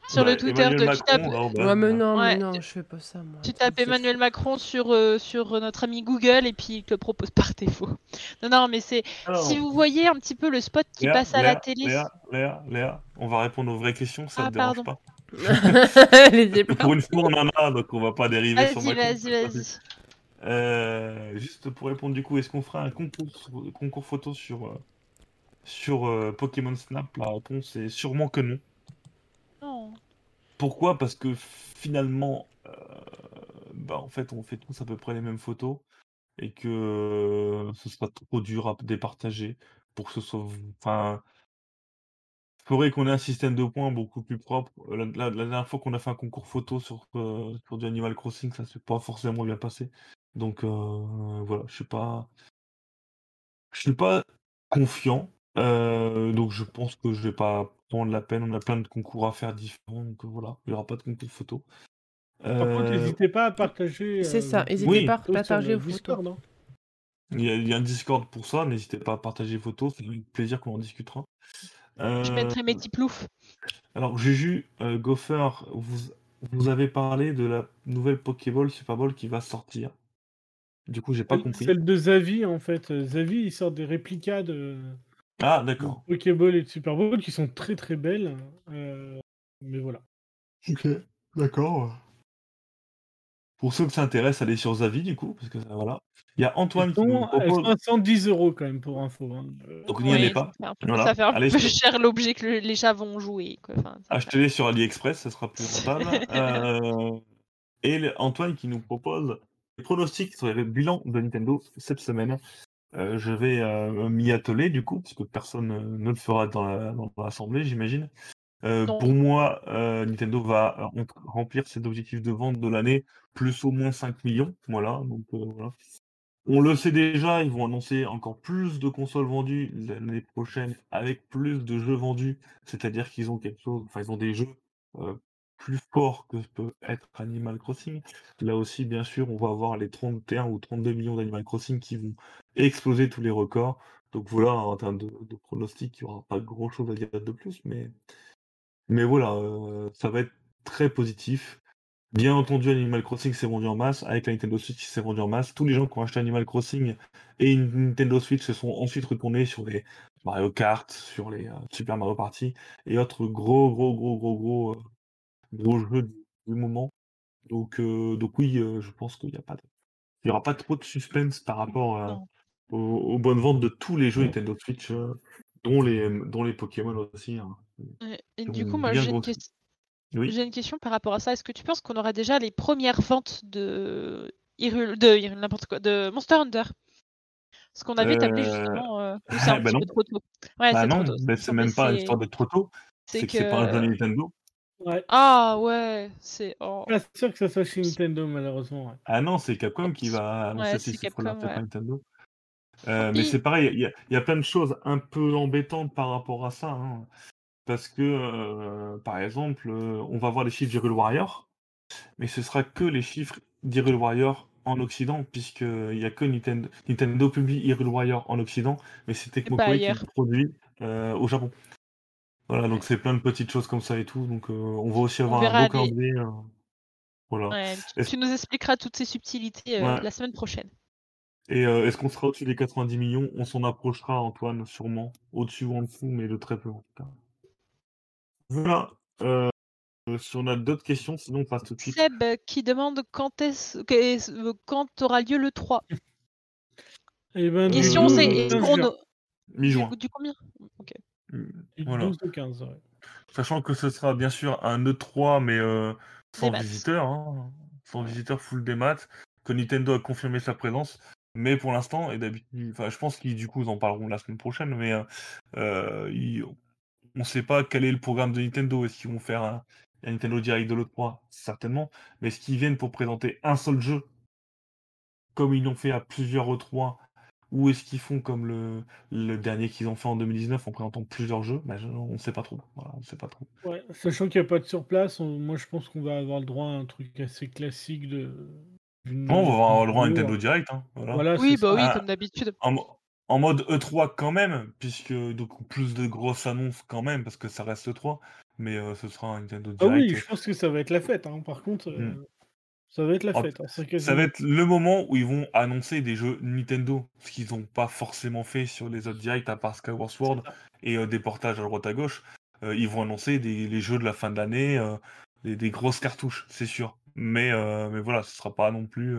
Sur Bah, le Twitter Emmanuel de tu Macron, tapes, alors, bah, Ouais, mais bah, non, Ouais. mais non, je fais pas ça, moi. tu tapes Emmanuel Macron sur, euh, sur notre ami Google et puis il te le propose par défaut. Non, non, mais c'est. alors, Si vous voyez un petit peu le spot qui Léa, passe à Léa, la télé. Léa, Léa, Léa, on va répondre aux vraies questions, ça Ah, te dérange pardon. pas? Pour une fois, on en a, donc on va pas dériver sur Vas-y, Macron. vas-y, vas-y. Euh, juste pour répondre, du coup, est-ce qu'on fera un concours, concours photo sur, euh, sur euh, Pokémon Snap? La réponse est sûrement que non. Non. Pourquoi? Parce que finalement, euh, bah, en fait, on fait tous à peu près les mêmes photos et que ce sera trop dur à départager pour que ce soit. Enfin, faudrait qu'on ait un système de points beaucoup plus propre. Euh, La, la- la dernière fois qu'on a fait un concours photo sur, euh, sur du Animal Crossing, ça s'est pas forcément bien passé. Donc euh, voilà, je suis pas, je suis pas confiant. Euh, donc je pense que je vais pas prendre la peine. On a plein de concours à faire différents, donc voilà, il y aura pas de concours photo. Par contre, Euh, n'hésitez pas à partager. C'est ça, n'hésitez Oui. pas à partager vos photos. Discord, hein. Il y, a, il y a un Discord pour ça, n'hésitez pas à partager vos photos, c'est avec plaisir qu'on en discutera. Je Euh, mettrai mes petits ploufs. alors, Juju, euh, Gopher, vous, vous avez parlé de la nouvelle Pokéball Super Bowl qui va sortir. Du coup, j'ai pas compris. Celle de Zavi, en fait. Zavi, il sort des réplicas de, Ah, d'accord. Pokéball et de Super Bowl qui sont très très belles. euh, mais voilà. Ok, d'accord. Pour ceux que ça intéresse, allez sur Zavi, du coup, parce que euh, voilà. Il y a Antoine qui nous propose. à 110 euros quand même pour info. hein. Euh, Donc n'y allez Oui, pas. ça fait un peu, Voilà. ça fait un Allez peu sur- cher l'objet que le- les chats vont jouer. Enfin. Achetez-les sur AliExpress, ça sera plus rentable. Euh, et le- Antoine qui nous propose les pronostics sur les bilans de Nintendo cette semaine. Euh, je vais euh, m'y atteler du coup, parce que personne euh, ne le fera dans la- dans l'assemblée, j'imagine. Euh, pour moi, euh, Nintendo va remplir ses objectifs de vente de l'année, plus au moins 5 millions. Euh, voilà. On le sait déjà, ils vont annoncer encore plus de consoles vendues l'année prochaine avec plus de jeux vendus. C'est-à-dire qu'ils ont quelque chose, enfin ils ont des jeux euh, plus forts que peut être Animal Crossing. Là aussi, bien sûr, on va avoir les 31 ou 32 millions d'Animal Crossing qui vont exploser tous les records. Donc voilà, en termes de, de pronostic, il n'y aura pas grand-chose à dire de plus, mais, mais voilà, euh, ça va être très positif. Bien entendu, Animal Crossing s'est vendu en masse, avec la Nintendo Switch s'est vendu en masse. Tous les gens qui ont acheté Animal Crossing et une Nintendo Switch se sont ensuite retournés sur les Mario Kart, sur les euh, Super Mario Party et autres gros, gros, gros, gros, gros, euh, gros jeux du, du moment. Donc, euh, donc oui, euh, je pense qu'il n'y a pas de... il y aura pas trop de suspense par rapport aux, aux bonnes ventes de tous les jeux Nintendo Switch, dont les, dont les Pokémon aussi. hein. Et du coup, moi, j'ai une, grossi. Oui. j'ai une question par rapport à ça. Est-ce que tu penses qu'on aura déjà les premières ventes de Hyrule, de Hyrule, n'importe quoi, de Monster Hunter? Parce qu'on a vu tabler Euh, justement, euh, ou c'est un bah petit non. peu trop tôt. Ouais, Bah c'est non, même pas l'histoire d'être trop tôt, C'est que c'est pas un jeu. Nintendo. Ouais. Ah ouais, c'est. oh. Pas sûr que ça soit chez Nintendo, malheureusement. ouais. Ah non, c'est Capcom qui va annoncer pas ouais. Nintendo. Euh, mais c'est pareil, il y, a- il y a plein de choses un peu embêtantes par rapport à ça. hein. Parce que, euh, par exemple, euh, on va voir les chiffres d'Hyrule Warrior, mais ce sera que les chiffres d'Hyrule Warrior en Occident, puisqu'il n'y a que Nintendo, Nintendo publie Hyrule Warrior en Occident, mais c'est Tecmo Koei qui le produit euh, au Japon. Voilà, donc c'est plein de petites choses comme ça et tout. Donc on va aussi avoir un beau calendrier. euh, voilà. Ouais, tu- nous expliqueras toutes ces subtilités Ouais. la semaine prochaine. Et euh, est-ce qu'on sera au-dessus des 90 millions? On s'en approchera, Antoine, sûrement. Au-dessus ou en dessous, mais de très peu en tout cas. Voilà. Euh, si on a d'autres questions, sinon on passe tout de suite. Seb euh, qui demande quand est-ce euh, quand aura lieu le 3. Et ben, du Question Euh, c'est est-ce 15 qu'on Mi-juin. du, combien? Ok. Voilà. 12 au 15, ouais. Sachant que ce sera bien sûr un E3, mais euh, sans visiteurs. hein. Sans visiteurs full des maths. Que Nintendo a confirmé sa présence. Mais pour l'instant, et d'habitude, enfin, je pense qu'ils du coup ils en parleront la semaine prochaine, mais euh, euh, ils- on ne sait pas quel est le programme de Nintendo. Est-ce qu'ils vont faire un, un Nintendo Direct de l'E3 Certainement. Mais est-ce qu'ils viennent pour présenter un seul jeu? Comme ils l'ont fait à plusieurs E3 ou est-ce qu'ils font comme le, le dernier qu'ils ont fait en 2019 en présentant plusieurs jeux? Je- On ne sait pas trop. Voilà, on sait pas trop. Ouais, sachant qu'il n'y a pas de surplace, on- moi je pense qu'on va avoir le droit à un truc assez classique de. Non, on va avoir le droit à Nintendo Direct. hein, voilà. Voilà, Oui, bah ça. oui, Ah. comme d'habitude. En, en mode E3 quand même, puisque donc plus de grosses annonces quand même, parce que ça reste E3, mais euh, ce sera un Nintendo Ah Direct. oui, je pense que ça va être la fête. hein. Par contre, euh, Hmm. ça va être la fête. hein. Ça va être le moment où ils vont annoncer des jeux Nintendo, ce qu'ils n'ont pas forcément fait sur les autres directs à part Skyward Sword et euh, des portages à droite à gauche. Ils vont annoncer des, les jeux de la fin de l'année, des, des grosses cartouches, c'est sûr. Mais, mais voilà, ce sera pas non plus.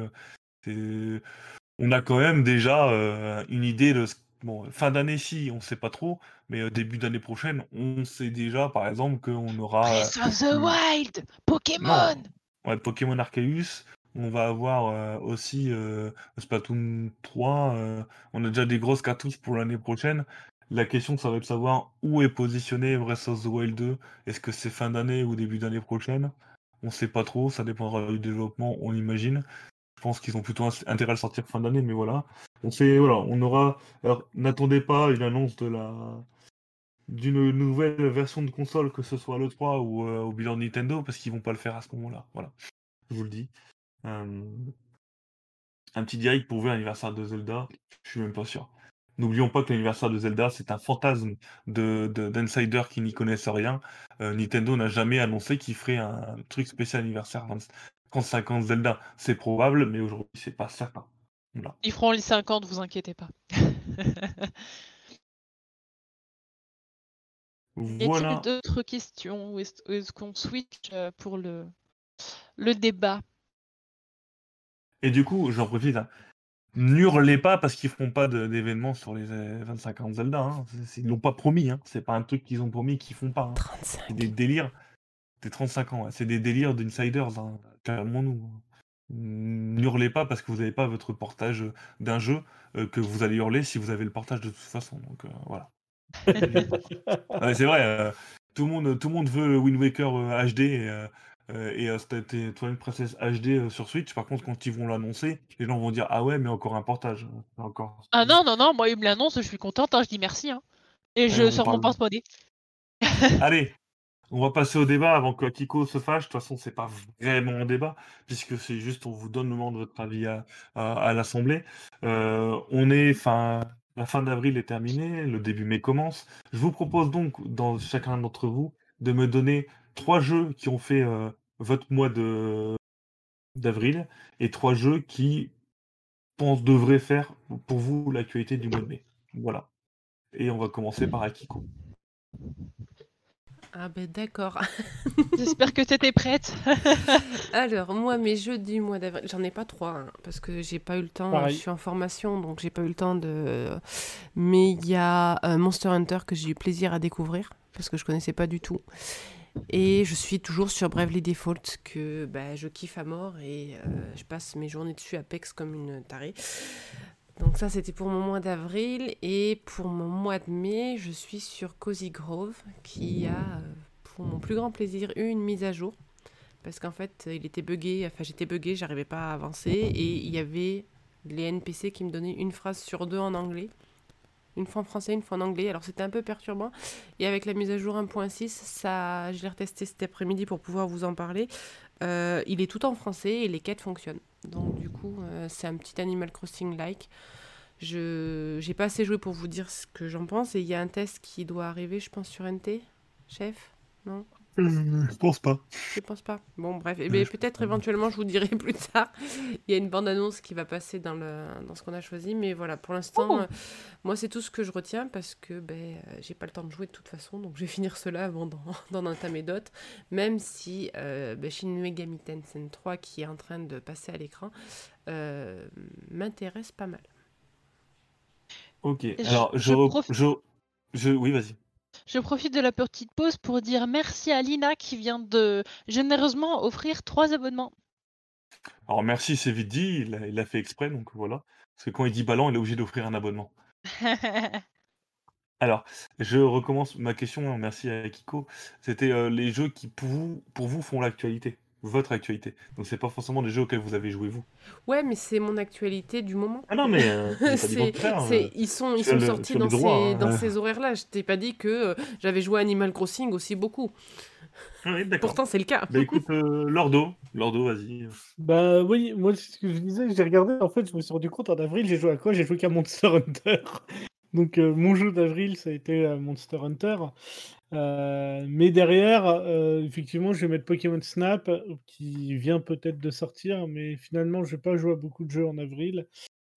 On a quand même déjà euh, une idée de ce- bon, fin d'année si, on sait pas trop, mais euh, début d'année prochaine, on sait déjà par exemple qu'on aura. Breath of the. Wild, Pokémon. non. Ouais, Pokémon Arceus. On va avoir euh, aussi Splatoon 3. euh, on a déjà des grosses cartouches pour l'année prochaine. La question, ça va être de savoir où est positionné Breath of the Wild 2. Est-ce que c'est fin d'année ou début d'année prochaine? On sait pas trop. Ça dépendra du développement, on imagine. Pense qu'ils ont plutôt int- intérêt à le sortir fin d'année, mais voilà. On sait, voilà, on aura. Alors, n'attendez pas une annonce de la d'une nouvelle version de console, que ce soit le 3 ou euh, au bilan de Nintendo, parce qu'ils vont pas le faire à ce moment-là. Voilà, je vous le dis. Euh, Un petit direct pour ouvrir l'anniversaire de Zelda, je suis même pas sûr. N'oublions pas que l'anniversaire de Zelda, c'est un fantasme de, de- d'insiders qui n'y connaissent rien. Euh, Nintendo n'a jamais annoncé qu'il ferait un truc spécial anniversaire 20 35 ans de Zelda. C'est probable, mais aujourd'hui, c'est pas certain. Voilà. Ils feront les 50, vous inquiétez pas. Y a-t-il Voilà. d'autres questions ou est-ce qu'on switch euh, pour le, le débat? Et du coup, j'en profite. hein. N'hurlez pas parce qu'ils feront pas d'événements sur les euh, 25 ans de Zelda. Hein. Ils l'ont pas promis. Hein. C'est pas un truc qu'ils ont promis qu'ils font pas. hein. 35. C'est des délires. T'es 35 ans. ouais. C'est des délires d'insiders. Hein. Calmons-nous. hein. N'hurlez pas parce que vous n'avez pas votre portage d'un jeu euh, que vous allez hurler si vous avez le portage de toute façon. Donc euh, voilà. Ouais, c'est vrai. euh, tout, le monde, tout le monde veut Wind Waker HD et, euh, et euh, Twilight Princess HD sur Switch. Par contre, quand ils vont l'annoncer, les gens vont dire Ah ouais, mais encore un portage. Encore. Ah non, non, non, moi il me l'annonce, je suis contente, hein, je dis merci. hein. Et je on sors mon porte-monnaie. Allez, on va passer au débat avant que Kiko se fâche. De toute façon, c'est pas vraiment un débat, puisque c'est juste on vous donne le moment de votre avis à, l'Assemblée. Euh, on est fin. La fin d'avril est terminée, le début mai commence. Je vous propose donc, dans chacun d'entre vous, de me donner trois jeux qui ont fait euh, votre mois d'avril et trois jeux qui devraient faire pour vous l'actualité du mois de mai. Voilà. Et on va commencer par Akiko. Ah ben d'accord. J'espère que t'étais prête. Alors, moi, mes jeux du mois d'avril, j'en ai pas trois, hein, parce que j'ai pas eu le temps, Pareil. je suis en formation, donc j'ai pas eu le temps de... Mais il y a euh, Monster Hunter que j'ai eu plaisir à découvrir, parce que je connaissais pas du tout. Et je suis toujours sur Bravely Default, que bah, je kiffe à mort, et euh, je passe mes journées dessus à Pex comme une tarée. Donc ça, c'était pour mon mois d'avril. Et pour mon mois de mai, je suis sur Cozy Grove, qui a, euh, pour mon plus grand plaisir, eu une mise à jour. Parce qu'en fait, il était buggé, enfin j'étais buggé, j'arrivais pas à avancer, et il y avait les NPC qui me donnaient une phrase sur deux en anglais, une fois en français, une fois en anglais, alors c'était un peu perturbant, et avec la mise à jour 1.6, ça, je l'ai retesté cet après-midi pour pouvoir vous en parler, Euh, il est tout en français et les quêtes fonctionnent, donc du coup, euh, c'est un petit Animal Crossing-like. Je j'ai pas assez joué pour vous dire ce que j'en pense, et il y a un test qui doit arriver, je pense, sur NT, chef Non? Je pense pas. je pense pas. Bon, bref. Eh je peut-être éventuellement, je vous dirai plus tard. Il y a une bande-annonce qui va passer dans, le, dans ce qu'on a choisi. Mais voilà, pour l'instant, Oh. euh, moi, c'est tout ce que je retiens parce que ben, euh, j'ai pas le temps de jouer de toute façon. Donc, je vais finir cela avant d'en, d'en entamer d'autres. Même si euh, ben, Shin Megami Tensei 3, qui est en train de passer à l'écran, euh, m'intéresse pas mal. Ok, alors je, je re- prof- je, je- oui, vas-y. Je profite de la petite pause pour dire merci à Lina qui vient de généreusement offrir trois abonnements. Alors merci, c'est vite dit, il a, il a fait exprès, donc voilà. Parce que quand il dit ballon, il est obligé d'offrir un abonnement. Alors, je recommence ma question, merci à Kiko. C'était euh, les jeux qui pour vous, pour vous font l'actualité, votre actualité. Donc c'est pas forcément des jeux auxquels vous avez joué vous. Ouais, mais c'est mon actualité du moment. Ah non, mais euh, euh. ils sont, ils tu as sont le- sortis dans, ces, hein, dans ouais. ces horaires-là. Je t'ai pas dit que euh, j'avais joué à Animal Crossing aussi beaucoup. Ah oui, d'accord. Pourtant, c'est le cas. Bah écoute, euh, Lordo, Lordo, vas-y. Bah oui, moi c'est ce que je disais, j'ai regardé, en fait je me suis rendu compte en avril, j'ai joué à quoi? J'ai joué qu'à Monster Hunter. Donc euh, mon jeu d'avril ça a été euh, Monster Hunter. Euh, mais derrière, effectivement je vais mettre Pokémon Snap qui vient peut-être de sortir, mais finalement je vais pas jouer à beaucoup de jeux en avril.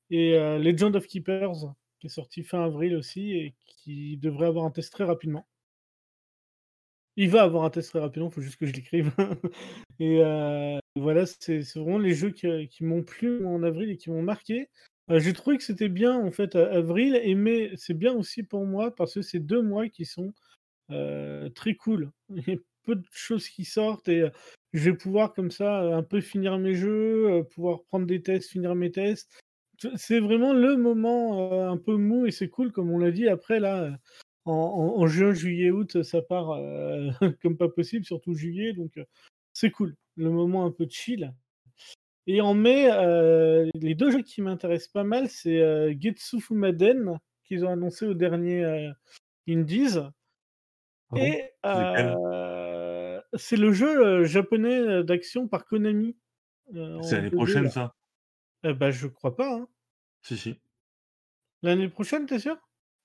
Et Legend of Keepers qui est sorti fin avril aussi et qui devrait avoir un test très rapidement. Il va avoir un test très rapidement, il faut juste que je l'écrive. et voilà, c'est vraiment les jeux qui m'ont plu en avril et qui m'ont marqué. Euh, J'ai trouvé que c'était bien en fait avril, et mais c'est bien aussi pour moi parce que c'est deux mois qui sont euh, très cool. Il y a peu de choses qui sortent et euh, je vais pouvoir comme ça euh, un peu finir mes jeux, pouvoir prendre des tests, finir mes tests. C'est vraiment le moment un peu mou et c'est cool comme on l'a dit. Après là, en, juin, juillet, août, ça part comme pas possible, surtout juillet, donc c'est cool. Le moment un peu chill. Et en mai, euh, les deux jeux qui m'intéressent pas mal, c'est euh, Getsu Fumaden, qu'ils ont annoncé au dernier euh, Indies. Ah Et euh, c'est le jeu japonais d'action par Konami. C'est l'année 2D, prochaine, ça? Bah, je crois pas. hein. Si, si. L'année prochaine, t'es sûr?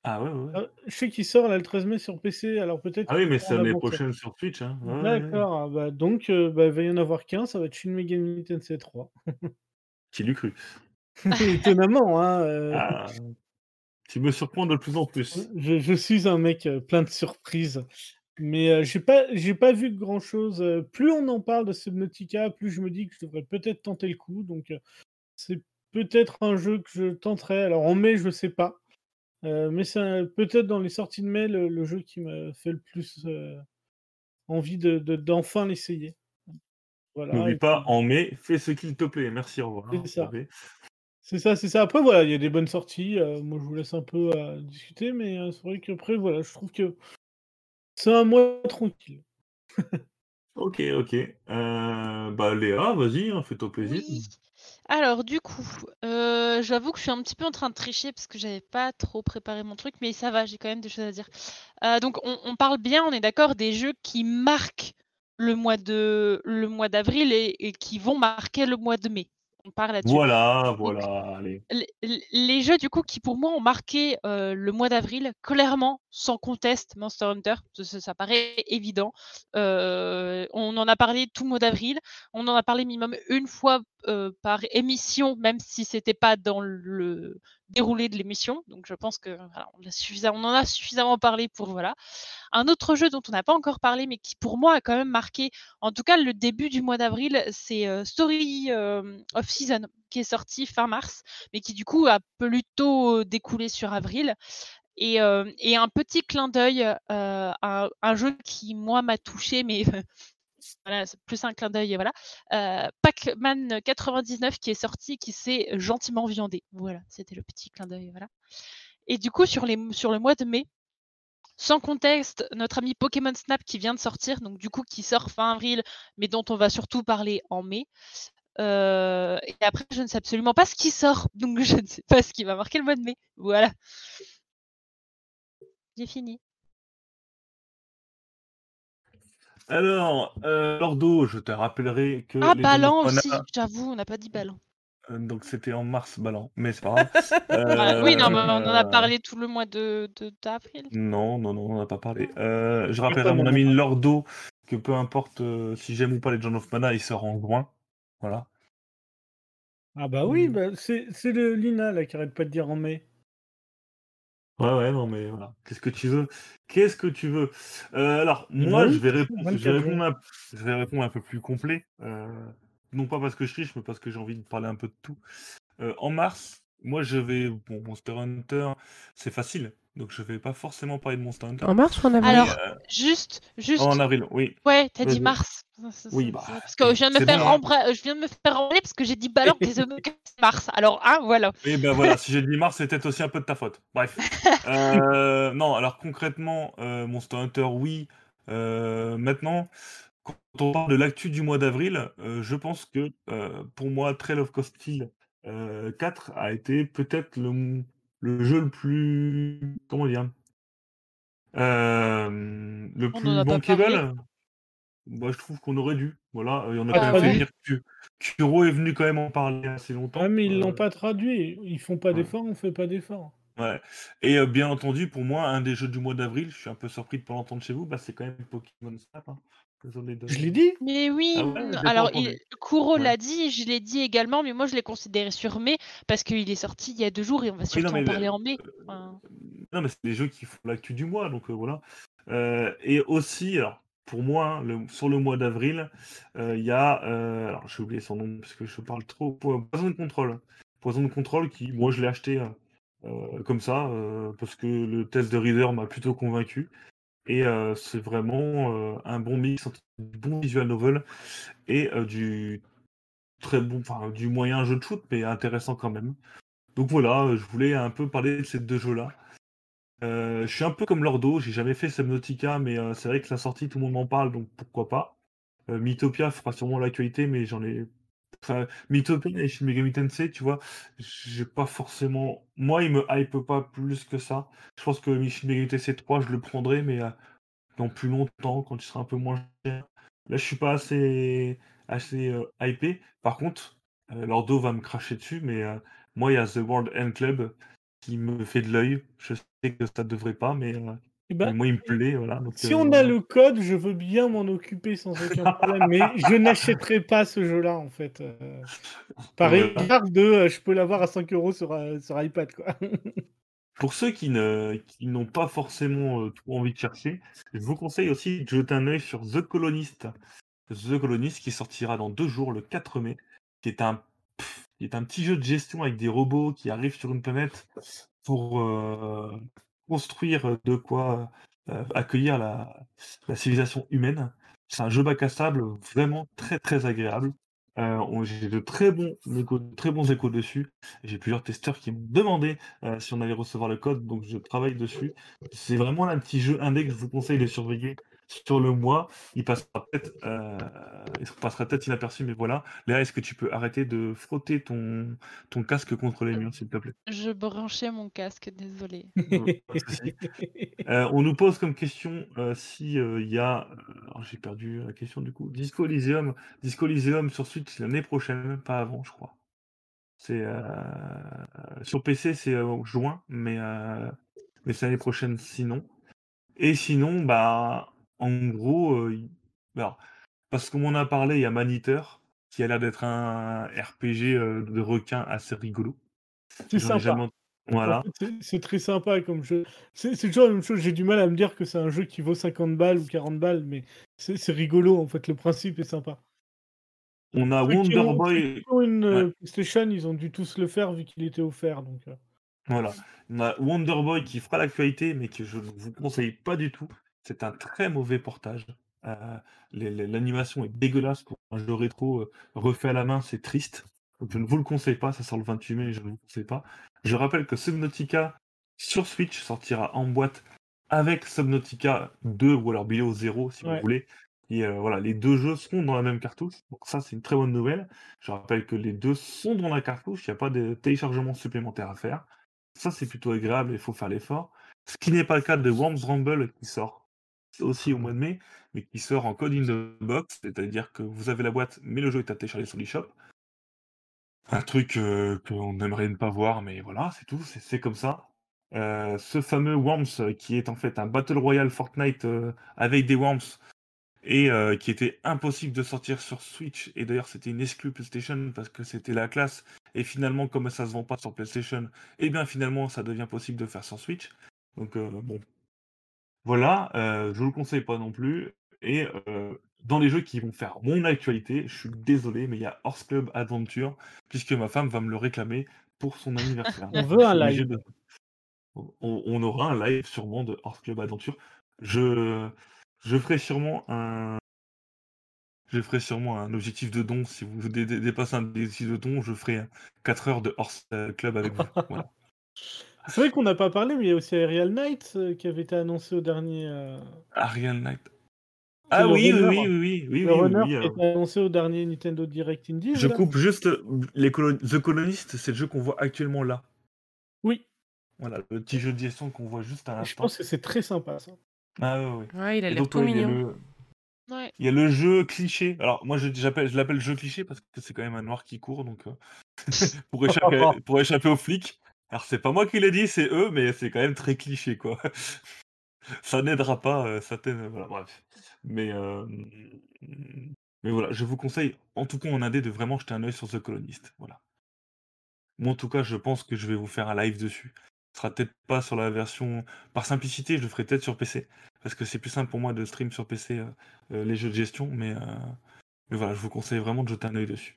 Ah ouais, ouais. Euh, Je sais qu'il sort là, le 13 mai sur PC, alors peut-être Ah oui, mais c'est l'année prochaine sur Twitch. Hein. Ouais, ouais, ouais. D'accord, ah bah, donc euh, bah, il va y en avoir qu'un, ça va être Shin Megami Tensei 3. Qui l'eût cru Étonnamment, hein, euh, Ah, tu me surprends de plus en plus. je, je suis un mec plein de surprises. Mais j'ai pas, j'ai pas vu grand chose. plus on en parle de Subnautica, plus je me dis que je devrais peut-être tenter le coup. Donc c'est peut-être un jeu que je tenterai. Alors en mai, je sais pas. Euh, mais c'est peut-être dans les sorties de mai le, le jeu qui m'a fait le plus euh, envie de, de- d'enfin l'essayer. Voilà. N'oublie pas, puis- en mai, fais ce qu'il te plaît. Merci, au revoir. C'est ça. C'est ça, c'est ça. Après, voilà, il y a des bonnes sorties. euh, moi, je vous laisse un peu euh, discuter, mais euh, c'est vrai qu'après, voilà, je trouve que c'est un mois tranquille. Ok, ok. Euh, bah Léa, vas-y, hein, fais-toi plaisir. Oui. Alors, du coup, euh, j'avoue que je suis un petit peu en train de tricher parce que j'avais pas trop préparé mon truc, mais ça va, j'ai quand même des choses à dire. Euh, donc, on, on parle bien, on est d'accord, des jeux qui marquent le mois de le mois d'avril et, et qui vont marquer le mois de mai. On parle là-dessus. Voilà, voilà, allez. Les jeux du coup qui pour moi ont marqué euh, le mois d'avril, clairement, sans conteste, Monster Hunter, ça, paraît évident. Euh, on en a parlé tout le mois d'avril, on en a parlé minimum une fois euh, par émission, même si c'était pas dans le déroulé de l'émission. Donc je pense que on, en a suffisamment parlé pour voilà. Un autre jeu dont on n'a pas encore parlé, mais qui pour moi a quand même marqué, en tout cas le début du mois d'avril, c'est euh, Story of Season, qui est sorti fin mars, mais qui du coup a plutôt découlé sur avril. Et, euh, et un petit clin d'œil euh, un jeu qui, moi, m'a touché, mais voilà, c'est plus un clin d'œil, voilà. Euh, Pac-Man 99 qui est sorti, qui s'est gentiment viandé. Voilà, c'était le petit clin d'œil, voilà. Et du coup, sur, le mois de mai, sans contexte, notre ami Pokémon Snap qui vient de sortir, donc du coup qui sort fin avril, mais dont on va surtout parler en mai. Et après, je ne sais absolument pas ce qui sort, donc je ne sais pas ce qui va marquer le mois de mai. Voilà. J'ai fini. Alors, euh, Lordo, je te rappellerai que. Ah, Donnons aussi, j'avoue, on n'a pas dit Ballant. Euh, donc c'était en mars, Ballant, mais c'est pas grave. Voilà. Oui, non, mais on en a Euh, parlé tout le mois de de- d'avril. Non, non, non, on n'en a pas parlé. Euh, je rappellerai à mon ami Lordo que peu importe euh, si j'aime ou pas les John of Mana, il sort en juin. Voilà. Ah bah oui, Mm. bah, c'est c'est le Lina là qui arrête pas de dire en mai. Ouais, ouais, non, mais voilà. Qu'est-ce que tu veux? Qu'est-ce que tu veux? Euh, Alors, moi, je vais, répondre, je, 24 vais répondre juin. un, je vais répondre un peu plus complet. euh, non pas parce que je triche, mais parce que j'ai envie de parler un peu de tout. Euh, en mars, moi, je vais. Bon, Monster Hunter, c'est facile. Donc, je vais pas forcément parler de Monster Hunter. En mars ou en avril Alors, euh, juste, juste, en avril, oui. ouais, t'as dit mars. Oui, bah, Parce que je viens de me faire bon, hein. embra- je viens de me faire emballer parce que j'ai dit Ballant, et c'est mars. Alors, hein, voilà. Et ben voilà, si j'ai dit mars, c'est peut-être aussi un peu de ta faute. Bref. Euh, non, alors concrètement, euh, Monster Hunter, oui. Euh, maintenant, quand on parle de l'actu du mois d'avril, euh, je pense que euh, pour moi, Trail of euh, 4 a été peut-être le, le jeu le plus. Comment dire Euh, Le On plus bankable. Bah, je trouve qu'on aurait dû. Voilà, il y en a Ah quand même fait que Kuro est venu quand même en parler assez longtemps. Ah mais ils l'ont Euh, pas traduit. Ils font pas ouais. d'efforts, on fait pas d'efforts. Ouais. Et euh, bien entendu, pour moi, un des jeux du mois d'avril, je suis un peu surpris de pas l'entendre chez vous, bah, c'est quand même Pokémon Snap. Hein. Je l'ai dit. Mais oui, Ah ouais, alors il, Kuro Ouais. l'a dit, je l'ai dit également, mais moi je l'ai considéré sur mai parce qu'il est sorti il y a deux jours et on va Oui, surtout non, mais en parler le- en mai. Enfin, Non, mais c'est des jeux qui font l'actu du mois, donc euh, voilà. Euh, et aussi, alors, pour moi, hein, le- sur le mois d'avril, euh, il y a. euh, alors, j'ai oublié son nom parce que je parle trop. Po- Poison de contrôle. Poison de contrôle qui, moi, je l'ai acheté euh, euh, comme ça euh, parce que le test de Reader m'a plutôt convaincu. Et euh, c'est vraiment euh, un bon mix entre du bon visual novel et euh, du très bon, enfin du moyen jeu de shoot, mais intéressant quand même. Donc voilà, je voulais un peu parler de ces deux jeux-là. Je suis un peu comme Lordo, j'ai jamais fait Subnautica, mais c'est vrai que la sortie, tout le monde m'en parle, donc pourquoi pas. Mythopia fera sûrement l'actualité, mais j'en ai. Enfin, Mythopia et Shin Megami Tensei, tu vois, j'ai pas forcément. Moi, il me hype pas plus que ça. Je pense que Shin Megami Tensei 3, je le prendrai, mais euh, dans plus longtemps, quand il sera un peu moins cher. Là, je suis pas assez, assez euh, hypé. Par contre, euh, Lordo va me cracher dessus, mais euh, moi, il y a The World End Club qui me fait de l'œil. Je sais que ça devrait pas, mais Eh ben, moi, il me plaît, voilà. donc, si euh, on a le code, je veux bien m'en occuper sans aucun problème, mais je n'achèterai pas ce jeu-là, en fait. euh, par égard de euh, je peux l'avoir à 5 euros sur, sur iPad, quoi. Pour ceux qui ne qui n'ont pas forcément trop envie de chercher, je vous conseille aussi de jeter un œil sur The Colonist. The Colonist qui sortira dans deux jours, le 4 mai, qui est un, pff, qui est un petit jeu de gestion avec des robots qui arrivent sur une planète pour construire de quoi euh, accueillir la, civilisation humaine. C'est un jeu bac à sable vraiment très très agréable. Euh, J'ai de très bons, échos, très bons échos dessus. J'ai plusieurs testeurs qui m'ont demandé euh, si on allait recevoir le code, donc je travaille dessus. C'est vraiment un petit jeu indé que je vous conseille de surveiller sur le mois. Il passera peut-être euh, il passera peut-être inaperçu, mais voilà. Léa, est-ce que tu peux arrêter de frotter ton, ton casque contre les murs, s'il te plaît? Je branchais mon casque, désolé. Euh. Euh, on nous pose comme question euh, si euh, il y a. euh, alors, j'ai perdu la question du coup. Disco Elysium. Disco Elysium sur Switch c'est l'année prochaine, pas avant, je crois. C'est euh, sur PC c'est euh, juin, mais euh, mais c'est l'année prochaine sinon. Et sinon, bah en gros, alors, parce qu'on m'en a parlé, il y a Maniteur qui a l'air d'être un RPG de requin assez rigolo. C'est sympa. jamais En Voilà. c'est- très sympa comme jeu. C'est toujours la même chose. J'ai du mal à me dire que c'est un jeu qui vaut 50 balles ou 40 balles, mais c'est rigolo en fait. Le principe est sympa. On a Ceux qui Wonder ont, Boy. une Ouais. PlayStation, ils ont dû tous le faire vu qu'il était offert. Donc. Voilà. On a Wonder Boy qui fera l'actualité, mais que je ne vous conseille pas du tout. C'est un très mauvais portage. Euh, L'animation est dégueulasse pour un jeu rétro euh, refait à la main, c'est triste. Je ne vous le conseille pas, ça sort le 28 mai, je ne vous le conseille pas. Je rappelle que Subnautica sur Switch sortira en boîte avec Subnautica 2 ou alors Bio 0 si Ouais. vous voulez. Et euh, voilà, les deux jeux seront dans la même cartouche. Donc ça, c'est une très bonne nouvelle. Je rappelle que les deux sont dans la cartouche, il n'y a pas de téléchargement supplémentaire à faire. Ça, c'est plutôt agréable, il faut faire l'effort. Ce qui n'est pas le cas de Worms Rumble qui sort aussi au mois de mai, mais qui sort en code in the box, c'est-à-dire que vous avez la boîte, mais le jeu est à télécharger sur l'eShop. Un truc euh, qu'on aimerait ne pas voir, mais voilà, c'est tout, c'est comme ça. Euh, ce fameux Worms, euh, qui est en fait un Battle Royale Fortnite avec des Worms, et qui était impossible de sortir sur Switch, et d'ailleurs c'était une exclue PlayStation parce que c'était la classe, et finalement comme ça se vend pas sur PlayStation, et bien finalement ça devient possible de faire sur Switch. Donc bon, voilà, euh, je vous le conseille pas non plus. Et euh, dans les jeux qui vont faire mon actualité, je suis désolé, mais il y a Horse Club Adventure, puisque ma femme va me le réclamer pour son anniversaire. On veut un live. de- On, on aura un live sûrement de Horse Club Adventure. Je, je ferai sûrement un. Je ferai sûrement un objectif de don. Si vous dé- dé- dépassez un objectif de don, je ferai 4 heures de Horse Club avec vous. Voilà. C'est vrai qu'on n'a pas parlé, mais il y a aussi Aerial Knight euh, qui avait été annoncé au dernier. euh, Ariel Knight. Ah oui, oui, runner. oui, oui, oui, oui, le oui, runner oui, qui a euh, été annoncé au dernier Nintendo Direct Indies. Je là. coupe juste les The Colonist, c'est le jeu qu'on voit actuellement là. Oui, Voilà, le petit jeu de gestion qu'on voit juste à je l'instant. pense que c'est très sympa ça. Ah ouais, ouais. Ouais, il a l'air donc, tout ouais, il y a mignon. le- Ouais. Il y a le jeu cliché. Alors moi je, j'appelle- je l'appelle jeu cliché parce que c'est quand même un noir qui court donc euh, pour, échapper, pour échapper aux flics. Alors c'est pas moi qui l'ai dit, c'est eux, mais c'est quand même très cliché quoi. ça n'aidera pas, euh, ça t'aide, voilà, bref. Mais euh, mais voilà, je vous conseille en tout cas en indé de vraiment jeter un œil sur The Colonist. Voilà. Moi en tout cas je pense que je vais vous faire un live dessus. Ce sera peut-être pas sur la version par simplicité, je le ferai peut-être sur PC parce que c'est plus simple pour moi de stream sur PC euh, euh, les jeux de gestion, mais, euh, mais voilà, je vous conseille vraiment de jeter un œil dessus.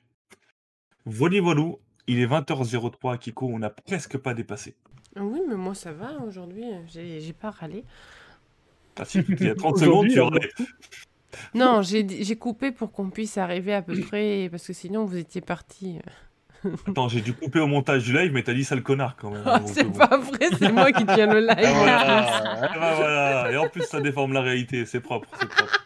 Voilà, voilà, il est 20h03 à Kiko, on n'a presque pas dépassé. Oui, mais moi ça va aujourd'hui, j'ai j'ai pas râlé. Ah si, il y a 30 secondes, tu on aurais... Non, j'ai coupé pour qu'on puisse arriver à peu près, parce que sinon vous étiez parti. Attends, j'ai dû couper au montage du live, mais t'as dit sale connard quand même. Donc, c'est bon. pas vrai, c'est moi qui tiens le live. Ah, voilà, ah, voilà. Et en plus, ça déforme la réalité, c'est propre, c'est propre.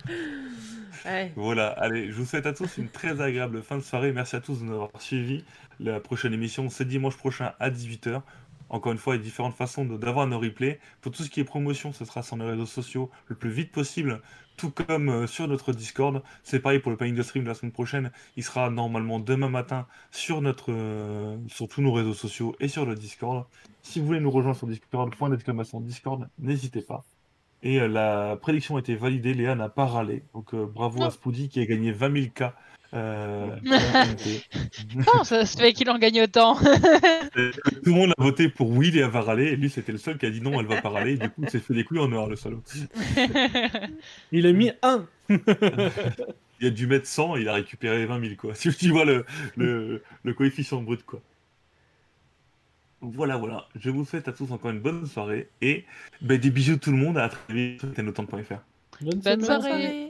Ouais. Voilà, allez, je vous souhaite à tous une très agréable fin de soirée. Merci à tous de nous avoir suivis. La prochaine émission, c'est dimanche prochain à 18h. Encore une fois, il y a différentes façons d'avoir nos replays. Pour tout ce qui est promotion, ce sera sur nos réseaux sociaux le plus vite possible, tout comme euh, sur notre Discord. C'est pareil pour le planning de stream de la semaine prochaine. Il sera normalement demain matin sur, notre, euh, sur tous nos réseaux sociaux et sur le Discord. Si vous voulez nous rejoindre sur Discord, point d'exclamation Discord, n'hésitez pas. Et euh, la prédiction a été validée, Léa n'a pas râlé. Donc bravo Non. à Spoody qui a gagné 20 000 K. euh, ça se fait qu'il en gagne autant Tout le monde a voté pour oui, Léa va râler, et lui c'était le seul qui a dit non, elle va pas râler. Du coup, il s'est fait des couilles en or, le salaud. Il a mis un. Il a dû mettre 100 et il a récupéré 20 000, quoi. Si tu vois le, le, le coefficient brut, quoi. Voilà, voilà. Je vous souhaite à tous encore une bonne soirée et ben, des bisous tout le monde. À très vite sur tennotant.fr. Bonne Bonne. Soirée.